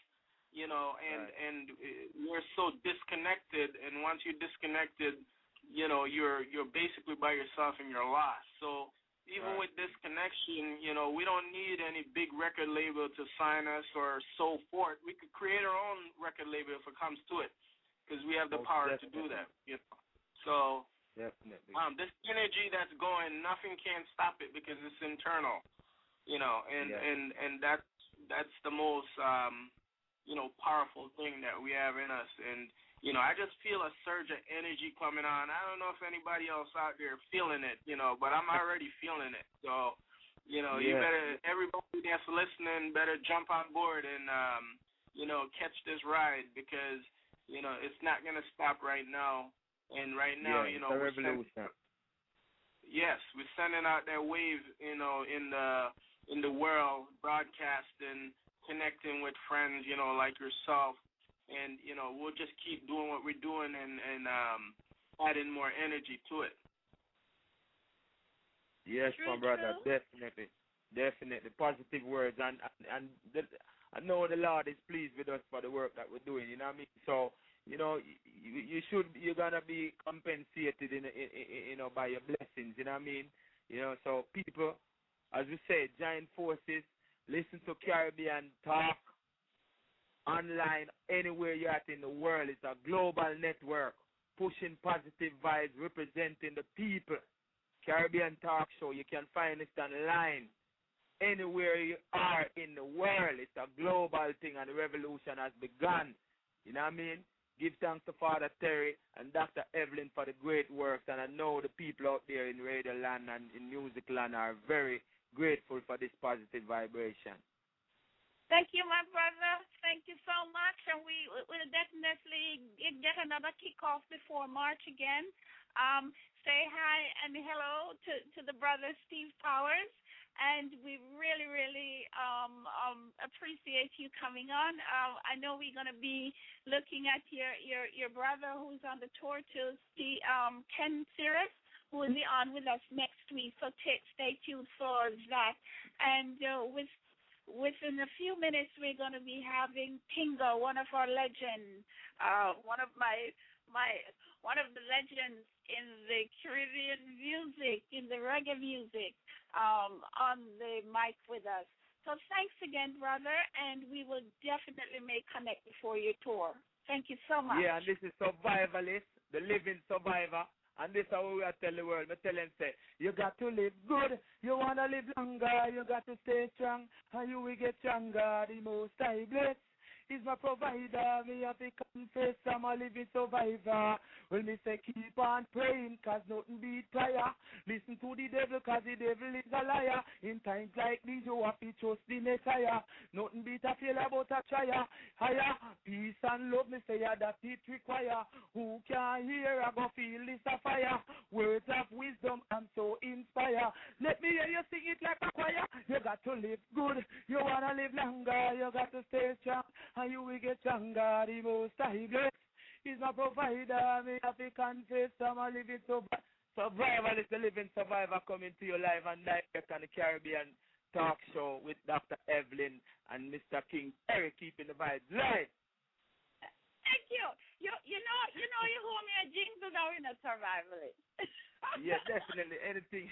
you know and right. and uh, we're so disconnected and once you're disconnected you know you're you're basically by yourself and you're lost. So even right. with this connection, you know, we don't need any big record label to sign us or so forth. We could create our own record label if it comes to it, because we have the power definitely. to do that. You know? So definitely, um, this energy that's going, nothing can stop it because it's internal. You know, and yeah. and and that's that's the most um, you know powerful thing that we have in us, and you know, I just feel a surge of energy coming on. I don't know if anybody else out there feeling it, you know, but I'm already feeling it. So, you know, yeah. you better everybody that's listening better jump on board and um, you know, catch this ride because, you know, it's not gonna stop right now. And right now, yeah, you know, we're revolution. Send, yes, we're sending out that wave, you know, in the in the world, broadcasting, connecting with friends, you know, like yourself and you know we'll just keep doing what we're doing and and um adding more energy to it. Yes, true, my brother, true. definitely, definitely positive words, and and and I know the Lord is pleased with us for the work that we're doing. You know what I mean? So you know you, you should you're gonna be compensated in, in, in you know by your blessings. You know what I mean? You know, so people, as we say, giant forces, listen to Caribbean talk online anywhere you're at in the world. It's a global network pushing positive vibes, representing the people. Caribbean Talk Show. You can find it online anywhere you are in the world. It's a global thing, and the revolution has begun. You know what I mean? Give thanks to Father Terry and Dr. Evelyn for the great works, and I know the people out there in radio land and in music land are very grateful for this positive vibration. Thank you, my brother. Thank you so much, and we will definitely get another kickoff before March again. Um, say hi and hello to to the brother Steve Powers, and we really, really um, um, appreciate you coming on. Uh, I know we're going to be looking at your your your brother who's on the tour to see um, Ken Cirrus who will be on with us next week. So t- stay tuned for that. And uh, with within a few minutes we're going to be having Tinga, one of our legends, uh, one of my my one of the legends in the Caribbean music, in the reggae music, um, on the mic with us. So thanks again, brother, and we will definitely make connect before your tour. Thank you so much. Yeah, this is Survivalist, the living survivor. And this is how we are tell the world. Me tell them say, you got to live good. You wanna live longer. You got to stay strong. And you will get stronger. The most I bless is my provider. Me have to confess I'm a living survivor. Well, me say keep on praying, cause nothing beat prayer. Listen to the devil, cause the devil is a liar. In times like these, you have to trust the Messiah. Nothing beat a fail about a trier. Higher, peace and love, me say yeah, that it require. Who can hear, I go feel this a fire. Words of wisdom, I'm so inspired. Let me hear you sing it like a choir. You got to live good, you wanna live longer, you got to stay strong and you will get stronger. The most I bless is my provider. Me have to confess I'm a living survivor. Survival is the living survivor coming to your life and direct on the Caribbean talk show with Dr. Evelyn and Mr. King Terry keeping the vibes live. Thank you. You you know you know you owe me a jingle now in a survivalist. yeah, definitely. Anything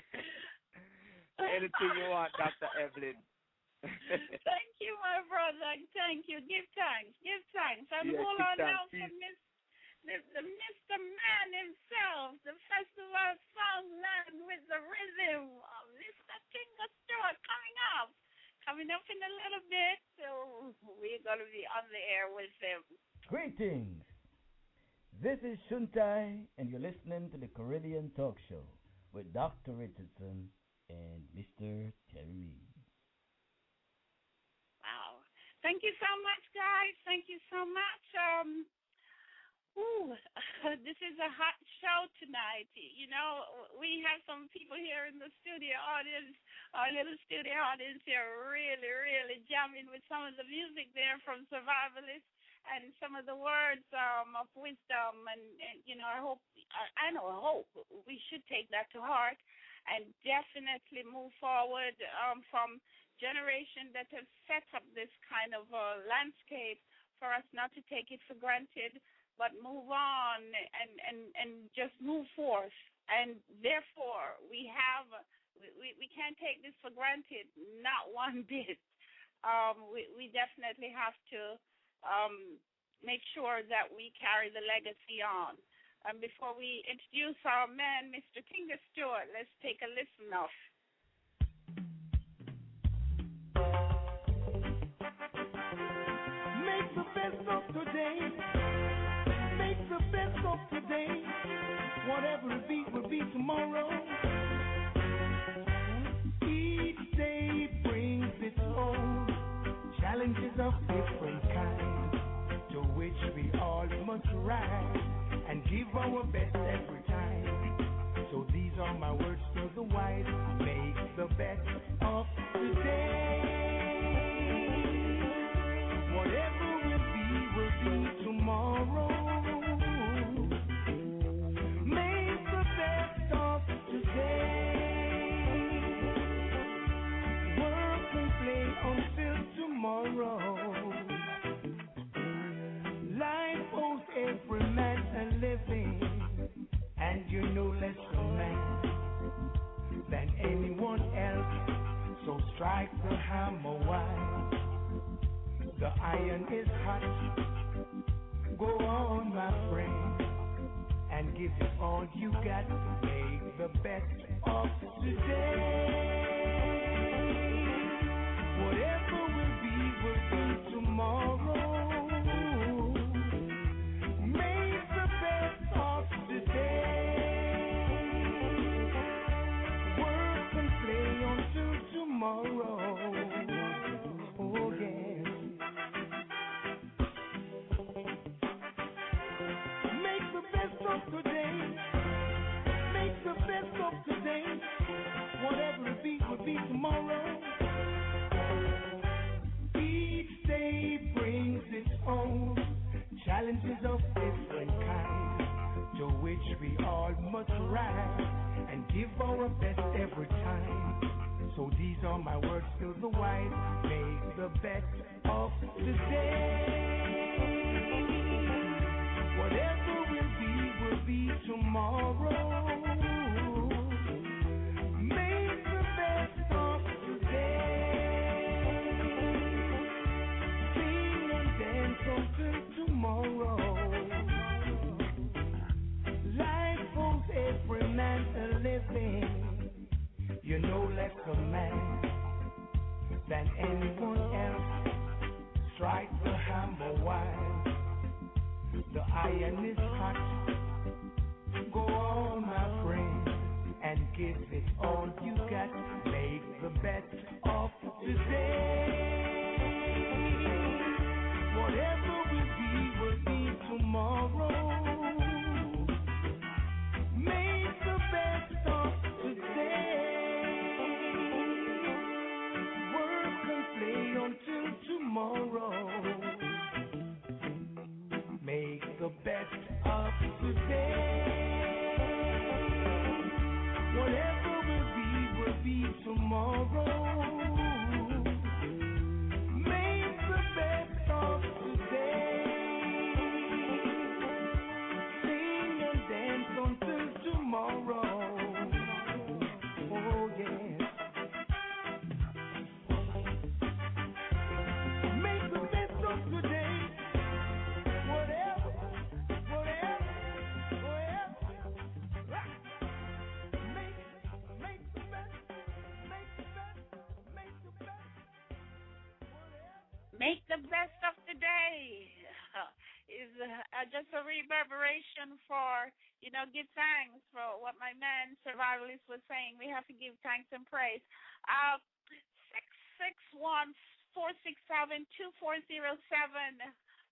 anything you want, Dr. Evelyn. Thank you, my brother. Thank you. Give thanks. Give thanks. And yes, hold on now for Miss the, the Mr. Man himself, the festival songland with the rhythm of Mr. Tinga Stewart coming up. Coming up in a little bit, so we're going to be on the air with him. Greetings. This is Shuntai, and you're listening to the Caribbean Talk Show with Dr. Richardson and Mr. Terry Reed. Thank you so much, guys. Thank you so much. Um, ooh, this is a hot show tonight. You know, we have some people here in the studio audience, our little studio audience here, really, really jamming with some of the music there from Survivalists and some of the words um, of wisdom. And, and you know, I hope, I, I know, I hope we should take that to heart and definitely move forward um, from generation that have set up this kind of uh, landscape for us not to take it for granted, but move on and and and just move forth. And therefore, we have we we can't take this for granted, not one bit. Um, we we definitely have to um, make sure that we carry the legacy on. And before we introduce our man, Mr. Tinga Stewart, let's take a listen of. The best of today. Make the best of today. Whatever will be tomorrow. Each day brings its own challenges of different kinds to which we all must rise and give our best every time. So these are my words to the wise. Make the best of today. Strike the hammer wide. The iron is hot. It all you got. To make the best of today. Whatever will be, will be tomorrow. Today. Make the best of today. Whatever it be, will be tomorrow. Each day brings its own challenges of different kinds to which we all must rise and give our best every time. So these are my words to the wise. Make the best of today. Be tomorrow. Make the best of today. Sing and dance tomorrow. Life owes every man a living. You know less a man than anyone else. Strike the hammer wide. The iron is hot. Go on, my friend, and give it all you got. Make the best of today. Whatever will be, will be tomorrow. Make the best of today. Work and play until tomorrow. Tomorrow. Make the best of the day. is uh, just a reverberation for, you know, give thanks for what my man survivalist was saying. We have to give thanks and praise. Uh, six six one four six seven two four zero seven.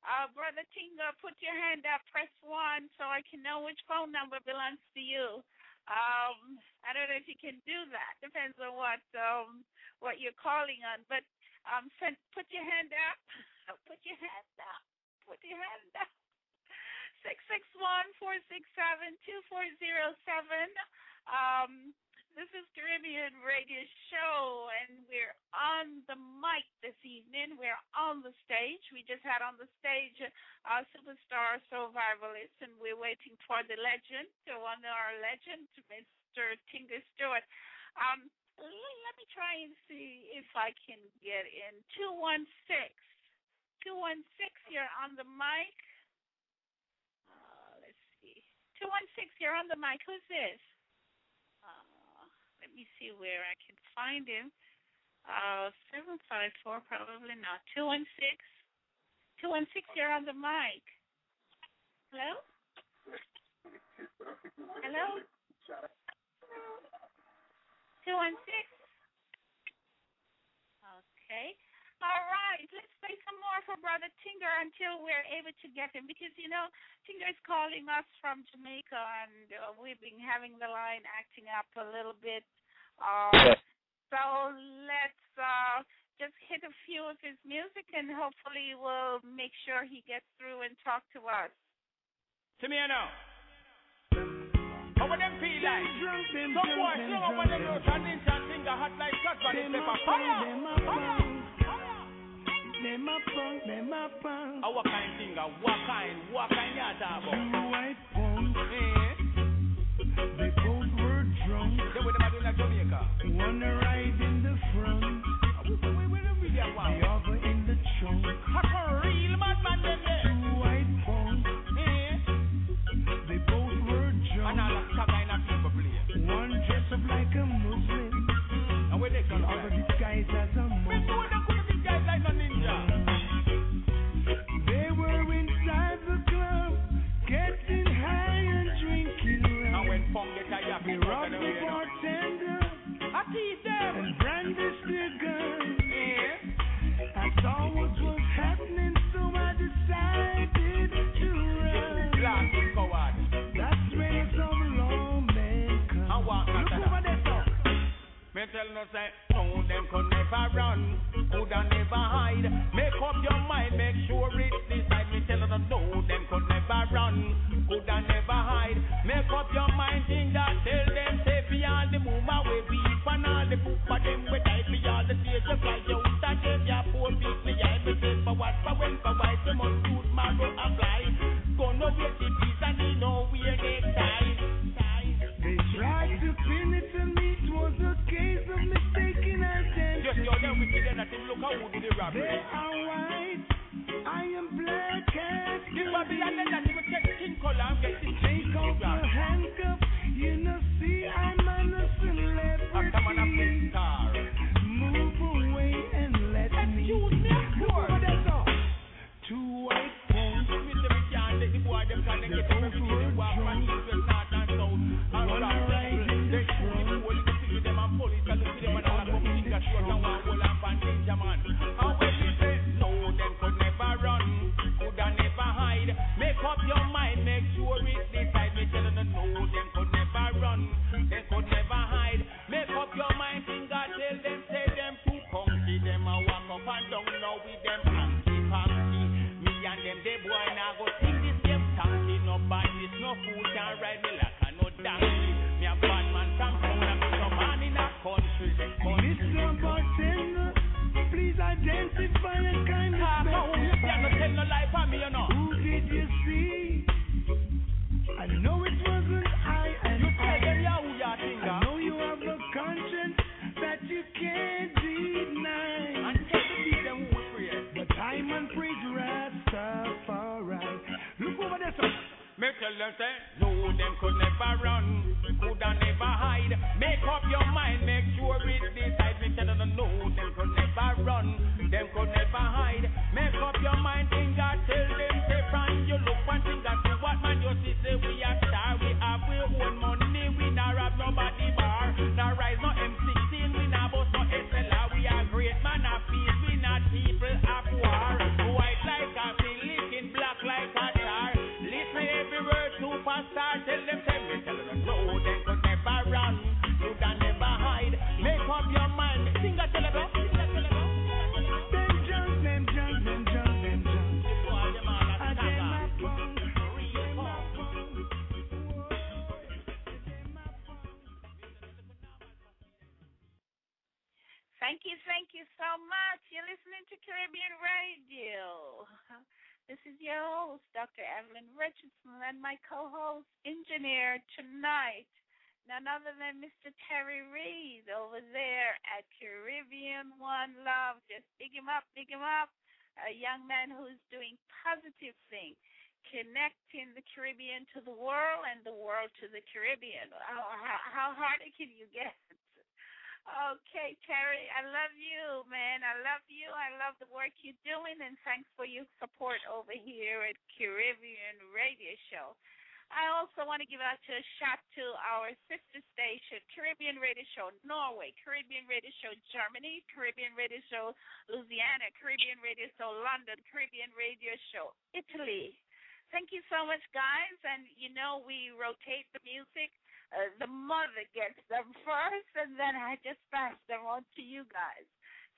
Uh, Brother Tinga, put your hand up, press one, so I can know which phone number belongs to you. Um, I don't know if you can do that. Depends on what um what you're calling on, but um, send, put your hand up. Put your hand up Put your hand up. Six six one four six seven two four zero seven. Um, this is Caribbean Radio Show, and we're on the mic this evening. We're on the stage. We just had on the stage our superstar survivalist, and we're waiting for the legend, one of our legend, Mr. Tinga Stewart. Um, let me try and see if I can get in. 216 216, you're on the mic. Uh, let's see. 216, you're on the mic. Who's this? Uh, let me see where I can find him. Uh, 754, probably not. 216. 216, you're on the mic. Hello? Hello? 216? Okay. All right, let's play some more for Brother Tinga until we're able to get him because you know Tinga is calling us from Jamaica and uh, we've been having the line acting up a little bit. Uh, so let's uh, just hit a few of his music and hopefully we'll make sure he gets through and talk to us. To me now. How would them feel like? Some boy slung up on the road and ninja Tinga hot like scotch but it's pepper. Fire! Fire! Them a punk, them a punk. What kind thing? What kind? What kind you talk about? Two white punks. Eh? They both were drunk. They with them a doing like Jamaica. One ride Me tell no say, no, them could never run, coulda never hide. Make up your mind, make sure it's decide. Me tell them, no, them could never run, coulda never hide. Make up your mind, think that tell them, say, for all the mama we beef and all the poop for them we die for all the stage you fly you and give your poor me I be for what, for when, for why, shoot, marrow and fly. Gonna wait the and my co-host, engineer tonight, none other than Mr. Terry Reed over there at Caribbean One Love. Just big him up, big him up. A young man who's doing positive things connecting the Caribbean to the world and the world to the Caribbean. How, how, how hard can you get? Okay, Terry, I love you, man. I love you. I love the work you're doing, and thanks for your support over here at Caribbean Radio Show. I also want to give out a shout to our sister station, Caribbean Radio Show Norway, Caribbean Radio Show Germany, Caribbean Radio Show Louisiana, Caribbean Radio Show London, Caribbean Radio Show Italy. Thank you so much, guys. And you know, we rotate the music. Uh, the mother gets them first, and then I just pass them on to you guys.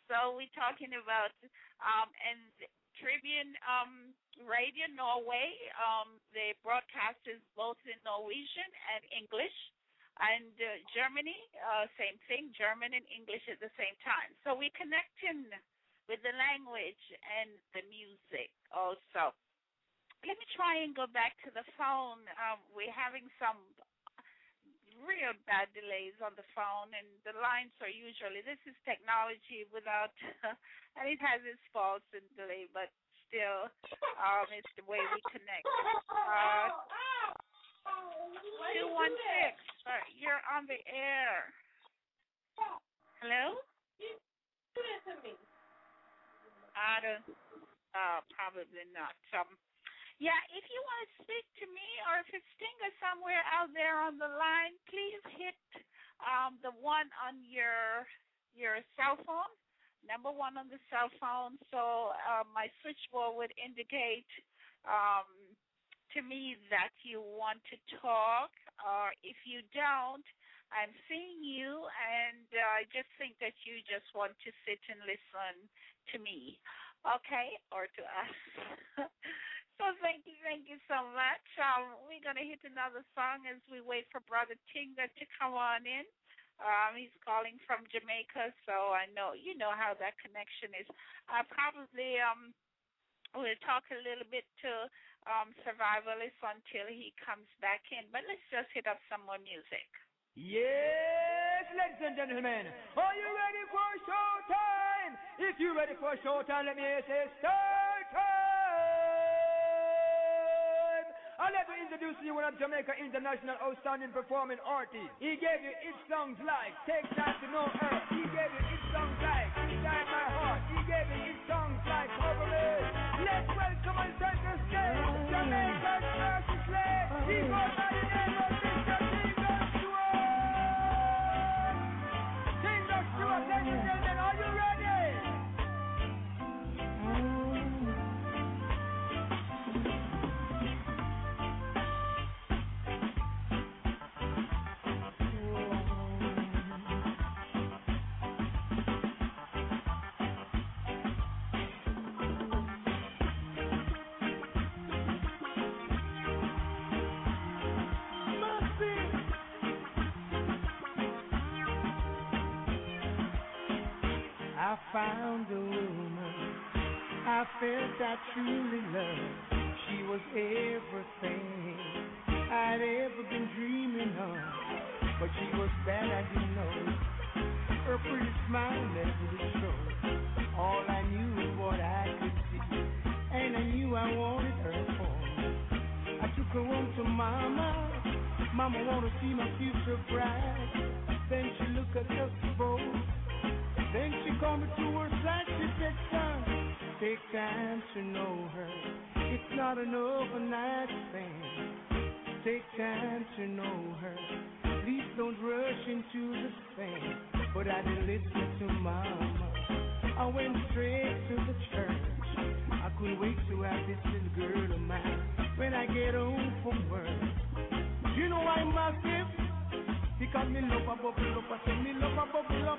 So we're talking about um, and Caribbean um, Radio Norway. Um, the broadcast is both in Norwegian and English. And uh, Germany, uh, same thing, German and English at the same time. So we're connecting with the language and the music also let me try and go back to the phone. Um, we're having some real bad delays on the phone, and the lines are usually this is technology without, and it has its faults and delay, but still, um, it's the way we connect. Uh, two one six. You're on the air. Hello. Do this to me. I don't. Uh, probably not. Um, yeah, if you want to speak to me or if it's Stinger somewhere out there on the line, please hit um, the one on your your cell phone, number one on the cell phone. So uh, my switchboard would indicate um, to me that you want to talk, or if you don't, I'm seeing you, and uh, I just think that you just want to sit and listen to me, okay, or to us. So thank you, thank you so much. Um, we're gonna hit another song as we wait for Brother Tinga to come on in. Um, he's calling from Jamaica, so I know you know how that connection is. I probably um we'll talk a little bit to um survivalists until he comes back in. But let's just hit up some more music. Yes, ladies and gentlemen, are you ready for showtime? If you're ready for showtime, let me say start I'd like to introduce you one of Jamaica International Outstanding Performing Artist. He gave you his songs like Take Time to Know Her. He gave you his songs like Inside My Heart. He gave you his songs like Cover Let's welcome on center stage Jamaica's first slave. He goes found a woman I felt I truly loved. She was everything I'd ever been dreaming of. But she was bad, I didn't know. Her pretty smile never would show. All I knew was what I could see. And I knew I wanted her for. I took her home to mama. Mama wanna see my future bride. Then she looked at us me to her side. She said, son, take time to know her. It's not an overnight thing. Take time to know her. Please don't rush into the thing. But I didn't listen to mama. I went straight to the church. I couldn't wait to have this little girl of mine when I get home from work. You know I must massive. Because me love a bubble up, I say me love a bubble up.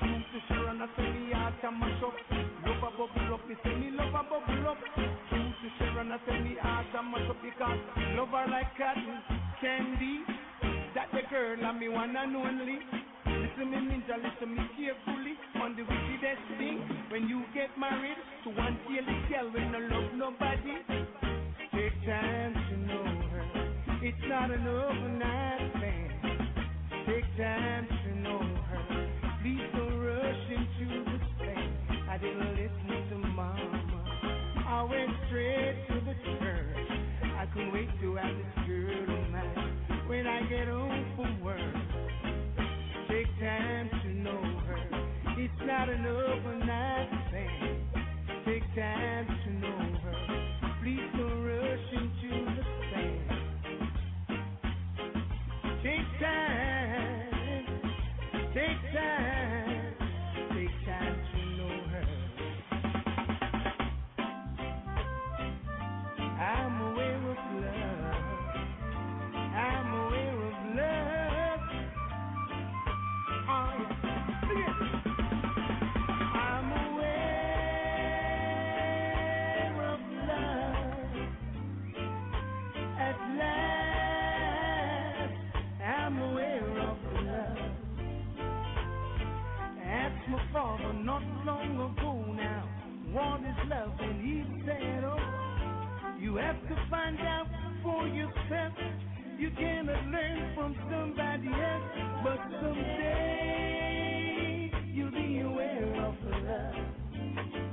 True to Sharon, I say me heart a mash up. Love a bubble up, me say me love a bubble up. True to Sharon, I say me heart a mash up because love her like cotton candy. That the girl and me one and only. Listen me ninja, listen me carefully. on the wickedest thing when you get married to one silly girl when no love nobody. Take time to know her. It's not an overnight thing. Time to know her. Don't rush thing. I didn't listen to mama. I went straight to the church. I wait to have this girl when I get home from work. Take time to know her. It's not an overnight thing. Take time to know love? And he said, oh, you have to find out for yourself. You cannot learn from somebody else, but someday you'll be aware of love.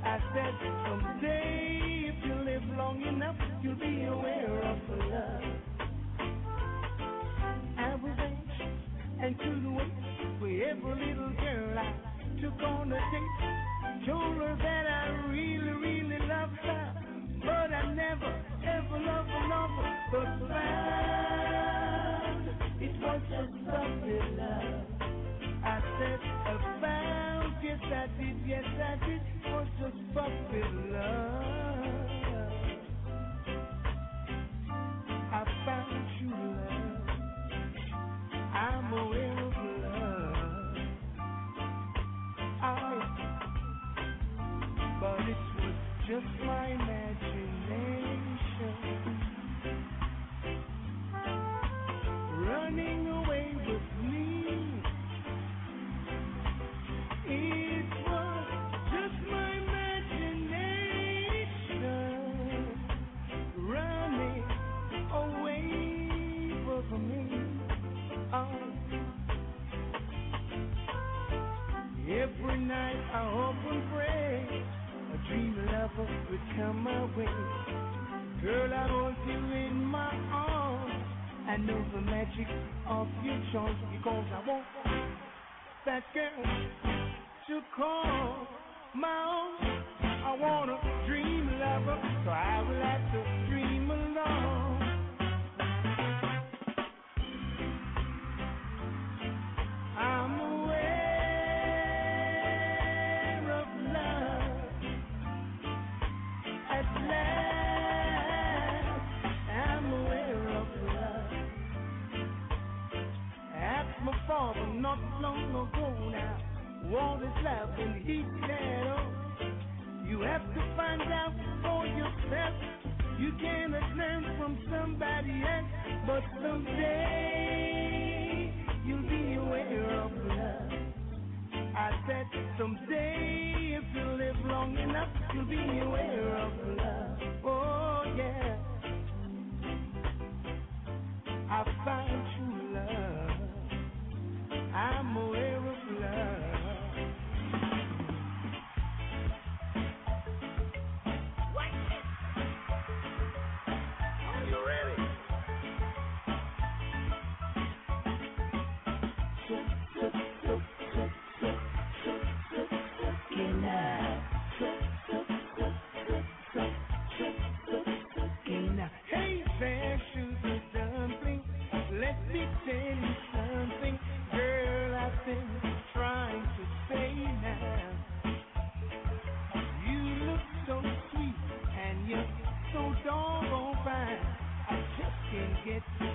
I said someday, if you live long enough, you'll be aware of love. I was anxious and couldn't wait for every little girl I took on a date. Told her that I really, really loved her, but I never, ever loved another. But found it was just puppy love. I said I found, yes I did, yes I did, was just puppy love. Every night I hope and pray dream lover would come my way. Girl, I want you in my arms. I know the magic of your charms because I want that girl to call my own. I want a dream lover, so I will have to father not long ago now, what is love? And he said, oh, you have to find out for yourself. You cannot learn from somebody else, but someday you'll be aware of love. I said someday if you live long enough, you'll be aware of love. Oh so doggone fine. I just can't get you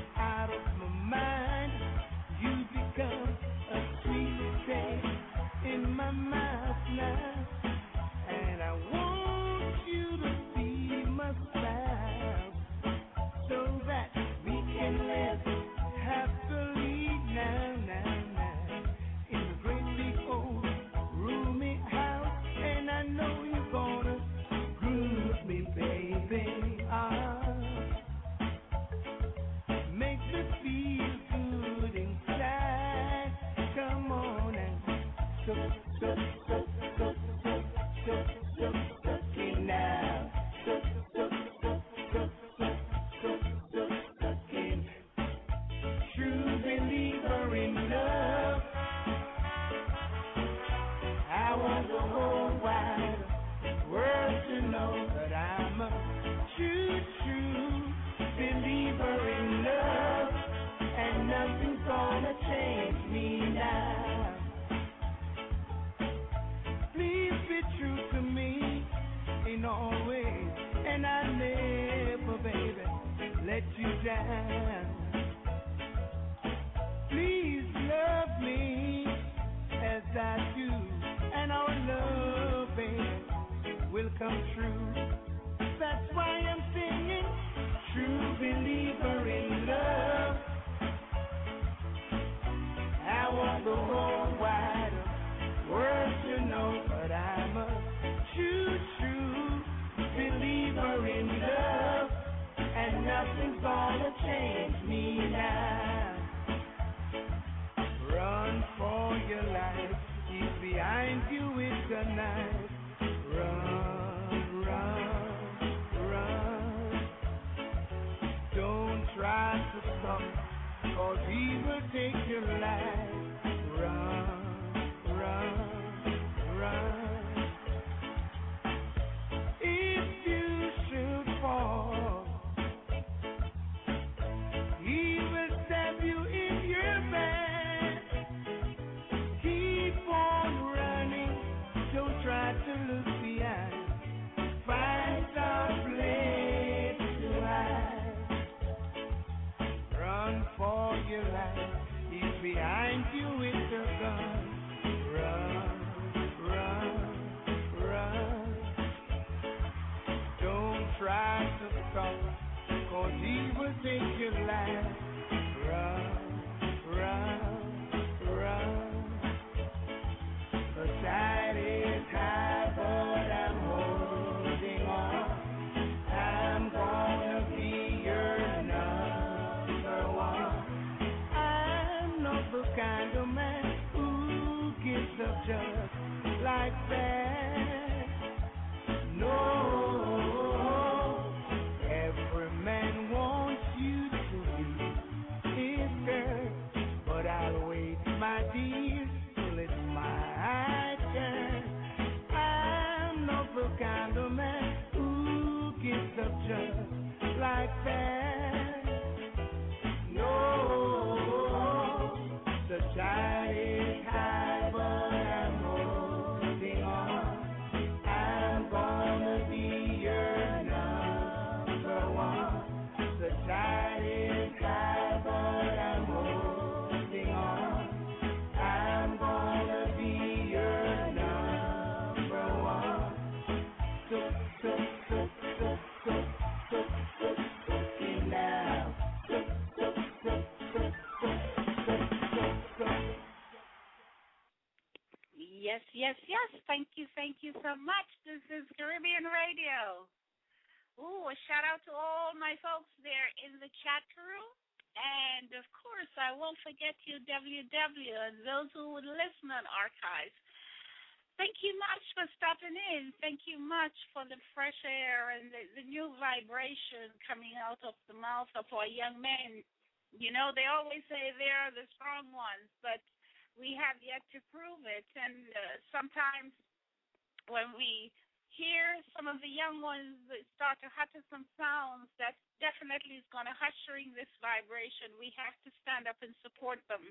Thank you, so much. This is Caribbean Radio. Ooh, a shout out to all my folks there in the chat room. And of course, I won't forget you, WW, and those who would listen on archives. Thank you much for stopping in. Thank you much for the fresh air and the, the new vibration coming out of the mouth of our young men. You know, they always say they're the strong ones, but we have yet to prove it. And uh, sometimes when we hear some of the young ones start to utter some sounds that definitely is going to ushering this vibration, we have to stand up and support them.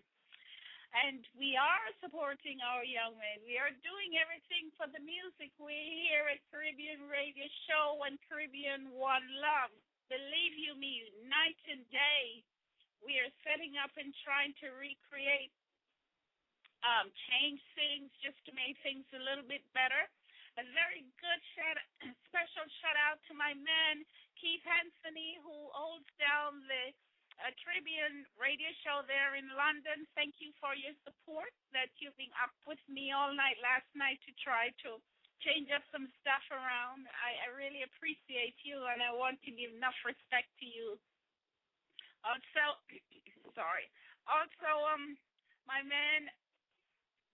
And we are supporting our young men. We are doing everything for the music we hear at Caribbean Radio Show and Caribbean One Love. Believe you me, night and day, we are setting up and trying to recreate, um, change things just to make things a little bit better. A very good shout, special shout out to my man Keith Anthony, who holds down the uh, Caribbean radio show there in London. Thank you for your support. That you've been up with me all night last night to try to change up some stuff around. I, I really appreciate you, and I want to give enough respect to you. Also, sorry. Also, um, my man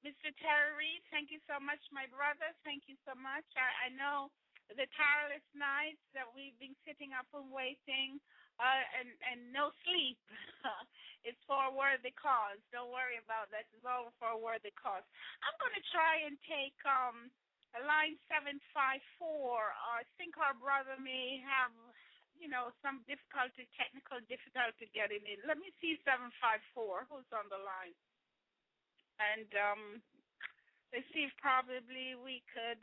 Mr. Terry Reed, thank you so much, my brother. Thank you so much. I, I know the tireless nights that we've been sitting up and waiting, uh, and and no sleep. it's for a worthy cause. Don't worry about that. It's all for a worthy cause. I'm going to try and take um line seven five four. I think our brother may have. You know, some difficulty, technical difficulty getting in. Let me see 754. Who's on the line? And um let's see if probably we could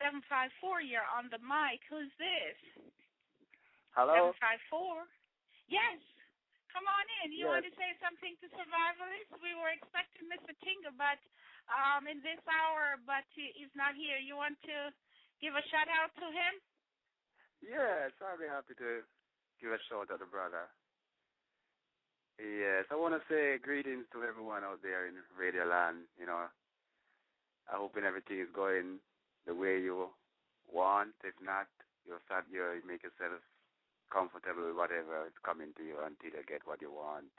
seven five four you're on the mic who's this Hello. seven five four yes come on in you Yes. want to say something to survivalists we were expecting mr tinga but um in this hour but he, he's not here you want to give a shout out to him? Yes, I'll be happy to give a shout out to brother. Yes, I want to say greetings to everyone out there in Radio Land. You know, I hope everything is going the way you want. If not, you'll start you make yourself comfortable with whatever is coming to you until you get what you want.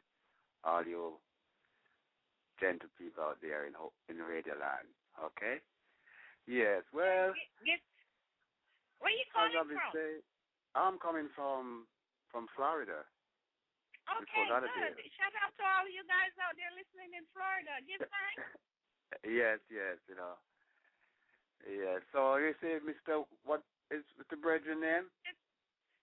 All you gentle people out there in in Radio Land. Okay? Yes. Well. Yes. Where are you calling from? Say, I'm coming from from Florida. Okay, good. Shout out to all you guys out there listening in Florida. Give thanks. yes, yes, you know. Yeah. So you say, Mister, what is the brethren name?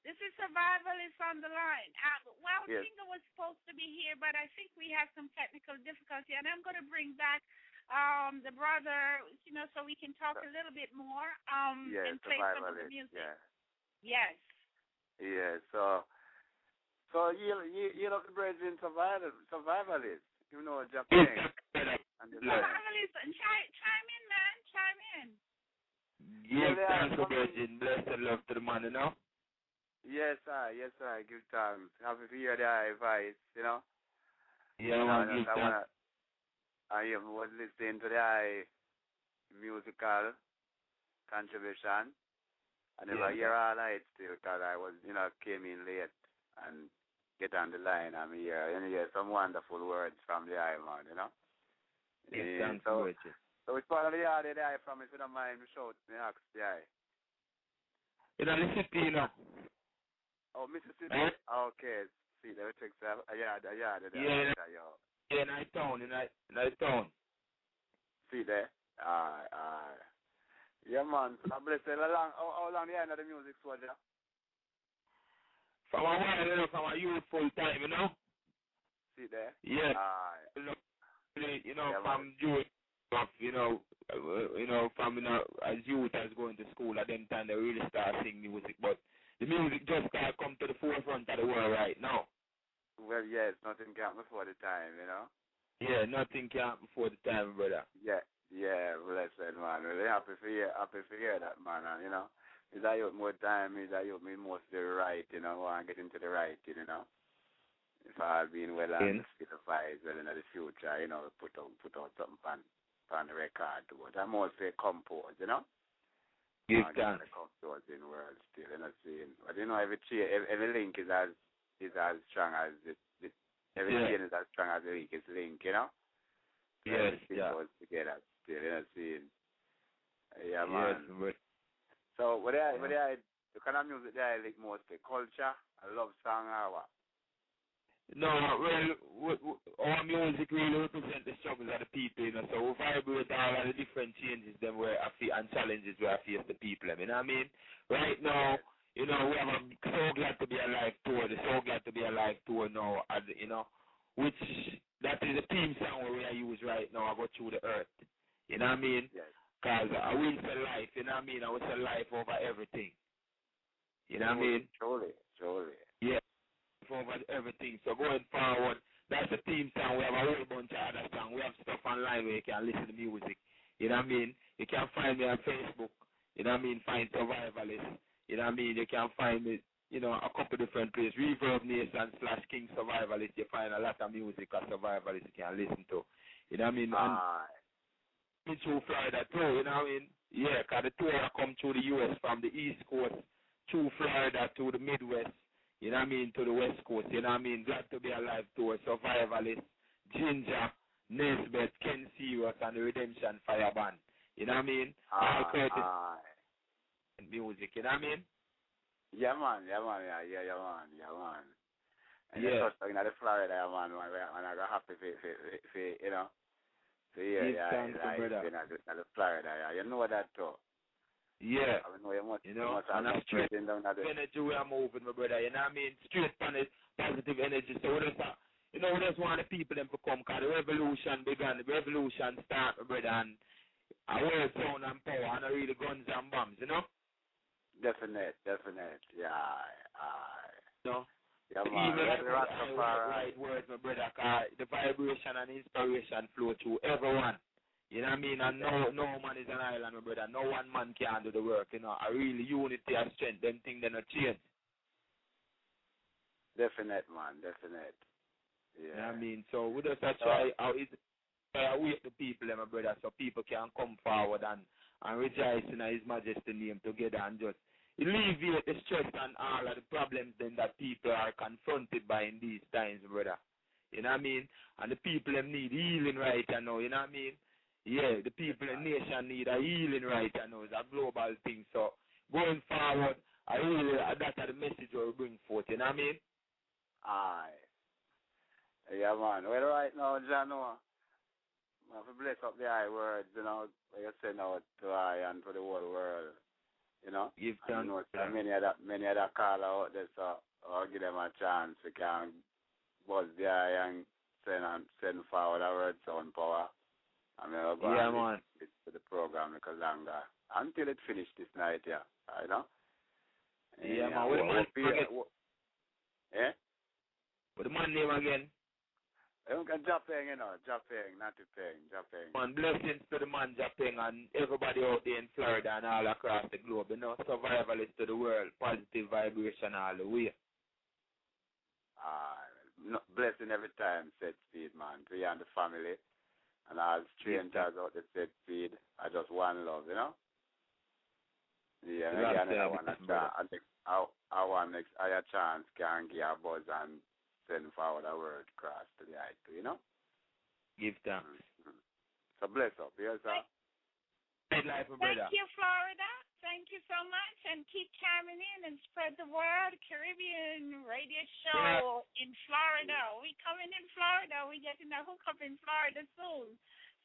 This is Survivalist on the line. Uh, well, yes. Tinga was supposed to be here, but I think we have some technical difficulty, and I'm going to bring back um the brother, you know, so we can talk a little bit more um yes, and play some of the music. Yeah. Yes. Yeah. So so you you you know the brethren survival survivalist, you know Japan. survivalist, chime chime in, man, chime in. Give thanks to brethren, bless and love to the man, you know. Yes, sir. Yes, sir. Give thanks. Happy to hear the advice, you know. Yeah, you man, know, give I thanks. wanna, I was listening to the musical contribution. I never Yeah. hear all night still because I was, you know, came in late and get on the line. I'm here and hear some wonderful words from the eye man, you know. Give Yeah, thanks so, so which part of the yard did I from if you don't mind me shout me ask the eye. Know, listen to you now. Oh, Mississippi. Eh? Okay. See, they take a yard, a yard, a Yeah. yard, yo. Yeah, in our town, in our, in our town. See there? Aye, aye. Yeah, man. So bless you. How long, how, how long the end of the music, soldier? From a while, you know, from a youthful time, you know. See there? Yeah. Aye. You know, you know Yeah, from youth, of, you know, uh, you know, from you know, as youth as going to school, at them time they really start singing music, but the music just start come to the forefront of the world right now. Well, yes, nothing can before the time, you know? Yeah, nothing can before the time, brother. Yeah, yeah, blessed, man. Really happy for hear, happy for hear that, man. And, you know, is that you more time, is that you me mostly right, you know, to get into the right, you know? If I had been well and certified well in the future, you know, put out put out something on on the record it. I'm mostly composed, you know? Give Uh, the composed in world still, you know, seeing. But you know every chain every, every link is as is as strong as the, the every Yeah. chain is as strong as the weakest link, you know? Yes, everything yeah. goes together still, you know, seeing. Yeah, Yes, but So what I what I the kind of music that I like mostly culture, a love song or what? no, well, our music really represent the struggles of the people, you know. So we vibrate all of the different changes them where I feel and challenges where I face the people. You know what I mean? Right now, you know, we have a so glad to be alive tour. The so glad to be alive tour now, and, you know, which that is the theme song where we use right now. I go through the earth. You know what I mean? Yes. Cause I will say life. You know what I mean? I will say life over everything. You know what I mean? Truly, truly. Yeah, over everything. So going forward, that's the theme song. We have a whole bunch of other songs. We have stuff online where you can listen to music. You know what I mean? You can find me on Facebook. You know what I mean? Find Survivalist. You know what I mean? You can find me, you know, a couple different places. ReverbNation slash King Survivalist. You find a lot of music as Survivalist you can listen to. You know what I mean? And Aye. Through Florida too, you know what I mean? Yeah, 'cause the tour come through the U.S. from the East Coast through Florida to the Midwest, you know what I mean, to the West Coast, you know what I mean? Glad to be alive tour, Survivalist, Ginjah, Nesbeth, Ken Serious, and the Redemption Fire Band. You know what I mean? All Aye. Curtis music, you know what I mean? Yeah, man. Yeah, man. Yeah, yeah, yeah, man. Yeah, man. And Yeah. yeah. just like in the Florida, yeah, man, man, man, I got happy for, for, for, for you know, for yeah, Give yeah, yeah, you know, the, the Florida, yeah. You know that too. Yeah. I know you must, You know, must have and I'm straight down at the, energy we are moving, my brother. You know what I mean? Straight on it, positive energy. So we just, uh, you know, we just want the people them to come because the revolution began. The revolution start, my brother, and I wear sound and power and not really guns and bombs, you know? definite, definite. Yeah, aye, aye. Yeah, man. even the right, words, my brother, 'cause the vibration and inspiration flow through everyone. You know what I mean? And no no man is an island, my brother. No one man can do the work, you know. A real unity and strength, them things they not change. Definite, man. Definite. Yeah. You know what I mean? So we just a try how it try to wake the people, eh, my brother, so people can come forward and, and rejoice in His Majesty name together and just alleviate the stress and all of the problems then that people are confronted by in these times, brother. You know what I mean? And the people them need healing right now, you know what I mean? Yeah, the people in the nation need a healing right now. It's a global thing. So going forward, I really that's the message we bring forth, you know what I mean? Aye. Yeah, man. Well, right now, Jano, I have to bless up the high words, you know, like you say now to I and to the whole world, you know. Give I thanks. know many other many other caller out there, so I'll give them a chance to can buzz the eye and send and send forward word sound power. I mean, I'll go Yeah, man. listen to the program because longer until it finished this night, yeah, you know. Yeah, man. What the what- man what what- Eh? What the man name again? Japan, you know, Japan, not Japan, Japan. Man, blessings to the man Japan and everybody out there in Florida and all across the globe. You know, survivalists to the world, positive vibration all the way. Ah, no, blessing every time, set speed, man, to you and the family. And all strangers out the set speed are just one love, you know? Yeah, You and again, I have want a chance, I, I want next, I a chance can give a buzz and send forward a word across to the eye, you know? Give thanks. Mhm. So bless up, yes, sir. Good life, my Thank you, Florida. Thank you so much, and keep coming in and spread the word. Caribbean radio show in Florida. We coming in Florida. We getting a hookup in Florida soon.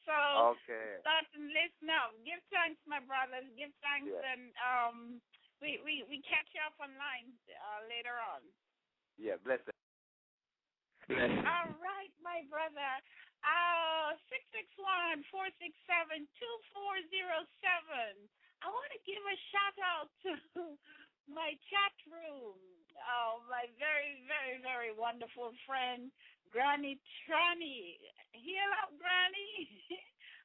So Okay. start and listen up. Give thanks, my brothers. Give thanks, Yeah. and um, we we we catch you up online uh, later on. Yeah, bless it. Bless. All right, my brother. Uh, six six one four six seven two four zero seven. I want to give a shout out to my chat room. Oh, my very, very, very wonderful friend, Granny Trani. Heal up, Granny.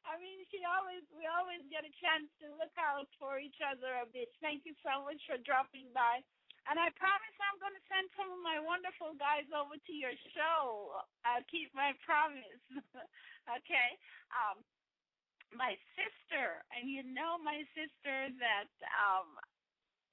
I mean, she always, we always get a chance to look out for each other a bit. Thank you so much for dropping by. And I promise I'm going to send some of my wonderful guys over to your show. I'll keep my promise. okay. Um, my sister, and you know my sister that um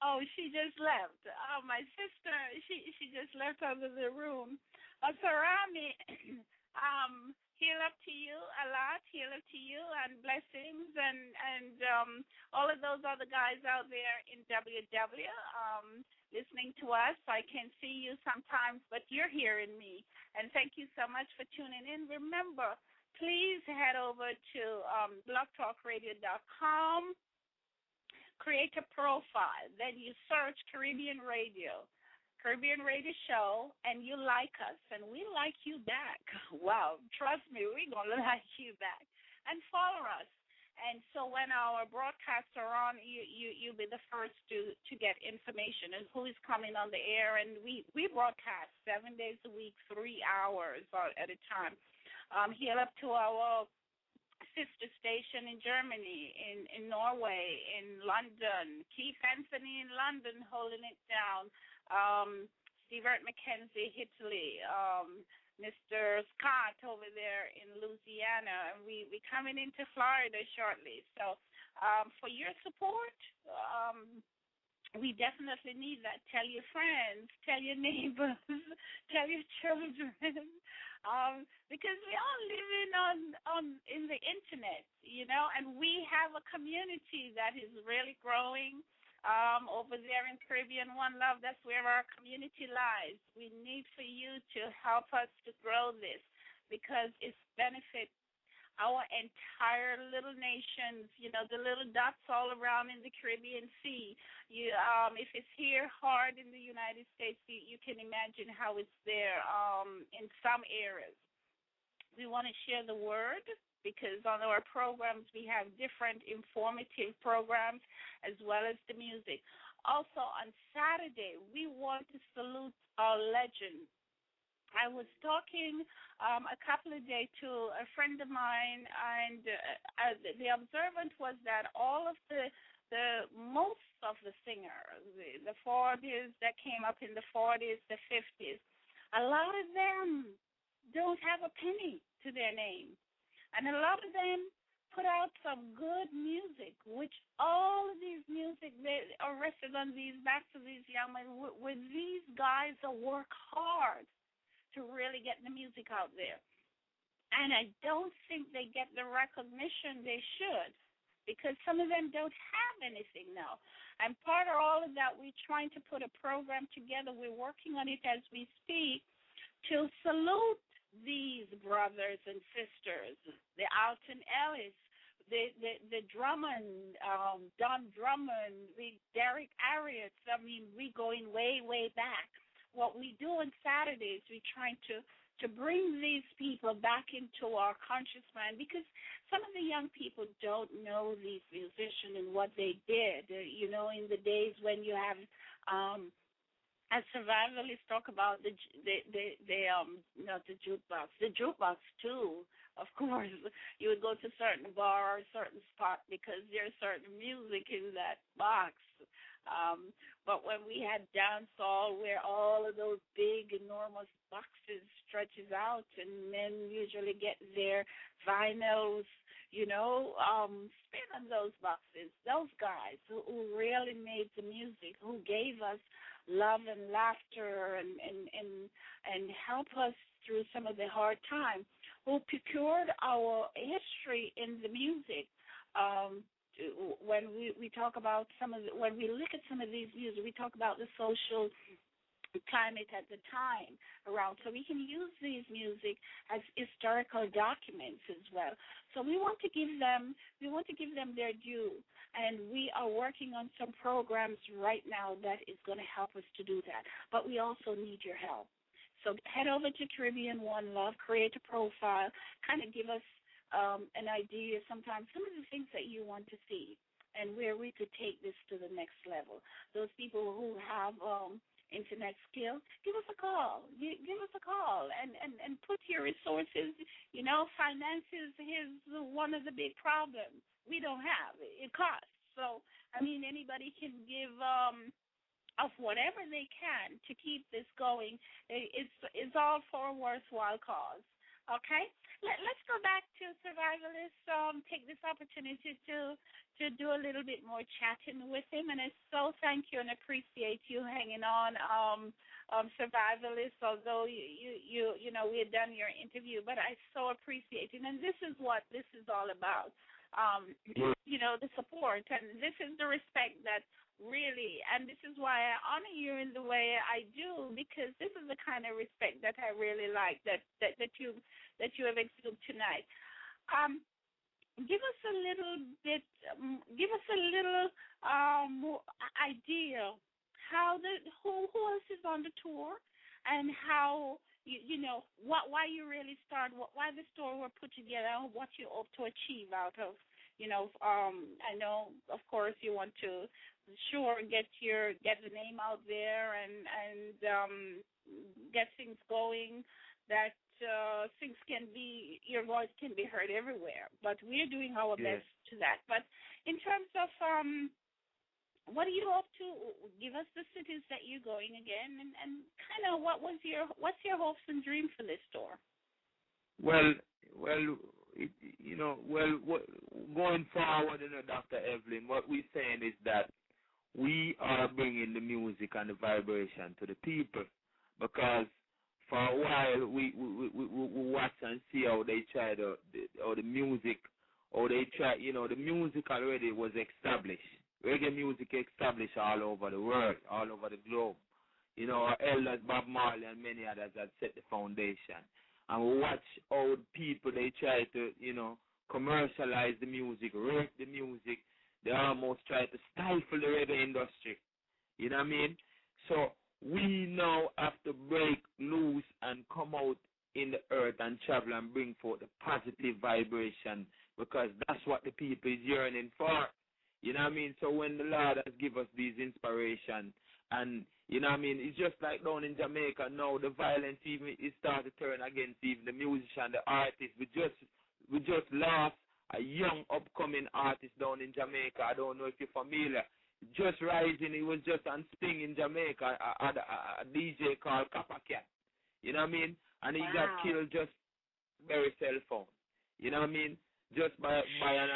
oh she just left. Oh my sister she she just left out of the room. Uh Sarami um heal up to you a lot, heal up to you and blessings and and um all of those other guys out there in WW um listening to us. I can see you sometimes but you're hearing me. And thank you so much for tuning in. Remember please head over to um, blogtalkradio.com, create a profile, then you search Caribbean Radio, Caribbean Radio Show, and you like us, and we like you back. Wow, trust me, we're going to like you back. And follow us. And so when our broadcasts are on, you you you'll be the first to to get information and who is coming on the air. And we we broadcast seven days a week, three hours at a time um, heal up to our sister station in Germany, in, in Norway, in London, Keith Anthony in London holding it down, um, Steve Ert McKenzie, Italy, um, Mr. Scott over there in Louisiana, and we we coming into Florida shortly. So um, for your support, um, we definitely need that. Tell your friends, tell your neighbors, tell your children, um, because we all living on on in the internet, you know, and we have a community that is really growing um, over there in Caribbean One Love. That's where our community lies. We need for you to help us to grow this because it's benefit our entire little nations, you know, the little dots all around in the Caribbean Sea. You, um, if it's here hard in the United States, you, you can imagine how it's there um, in some areas. We want to share the word because on our programs we have different informative programs as well as the music. Also on Saturday we want to salute our legend, I was talking um, a couple of days to a friend of mine, and uh, uh, the observant was that all of the the most of the singers, the, the 40s that came up in the 40s, the 50s, a lot of them don't have a penny to their name, and a lot of them put out some good music, which all of these music they are rested on these backs of these young men. With these guys that work hard to really get the music out there. And I don't think they get the recognition they should because some of them don't have anything now. And part of all of that, we're trying to put a program together. We're working on it as we speak to salute these brothers and sisters, the Alton Ellis, the the, the Drummond, um, Don Drummond, the Derek Arias. I mean, we going way way back what we do on Saturdays, we're trying to to bring these people back into our conscious mind because some of the young people don't know these musicians and what they did. You know, in the days when you have um as survivalists talk about the the the, the um not the jukebox the jukebox too of course you would go to certain bar or certain spot because there's certain music in that box um, but when we had dancehall, where all of those big, enormous boxes stretches out, and men usually get their vinyls, you know, um, spin on those boxes. Those guys who, who really made the music, who gave us love and laughter, and and and and help us through some of the hard times, who procured our history in the music. Um, when we we talk about some of the, when we look at some of these views, we talk about the social climate at the time around. So we can use these music as historical documents as well. So we want to give them we want to give them their due and we are working on some programs right now that is going to help us to do that but we also need your help so head over to caribbean one love create a profile kind of give us um, an idea sometimes some of the things that you want to see and where we could take this to the next level. Those people who have um, internet skills, give us a call. Give us a call and, and, and put your resources. You know, finances is one of the big problems. We don't have it. Costs. So, I mean, anybody can give um, of whatever they can to keep this going. It's it's all for a worthwhile cause. Okay, Let, us go back to survivalists. Um, take this opportunity to to do a little bit more chatting with him, and I so thank you and appreciate you hanging on, um, um, survivalists. Although you you you you know we had done your interview, but I so appreciate it, and this is what this is all about. Um, you know the support, and this is the respect that really and this is why I honor you in the way I do because this is the kind of respect that I really like that that, that you that you have exuded tonight. Um give us a little bit um, give us a little um idea how the who who else is on the tour and how you, you know what why you really start what why the story were put together what you hope to achieve out of you know um i know of course you want to sure get your get the name out there and and um get things going that uh things can be your voice can be heard everywhere but we're doing our yes. best to that but in terms of um what are you up to? Give us the cities that you're going again and and kind of what was your what's your hopes and dream for this tour well well it, you know well what, going forward you know dr evelyn what we're saying is that we are bringing the music and the vibration to the people because for a while we we, we, we watch and see how they try to the, how the music or they try you know the music already was established reggae music established all over the world all over the globe you know our elders Bob Marley and many others had set the foundation and we watch how people they try to you know commercialize the music rape the music they almost try to stifle the reggae industry. You know what I mean? So we now have to break loose and come out in the earth and travel and bring forth the positive vibration because that's what the people is yearning for. You know what I mean? So when the Lord has given us these inspiration and you know what I mean. It's just like down in Jamaica now. The violence even is started to turn against even the musician, the artist. We just we just lost a young upcoming artist down in Jamaica. I don't know if you're familiar. Just rising, he was just on Sting in Jamaica, a, a, a, a DJ called Cat. You know what I mean? And he wow. got killed just by very cell phone. You know what I mean? Just by by an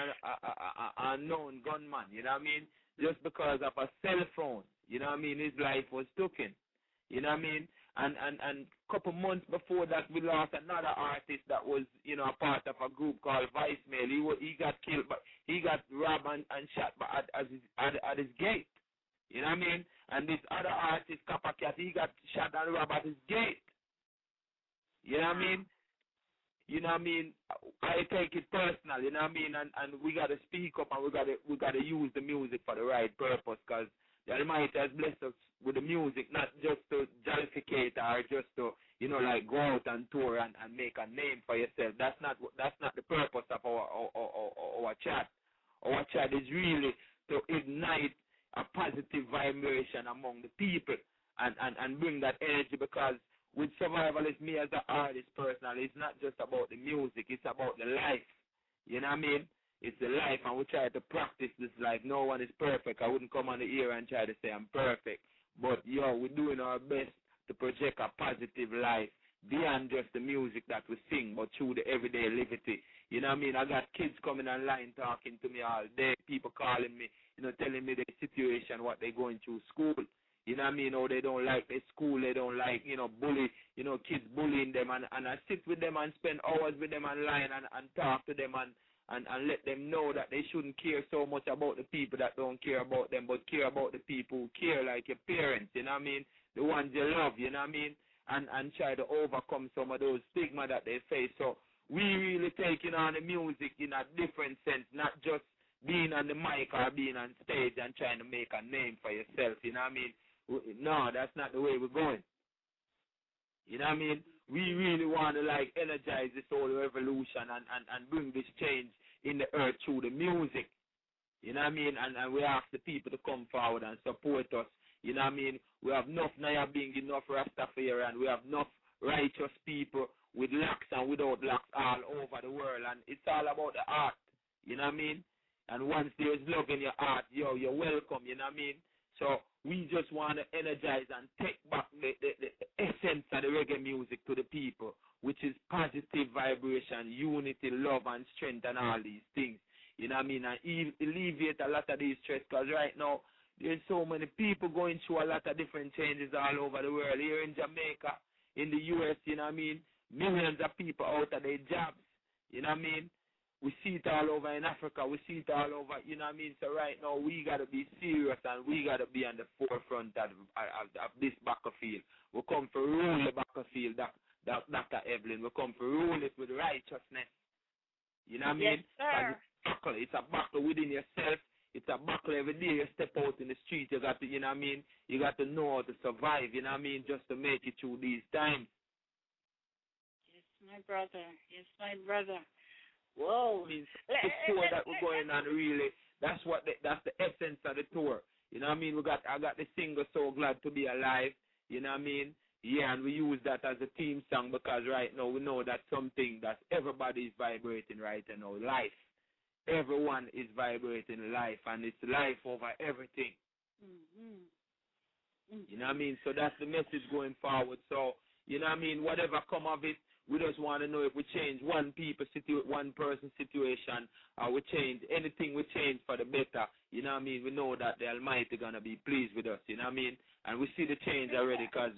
unknown gunman. You know what I mean? Just because of a cell phone. You know what I mean? His life was taken. You know what I mean? And and and couple months before that, we lost another artist that was you know a part of a group called Voicemail. He was, he got killed, but he got robbed and, and shot by, at, at, his, at, at his gate. You know what I mean? And this other artist, Cat, he got shot and robbed at his gate. You know what I mean? You know what I mean? I take it personal. You know what I mean? And and we gotta speak up and we gotta we gotta use the music for the right purpose because the Almighty has blessed us with the music, not just to jollificate or just to, you know, like go out and tour and, and make a name for yourself. That's not that's not the purpose of our our, our, our chat. Our chat is really to ignite a positive vibration among the people and, and, and bring that energy because with survivalist me as an artist personally, it's not just about the music, it's about the life. You know what I mean? It's the life, and we try to practice this life. No one is perfect. I wouldn't come on the air and try to say I'm perfect. But, yo, we're doing our best to project a positive life beyond just the music that we sing, but through the everyday liberty. You know what I mean? I got kids coming online talking to me all day, people calling me, you know, telling me their situation, what they're going through school. You know what I mean? Or they don't like their school, they don't like, you know, bully, you know, kids bullying them. And, and I sit with them and spend hours with them online and, and talk to them and and, and let them know that they shouldn't care so much about the people that don't care about them, but care about the people who care, like your parents, you know what I mean? The ones you love, you know what I mean? And and try to overcome some of those stigma that they face. So we really taking on the music in a different sense, not just being on the mic or being on stage and trying to make a name for yourself, you know what I mean? No, that's not the way we're going. You know what I mean? We really want to like energize this whole revolution and, and, and bring this change in the earth through the music. You know what I mean? And, and we ask the people to come forward and support us. You know what I mean? We have enough Nyabinghi enough Rastafarian. We have enough righteous people with locks and without locks all over the world. And it's all about the art. You know what I mean? And once there's love in your heart, yo, you're welcome. You know what I mean? So we just want to energize and take back the, the, the, essence of the reggae music to the people, which is positive vibration, unity, love, and strength, and all these things. You know what I mean? And alleviate a lot of these stress because right now there's so many people going through a lot of different changes all over the world. Here in Jamaica, in the U.S., you know what I mean? Millions of people out of their jobs. You know what I mean? We see it all over in Africa. We see it all over. You know what I mean? So right now we gotta be serious and we gotta be on the forefront of, of, of this battlefield. We come for rule the battlefield, Dr. Evelyn. We come for rule it with righteousness. You know what I mean? Yes, sir. It's a battle. It's a battle within yourself. It's a battle every day you step out in the street. You got to, you know what I mean? You got to know how to survive. You know what I mean? Just to make it through these times. Yes, my brother. Yes, my brother. Whoa. I mean, the tour that we're going on really that's what the, that's the essence of the tour. You know what I mean? We got I got the single So Glad to Be Alive, you know what I mean? Yeah, and we use that as a theme song because right now we know that's something that everybody is vibrating right now. Life. Everyone is vibrating life and it's life over everything. Mm-hmm. You know what I mean? So that's the message going forward. So, you know what I mean? Whatever come of it, we just want to know if we change one people situ- one person situation, or we change anything we change for the better. You know what I mean? We know that the Almighty gonna be pleased with us. You know what I mean? And we see the change already because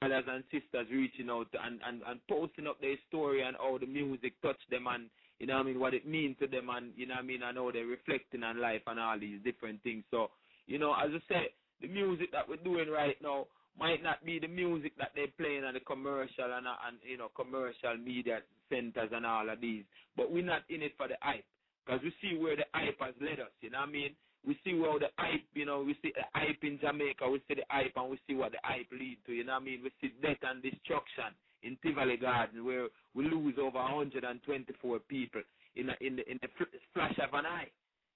brothers and sisters reaching out and, and and posting up their story and how the music touched them and you know what I mean what it means to them and you know what I mean I know they're reflecting on life and all these different things. So you know as I say, the music that we're doing right now might not be the music that they're playing on the commercial and, uh, and you know commercial media centers and all of these. But we're not in it for the hype because we see where the hype has led us. You know what I mean? We see where the hype, you know, we see the hype in Jamaica, we see the hype and we see what the hype lead to. You know what I mean? We see death and destruction in Tivoli Garden where we lose over 124 people in a, in the in the flash of an eye.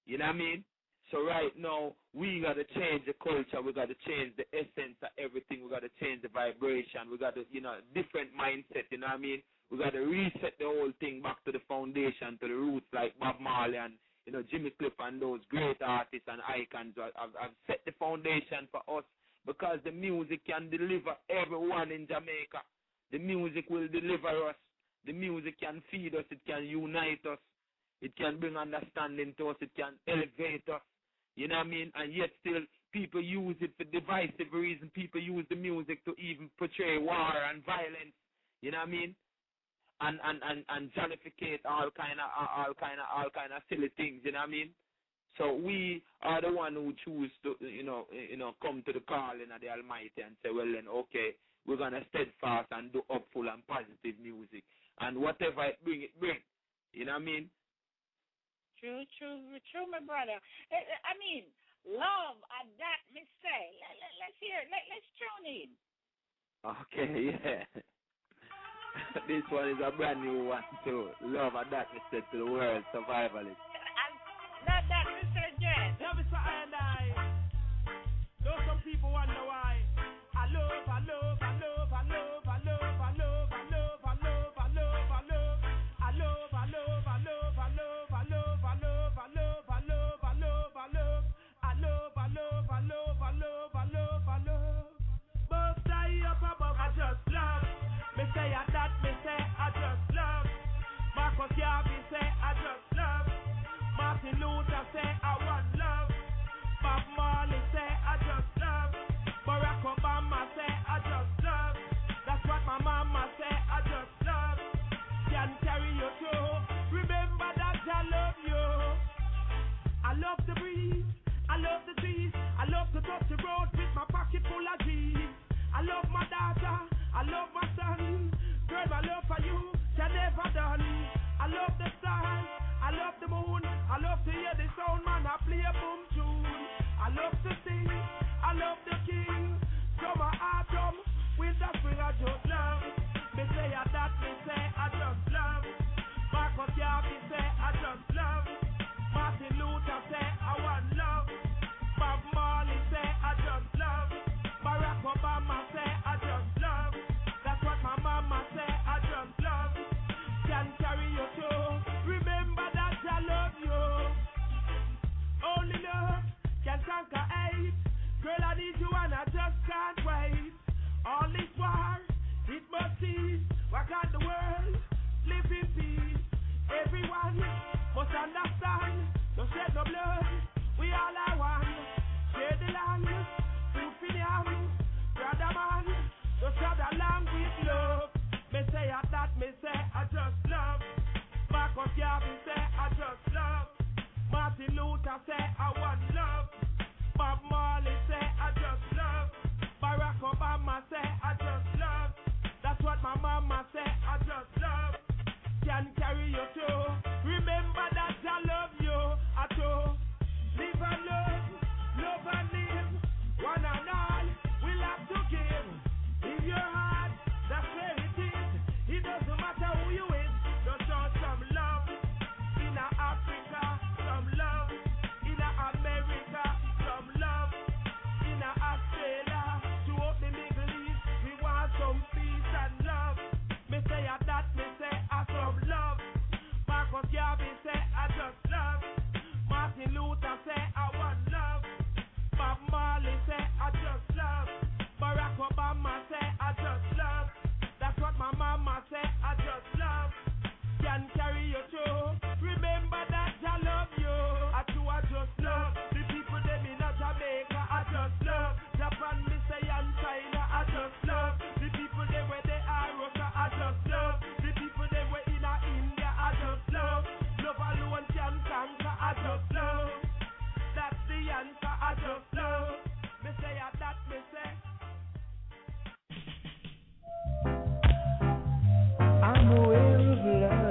You know what I mean? So right now, we got to change the culture. We got to change the essence of everything. We got to change the vibration. We got to, you know, different mindset. You know what I mean? We got to reset the whole thing back to the foundation, to the roots, like Bob Marley and you know Jimmy Cliff and those great artists and icons. I've, I've set the foundation for us because the music can deliver everyone in Jamaica. The music will deliver us. The music can feed us. It can unite us. It can bring understanding to us. It can elevate us. You know what I mean? And yet still people use it for divisive reasons. People use the music to even portray war and violence. You know what I mean? And and and and jollificate all kind of all kind of all kind of silly things. You know what I mean? So we are the one who choose to you know you know come to the calling of the Almighty and say, well then okay, we're gonna steadfast and do upful and positive music and whatever it bring it bring. You know what I mean? True, true, true, my brother. Eh, eh, I mean, love, and that me say. Let, let, let's hear, let, let's tune in. Okay, yeah. this one is a brand new one too. Love and that me say to the world survivalist. Let that me say, yes. Love is for I and I. Though some people wonder I love for you never. I love the stars, I love the moon, I love to hear the sound man. I play a boom tune. I love to everyone must understand. No shed no blood, we all are one. Share the land, food for the. Brother man, no shed along with love. Me say at that, me say I just love. Marcus Garvey say I just love. Martin Luther say I want love. I'm aware of love.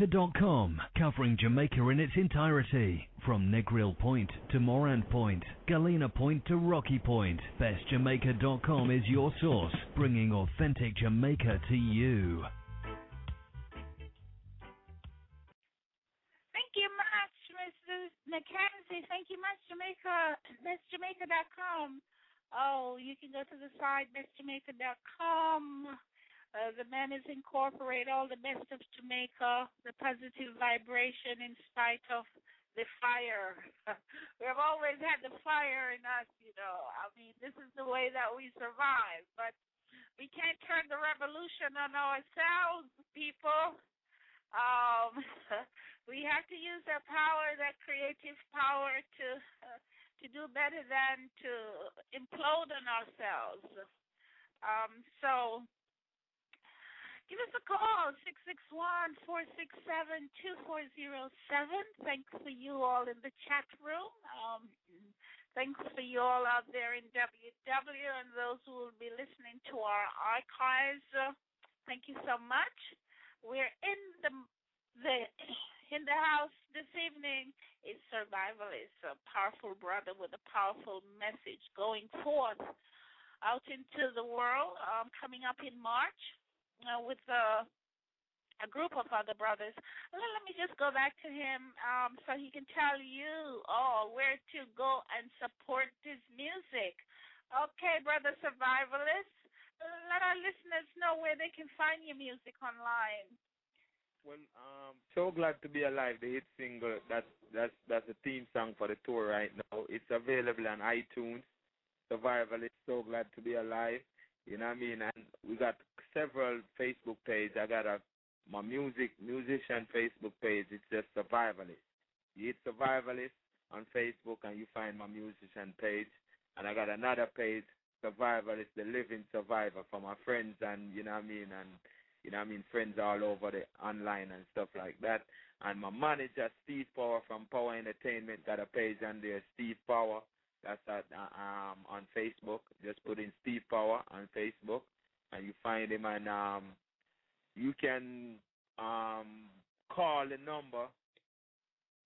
bestjamaica.com, covering Jamaica in its entirety, from Negril Point to Morant Point, Galina Point to Rocky Point. Bestjamaica.com is your source, bringing authentic Jamaica to you. Thank you much, Mr. Mackenzie. Thank you much, Jamaica. BestJamaica.com. Oh, you can go to the site, bestjamaica.com. Uh, the men is incorporate all the best of Jamaica, the positive vibration in spite of the fire. we have always had the fire in us, you know. I mean, this is the way that we survive. But we can't turn the revolution on ourselves, people. Um, we have to use our power, that creative power, to uh, to do better than to implode on ourselves. Um, so Give us a call, 661-467-2407. Thanks for you all in the chat room. Um, thanks for you all out there in WW and those who will be listening to our archives. Uh, thank you so much. We're in the the in the house this evening is survivalist, a powerful brother with a powerful message going forth out into the world. Um, coming up in March, uh, with a, a group of other brothers. Let me just go back to him um, so he can tell you all where to go and support this music. Okay, brother survivalist, let our listeners know where they can find your music online. Well, um, so glad to be alive. The hit single that's that's that's the theme song for the tour right now. It's available on iTunes. Survivalist, so glad to be alive. You know what I mean? And we got several Facebook pages. I got a my music musician Facebook page. It's just Survivalist. You hit Survivalist on Facebook and you find my musician page. And I got another page, Survivalist, the Living Survivor, for my friends and you know what I mean and you know what I mean friends all over the online and stuff like that. And my manager Steve Power from Power Entertainment got a page on there, Steve Power. That's at, um, on Facebook. Just put in Steve Power on Facebook, and you find him. And um, you can um, call the number,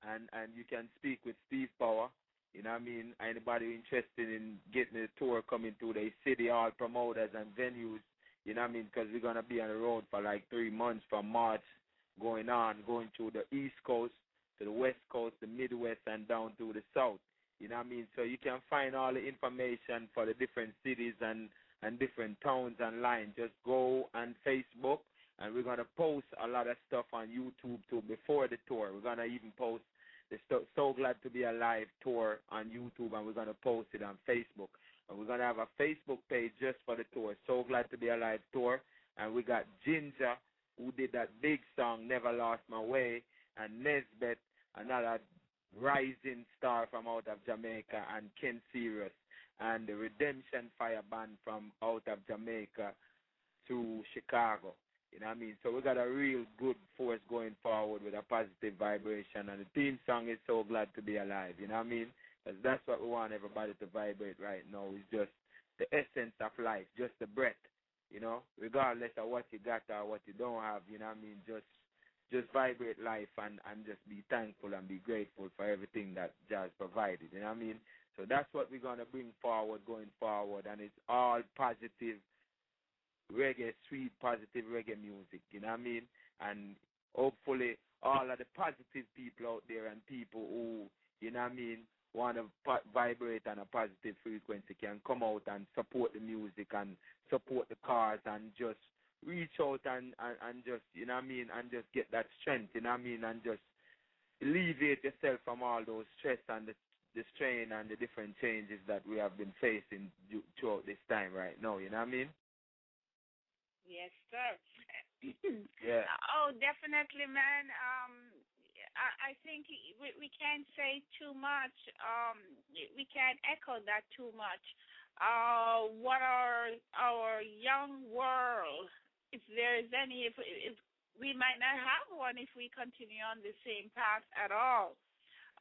and and you can speak with Steve Power. You know what I mean? Anybody interested in getting a tour coming to the city, all promoters and venues. You know what I mean? Because we're gonna be on the road for like three months from March, going on, going to the East Coast, to the West Coast, the Midwest, and down to the South. You know what I mean? So you can find all the information for the different cities and and different towns online. Just go on Facebook, and we're gonna post a lot of stuff on YouTube too before the tour. We're gonna even post the So Glad to Be Alive tour on YouTube, and we're gonna post it on Facebook. And we're gonna have a Facebook page just for the tour. So Glad to Be Alive tour, and we got Ginjah who did that big song Never Lost My Way, and Nesbeth, another rising star from out of Jamaica, and Ken Sirius, and the Redemption Fire Band from out of Jamaica to Chicago. You know what I mean? So we got a real good force going forward with a positive vibration, and the theme song is so glad to be alive. You know what I mean? Because that's what we want everybody to vibrate right now. Is just the essence of life, just the breath. You know, regardless of what you got or what you don't have. You know what I mean? Just just vibrate life and, and just be thankful and be grateful for everything that Jah's provided. You know what I mean? So that's what we're gonna bring forward going forward and it's all positive reggae, sweet positive reggae music, you know what I mean? And hopefully all of the positive people out there and people who, you know what I mean, want to po- vibrate on a positive frequency can come out and support the music and support the cars and just reach out and, and, and just, you know what I mean, and just get that strength, you know what I mean, and just alleviate yourself from all those stress and the, the strain and the different changes that we have been facing throughout this time right now, you know what I mean? Yes, sir. yeah. Oh, definitely, man. Um, I, I think we, we can't say too much. Um, we can't echo that too much. Uh, what our our young world there is any, if if we might not have one if we continue on the same path at all.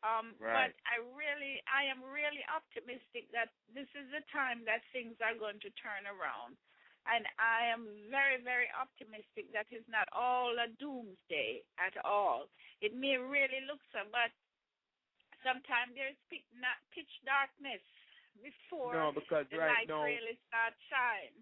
Um, right. But I really, I am really optimistic that this is the time that things are going to turn around. And I am very, very optimistic that it's not all a doomsday at all. It may really look so, but sometimes there's pitch, not pitch darkness before No, because the right light now- really starts shine.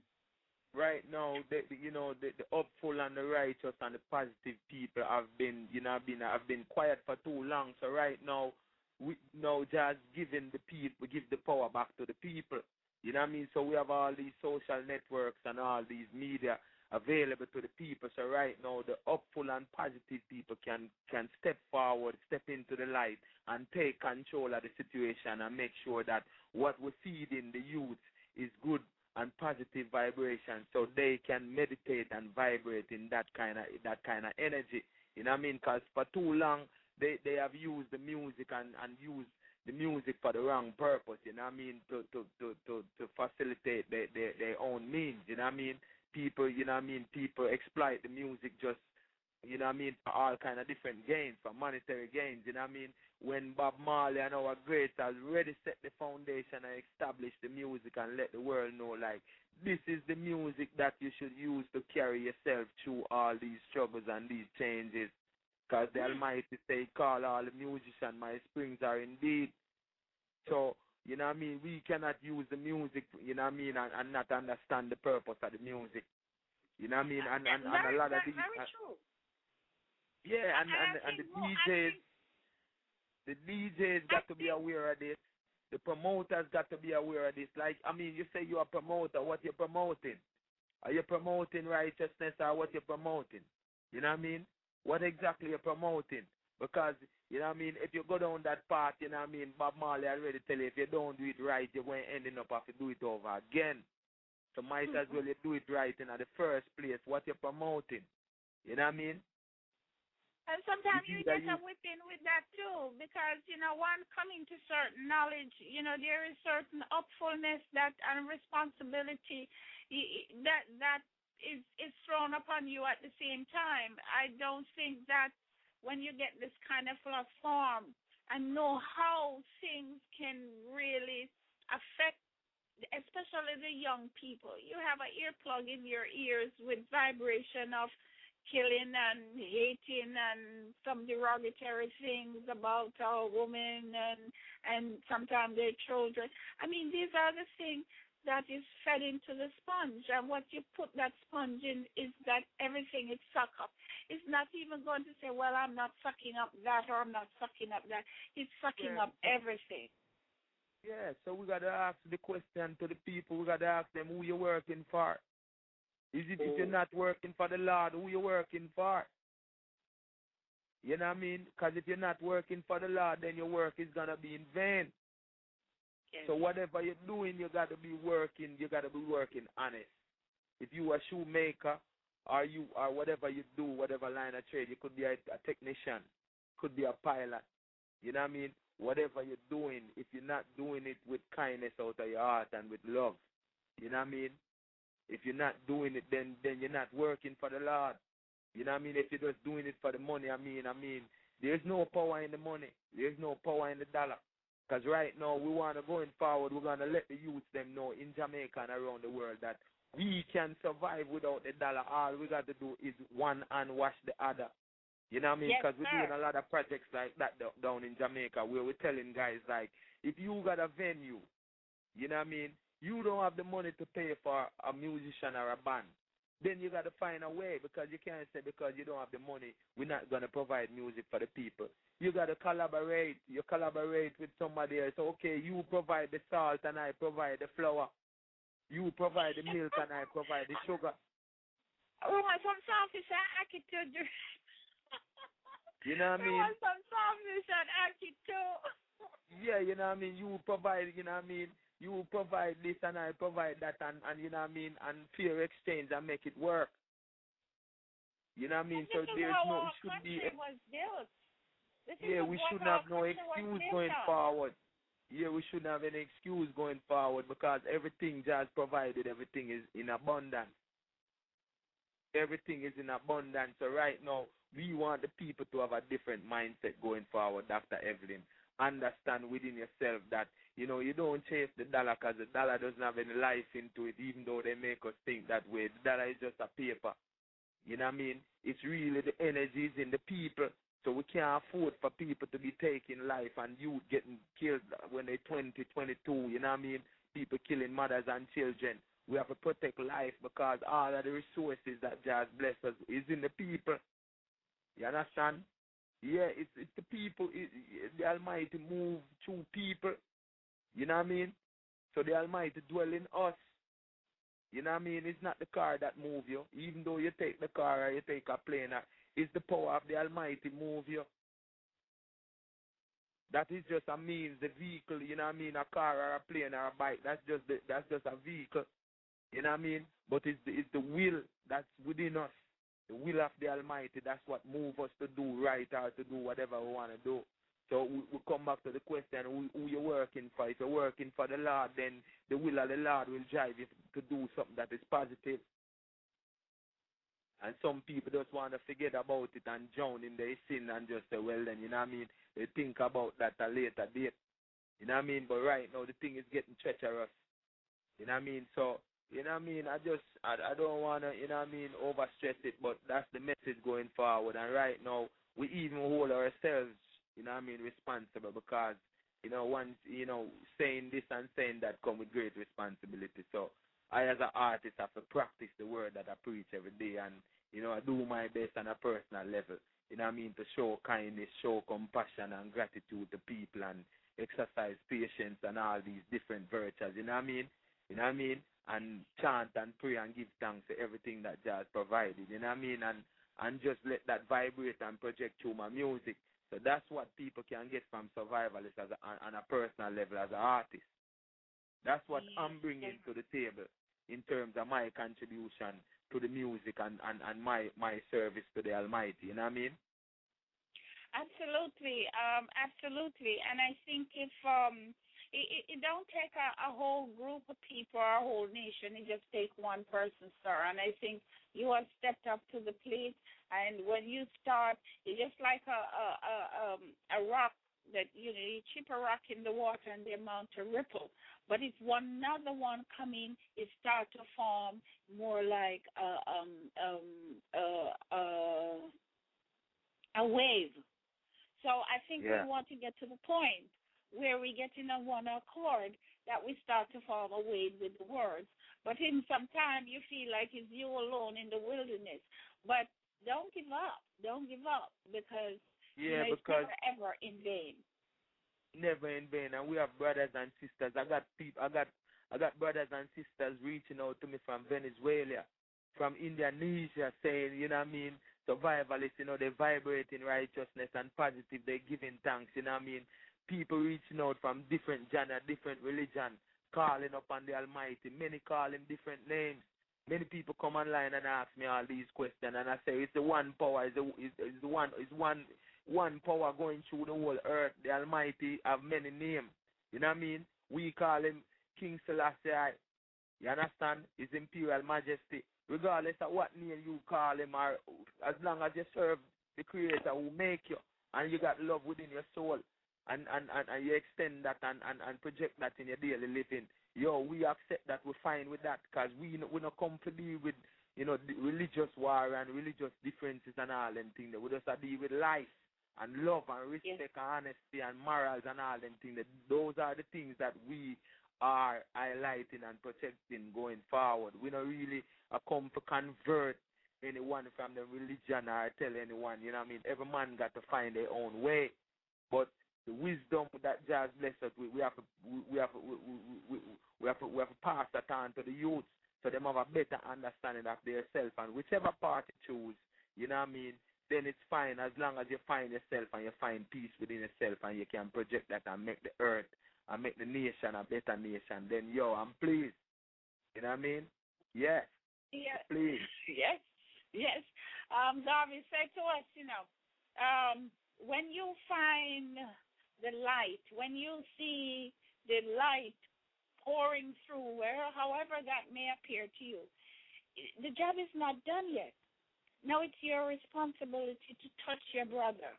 Right now, the, you know, the, the hopeful and the righteous and the positive people have been, you know, have been have been quiet for too long. So right now, we now just giving the people, give the power back to the people. You know what I mean? So we have all these social networks and all these media available to the people. So right now, the hopeful and positive people can can step forward, step into the light, and take control of the situation and make sure that what we feed in the youth is good and positive vibration, so they can meditate and vibrate in that kind of that kind of energy. You know what I mean? Because for too long they they have used the music and and used the music for the wrong purpose. You know what I mean? To to to to, to facilitate their, their their own means. You know what I mean? People, you know what I mean? People exploit the music just you know what I mean, for all kind of different gains, for monetary gains, you know what I mean? When Bob Marley and our greats has already set the foundation and established the music and let the world know, like, this is the music that you should use to carry yourself through all these struggles and these changes. Because the Almighty say, call all the musicians, my springs are indeed. So, you know what I mean, we cannot use the music, you know what I mean, and, and not understand the purpose of the music. You know what I mean? And, and, and very, a lot of these... very uh, true. yeah, and I and, and the DJs, the DJs got to be aware of this. The promoters got to be aware of this. Like, I mean, you say you're a promoter. What you're promoting? Are you promoting righteousness or what you're promoting? You know what I mean? What exactly you're promoting? Because you know what I mean. If you go down that path, you know what I mean. Bob Marley already tell you if you don't do it right, you're going to ending up have to do it over again. So might as mm-hmm. well you do it right in the first place. What you're promoting? You know what I mean? And sometimes You you get a whipping with that too, because you know, one coming to certain knowledge, you know, there is certain upfulness that and responsibility that that is is thrown upon you at the same time. I don't think that when you get this kind of platform and know how things can really affect especially the young people. You have an earplug in your ears with vibration of killing and hating and some derogatory things about our women and and sometimes their children. I mean, these are the things that is fed into the sponge, and what you put that sponge in is that everything is suck up. It's not even going to say, "Well, I'm not sucking up that," or "I'm not sucking up that." It's sucking Yeah. up everything. Yeah, so we gotta ask the question to the people. We gotta ask them who you're working for. Is it if you're not working for the Lord, who you working for? You know what I mean? Because if you're not working for the Lord, then your work is gonna be in vain. So whatever you're doing, you gotta be working. You gotta be working honest. If you a shoemaker, or you or whatever you do, whatever line of trade, you could be a, a technician, could be a pilot. You know what I mean? Whatever you're doing, if you're not doing it with kindness out of your heart and with love, you know what I mean? If you're not doing it, then then you're not working for the Lord. You know what I mean? If you're just doing it for the money, I mean, I mean, there's no power in the money. There's no power in the dollar. Because right now, we want to going forward, we're going to let the youth them know in Jamaica and around the world that we can survive without the dollar. All we got to do is one and wash the other. You know what I mean? Yes, Because we're doing a lot of projects like that down in Jamaica where we're telling guys, like, if you got a venue, you know what I mean? You don't have the money to pay for a musician or a band. Then you got to find a way because you can't say because you don't have the money, we're not going to provide music for the people. You got to collaborate. You collaborate with somebody else. Okay, you provide the salt and I provide the flour. You provide the milk and I provide the sugar. Oh, my some selfish attitude. You know what I mean? some selfish attitude. Yeah, you know what I mean? You provide, you know what I mean? You provide this and I provide that and, and you know what I mean? And fair exchange and make it work. You know what I mean? So there's no, it should be. Yeah, we shouldn't have no excuse going forward. Yeah, we shouldn't have any excuse going forward because everything just provided, everything is in abundance. Everything is in abundance. So right now, we want the people to have a different mindset going forward, Dr. Evelyn. understand within yourself that you know you don't chase the dollar because the dollar doesn't have any life into it, even though they make us think that way. The dollar is just a paper. You know what I mean? It's really the energies in the people. So we can't afford for people to be taking life and youth getting killed when they're 20, 22. You know what I mean? People killing mothers and children. We have to protect life because all of the resources that just bless us is in the people. You understand? Yeah, it's it's the people. It, the Almighty move through people. You know what I mean? So the Almighty dwell in us. You know what I mean? It's not the car that move you. Even though you take the car or you take a plane, it's the power of the Almighty move you. That is just a means, the vehicle. You know what I mean? A car or a plane or a bike. That's just the, that's just a vehicle. You know what I mean? But it's the, it's the will that's within us. The will of the Almighty. That's what move us to do right or to do whatever we want to do. So we, we come back to the question who, who you're working for. If you're working for the Lord, then the will of the Lord will drive you to do something that is positive. And some people just want to forget about it and drown in their sin and just say, well, then, you know what I mean? They think about that at a later date. You know what I mean? But right now, the thing is getting treacherous. You know what I mean? So, you know what I mean? I just, I, I don't want to, you know what I mean, overstress it, but that's the message going forward. And right now, we even hold ourselves you know I mean, responsible because, you know, once, you know, saying this and saying that come with great responsibility. So I as an artist have to practice the word that I preach every day and, you know, I do my best on a personal level. You know I mean, to show kindness, show compassion and gratitude to people and exercise patience and all these different virtues, you know I mean? You know I mean? And chant and pray and give thanks for everything that God provided, you know I mean? And and just let that vibrate and project through my music. So that's what people can get from survivalists as a, on a personal level as an artist. That's what yes. I'm bringing to the table in terms of my contribution to the music and, and, and my, my service to the Almighty. You know what I mean? Absolutely, um, absolutely. And I think if um, it, it don't take a, a whole group of people or a whole nation. It just takes one person, sir. And I think you have stepped up to the plate. And when you start, it's just like a a a, um, a rock that you know you chip a rock in the water and the amount to ripple. But if one another one come in, it start to form more like a um um uh, uh, a wave. So I think yeah. we want to get to the point where we get in a one accord that we start to form a wave with the words. But in some time you feel like it's you alone in the wilderness. But don't give up. Don't give up because yeah, you know, because it's never ever in vain. Never in vain. And we have brothers and sisters. I got people I got I got brothers and sisters reaching out to me from Venezuela, from Indonesia saying, you know what I mean, survivalists, you know, they vibrate in righteousness and positive, they're giving thanks, you know what I mean? People reaching out from different genre, different religion, calling upon the Almighty. Many call him different names. Many people come online and ask me all these questions, and I say it's the one power, it's the, the one, it's one, one power going through the whole earth. The Almighty have many names. You know what I mean? We call him King Selassie. You understand? His Imperial Majesty. Regardless of what name you call him, or as long as you serve the Creator who make you, and you got love within your soul, and and, and, and you extend that and, and, and project that in your daily living, yo, we accept that, we're fine with that, because we we not come to deal with, you know, religious war and religious differences and all them things. We just deal with life and love and respect yes. and honesty and morals and all them things. Those are the things that we are highlighting and protecting going forward. We don't really uh, come to convert anyone from the religion or tell anyone, you know what I mean? Every man got to find their own way. But the wisdom that just bless us with, we have to we have to, we, we, we have to, we have to pass that on to the youths so them have a better understanding of themselves and whichever party you choose, you know what I mean, then it's fine as long as you find yourself and you find peace within yourself and you can project that and make the earth and make the nation a better nation, then yo, I'm pleased. You know what I mean? Yes. Yes. Please. Yes. Yes. Um, Darby said to us, you know, um, when you find the light, when you see the light pouring through, where however that may appear to you, the job is not done yet. Now it's your responsibility to touch your brother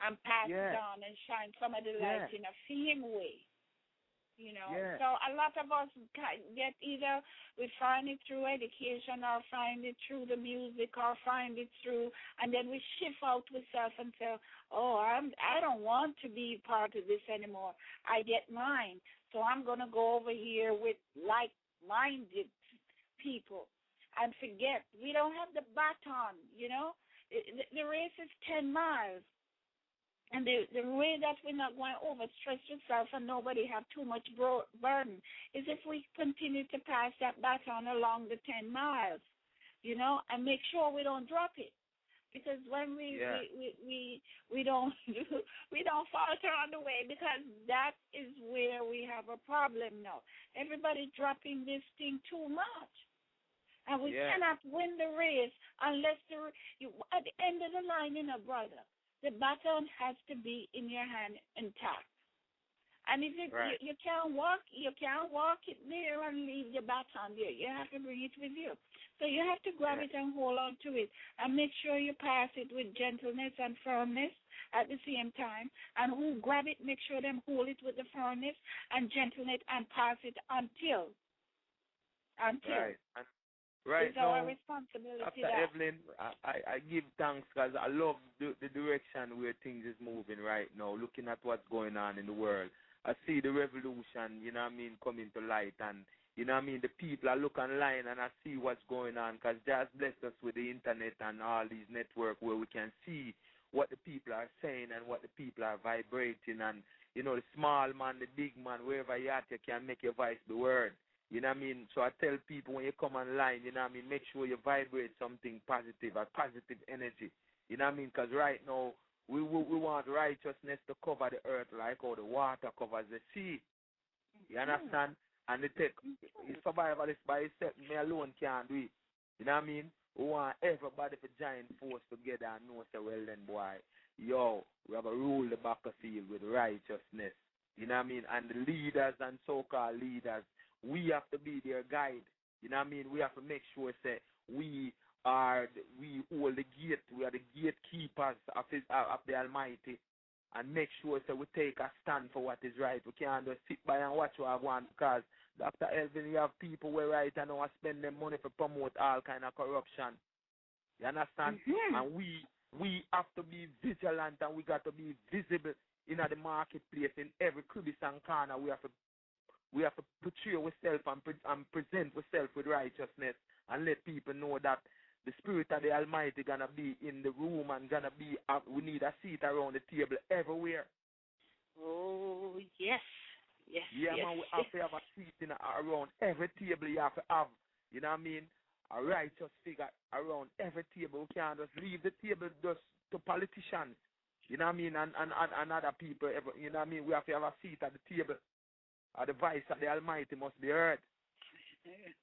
and pass Yeah. it on and shine some of the light in a same way. You know, Yeah. so a lot of us get either we find it through education or find it through the music or find it through, and then we shift out with ourselves and say, "Oh, I'm I don't want to be part of this anymore. I get mine, so I'm gonna go over here with like-minded people." And forget we don't have the baton. You know, the, the race is ten miles. And the the way that we're not going to overstretch ourselves and nobody have too much bro- burden is if we continue to pass that baton along the ten miles, you know, and make sure we don't drop it. Because when we Yeah. we, we we we don't we don't falter on the way because that is where we have a problem now. Everybody dropping this thing too much. And we Yeah. cannot win the race unless the you, at the end of the line, you know, brother, the baton has to be in your hand intact. And if it, Right. you, you can't walk, you can't walk it there and leave your baton there. You have to bring it with you. So you have to grab Yeah. it and hold on to it, and make sure you pass it with gentleness and firmness at the same time. And who grab it, make sure them hold it with the firmness and gentleness and pass it until until Right. Right it's our now, responsibility. after that. Evelyn, I, I, I give thanks because I love the, the direction where things is moving right now. Looking at what's going on in the world, I see the revolution. You know what I mean, coming to light, and you know what I mean. The people I look online and I see what's going on because just blessed us with the internet and all these network where we can see what the people are saying and what the people are vibrating and you know the small man, the big man, wherever you at, you can make your voice be heard. You know what I mean? So I tell people when you come online, you know what I mean, make sure you vibrate something positive, a positive energy. You know what I mean? Because right now, we, we we want righteousness to cover the earth like how the water covers the sea. You mm-hmm. understand? And it take survivalist by itself, me alone can't do it. You know what I mean? We want everybody to join force together and know say, well then boy, yo, we have to rule the battlefield with righteousness. You know what I mean? And the leaders and so called leaders, we have to be their guide. You know what I mean? We have to make sure say we are the, we hold the gate, we are the gatekeepers of his of the Almighty and make sure so we take a stand for what is right. We can't just sit by and watch what I want because Dr. Evelyn, you have people where right and now spend their money to promote all kind of corruption. You understand? Mhm. And we we have to be vigilant and we got to be visible in the marketplace in every crevice and corner. We have to we have to portray ourselves and, pre- and present ourselves with righteousness and let people know that the spirit of the Almighty gonna be in the room and gonna be. Uh, we need a seat around the table everywhere. Oh yes, yes, Yeah, yes. man, we have to have a seat in a, around every table. You have to have, you know what I mean, a righteous figure around every table. We can't just leave the table just to politicians. You know what I mean, and and, and, and other people. You know what I mean. We have to have a seat at the table. Uh, the voice of the Almighty must be heard.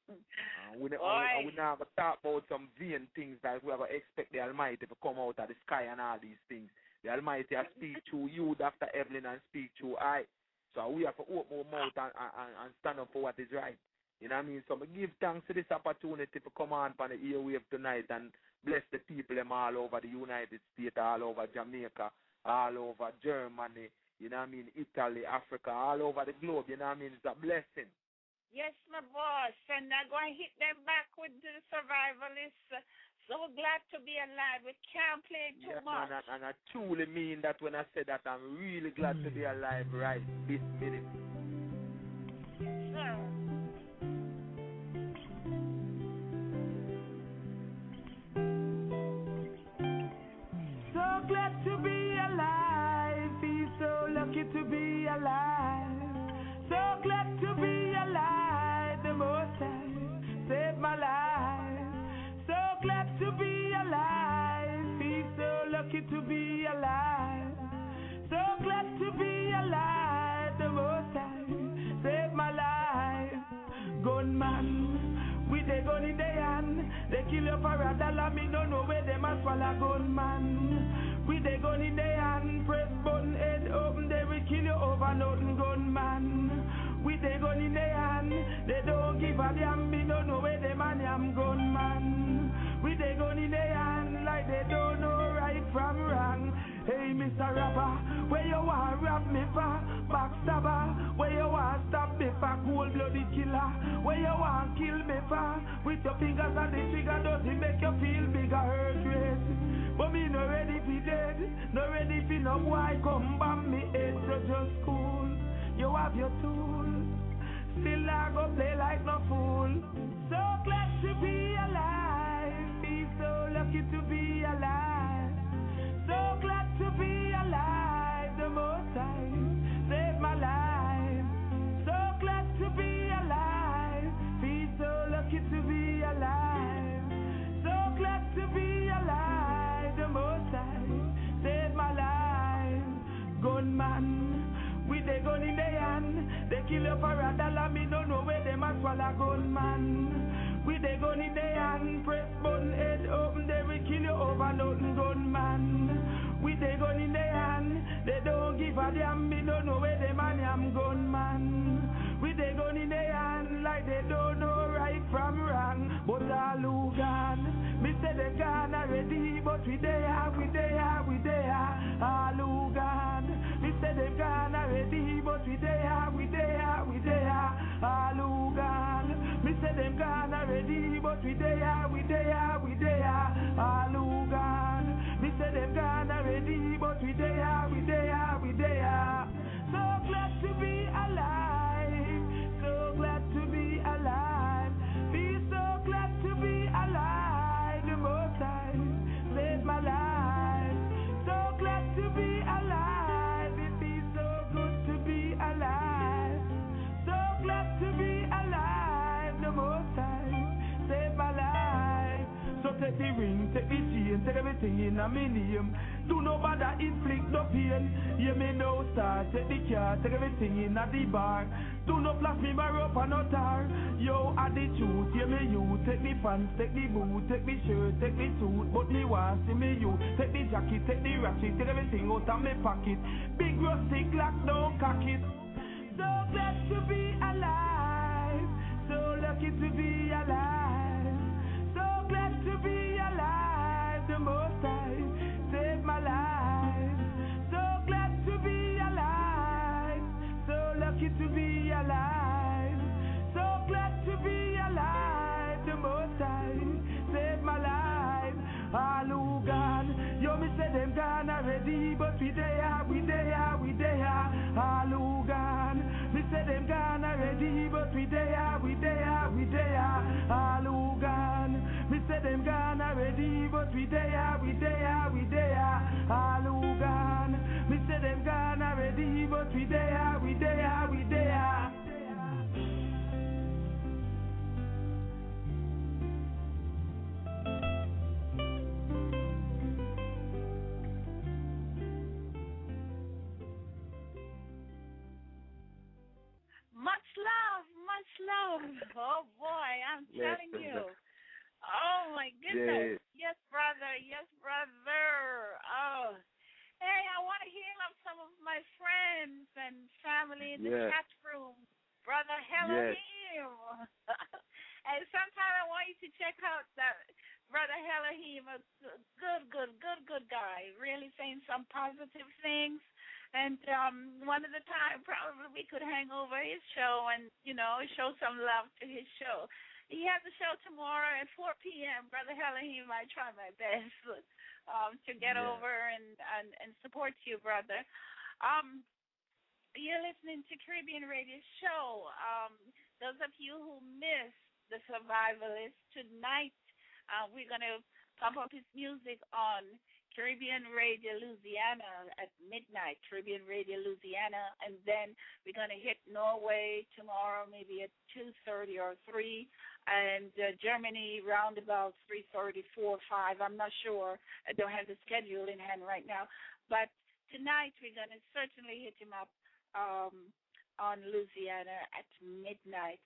Uh, we, ne- we, we now talk about some vain things that we to expect the Almighty to come out of the sky and all these things. The Almighty has speak to you, Dr. Evelyn, and speak to I. So we have to open our mouth and, and, and stand up for what is right. You know what I mean? So I give thanks to this opportunity to come on on the airwave tonight and bless the people them all over the United States, all over Jamaica, all over Germany, you know what I mean, Italy, Africa, all over the globe, you know what I mean? It's a blessing. Yes, my boss, and I'm going to hit them back with the survivalists. So glad to be alive. We can't play too Yeah, much. man, and, and I truly mean that when I say that I'm really glad to be hmm. alive right this minute. Kill you for a dollar. Me don't know where them a swallow gunman. With the gun in their one out gunman. With a gun in their hand, they don't give a damn. We don't know where the man am gunman. With a gun in their hand, like they don't know right from wrong. Hey, Mr. Rapper, where you want rap me for? Backstabber, where you want stab me for? Cold blooded killer, where you want kill me for? With your fingers on the trigger, does it make you feel bigger? Hurt. Me no ready for dead, no ready for no boy come bomb me head. So just you have your tools. Still I go play like no fool. So glad to be alive, feel so lucky to be alive. So glad to be alive, the most I saved my life. So glad to be alive, feel so lucky to be alive. So glad to be alive, most I saved my life. Gunman, with the gun in their hand, they kill you for a dollar. Me don't know where them a swallow gunman. With the gun in their hand, press button, head open, they will kill you over nothing gunman. With the gun in their hand, they don't give a damn. Me don't know where them a am gunman. With the gun in their hand, like they don't know from wrong. But all who gone, me say they gone already, but we there, we there, we there. All who gone, me say they gone already, but we there, we there, we there. All who gone, me say them gone already, but we there, we there, we there. All who gone, me say them gone already, but we there, take the ring, take the chain, take everything in a me name. Do no bother inflict no pain. You may no start, take the car, take everything in a the bar. Do no flash me my rope and no tar. Yo, at the truth, yeah me you. Take the pants, take the boot, take the shirt, take the suit. But me want see me you. Take the jacket, take the ratchet, take everything out of me pocket. Big rusty clock, don't cock it. So glad to be alive. So lucky to be alive. So glad to be gone already, but we there, we there, we there. All who gone, me say them gone already, but we there, we there, we there. All who gone, me say them gone already, but we there, we there, we there. Much. Oh boy, I'm Yes, telling you. Oh my goodness. Yes, brother. Yes, brother. Oh. Hey, I want to hear of some of my friends and family in the Yes. chat room. Brother Elohim. and sometime I want you to check out that Brother Elohim, a good, good, good, good guy. Really saying some positive things. And um one of the time probably we could hang over his show and, you know, show some love to his show. He has a show tomorrow at four PM. Brother Elohim, I might try my best um to get Yeah. over and, and, and support you, brother. Um you're listening to Caribbean Radio Show. Um, those of you who missed the Survivalist tonight, uh, we're going to pump up his music on Caribbean Radio Louisiana at midnight, Caribbean Radio Louisiana, and then we're going to hit Norway tomorrow, maybe at two thirty or three, and uh, Germany round about three thirty, four, five. I'm not sure. I don't have the schedule in hand right now, but tonight we're going to certainly hit him up um, on Louisiana at midnight.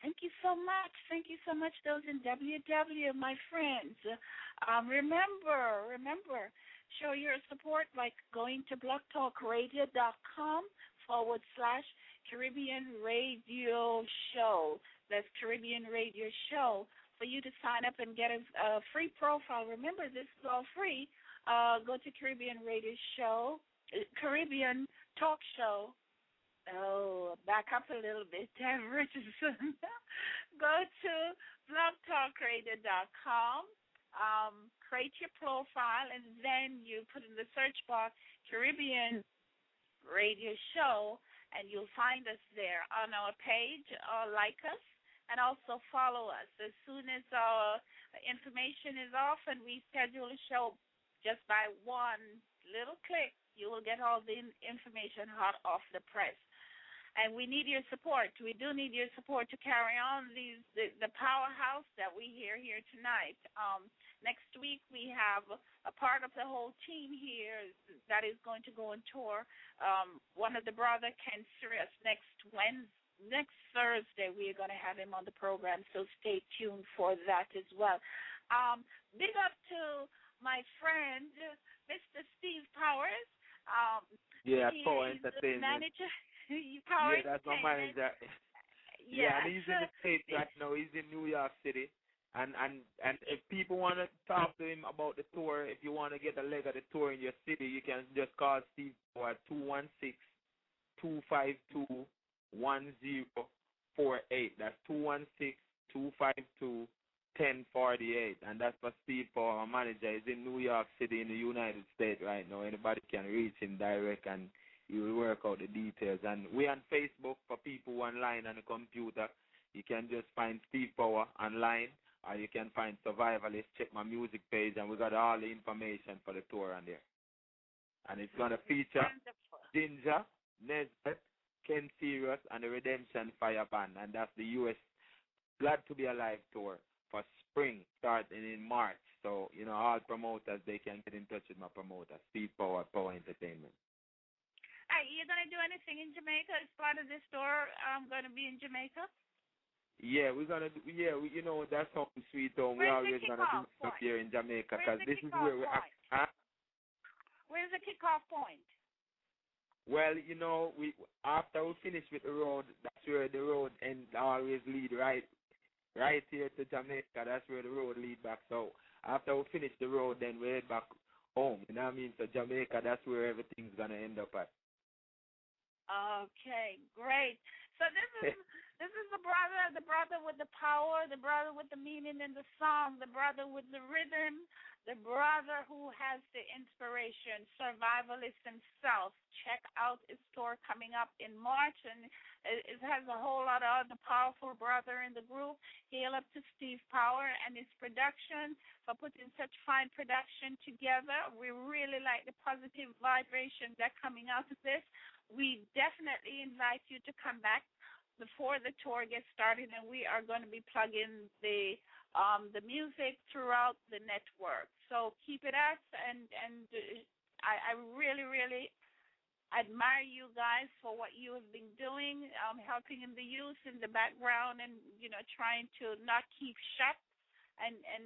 Thank you so much. Thank you so much, those in WW, my friends. Um, remember, remember, show your support by going to blogtalkradio.com forward slash Caribbean Radio Show. That's Caribbean Radio Show for you to sign up and get a, a free profile. Remember, this is all free. Uh, go to Caribbean Radio Show, uh, Caribbean Talk Show Oh, back up a little bit, Dev Richardson. Go to blogtalkradio.com, um, create your profile, and then you put in the search box Caribbean Radio Show, and you'll find us there on our page. Or like us, and also follow us. As soon as our information is off and we schedule a show, just by one little click, you will get all the information hot off the press and we need your support. We do need your support to carry on these the, the powerhouse that we hear here tonight. Um, next week we have a part of the whole team here that is going to go on tour. Um, one of the brother Ken Sirius next Wednesday. Next Thursday, we are going to have him on the program, so stay tuned for that as well. Um, big up to my friend, Mr. Steve Powers. Um, yeah, Entertainment. Manager, Power yeah, that's my manager. Yeah, yeah, and he's in the States right now. He's in New York City. And and and if people want to talk to him about the tour, if you want to get a leg of the tour in your city, you can just call Steve at two one six two five two one zero four eight. That's two one six two five two ten forty eight, and that's for Steve Power, our manager. He's in New York City in the United States right now. Anybody can reach him direct and he will work out the details. And we on Facebook for people online on the computer. You can just find Steve Power online, or you can find Survivalist. Check my music page, and we got all the information for the tour on there. And it's gonna feature Ginjah, Nesbeth, Ken Sirius, and the Redemption Fire Band, and that's the U.S. Glad to Be Alive tour for spring, starting in March. So you know, all promoters they can get in touch with my promoter, Steve Power, Power Entertainment. Are you gonna do anything in Jamaica as part of this tour? I'm gonna be in Jamaica. Yeah, we're gonna do. Yeah, we, you know that's home sweet home. We're always gonna do stuff here in Jamaica because this is where we at, Huh? Where's the kickoff point? Well, you know, we after we finish with the road, that's where the road and always lead right, right here to Jamaica. That's where the road lead back. So after we finish the road, then we head back home. You know what I mean? So Jamaica, that's where everything's gonna end up at. Okay, great. So this is this is the brother, the brother with the power, the brother with the meaning in the song, the brother with the rhythm, the brother who has the inspiration, survivalist himself. Check out his tour coming up in March, and it, has a whole lot of other powerful brother in the group. Hail up to Steve Power and his production for putting such fine production together. We really like the positive vibration that coming out of this we definitely invite you to come back before the tour gets started, and we are going to be plugging the um, the music throughout the network. So keep it up, and and uh, I, I really really admire you guys for what you have been doing, um, helping in the youth in the background, and you know trying to not keep shut and and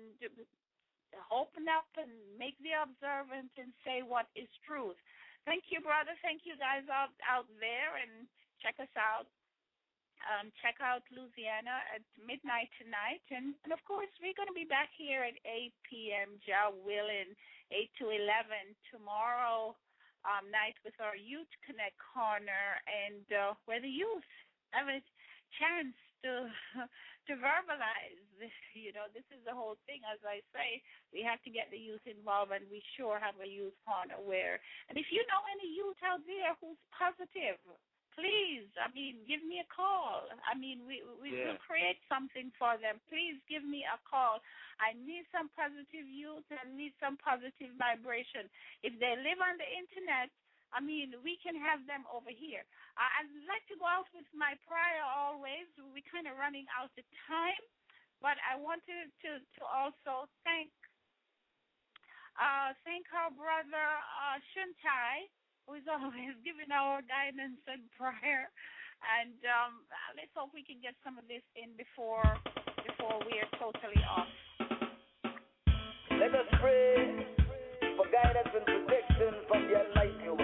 open up and make the observant and say what is truth. Thank you, brother. Thank you guys out out there and check us out. Um, check out Louisiana at midnight tonight, and, and of course we're going to be back here at 8 p.m. Jah willing, 8 to 11 tomorrow um, night with our Youth Connect corner, and uh, where the youth have a chance to to verbalize. This, you know, this is the whole thing. As I say, we have to get the youth involved, and we sure have a youth corner where. And if you know any youth out there who's positive, please, I mean, give me a call. I mean, we we yeah. will create something for them. Please give me a call. I need some positive youth and need some positive vibration. If they live on the internet, I mean, we can have them over here. I'd like to go out with my prayer always. We're kind of running out of time, but I wanted to to also thank uh thank our brother uh Shuntai, who is always giving our guidance and prayer. And um let's hope we can get some of this in before before we are totally off. Let us pray for guidance and protection from the Almighty One.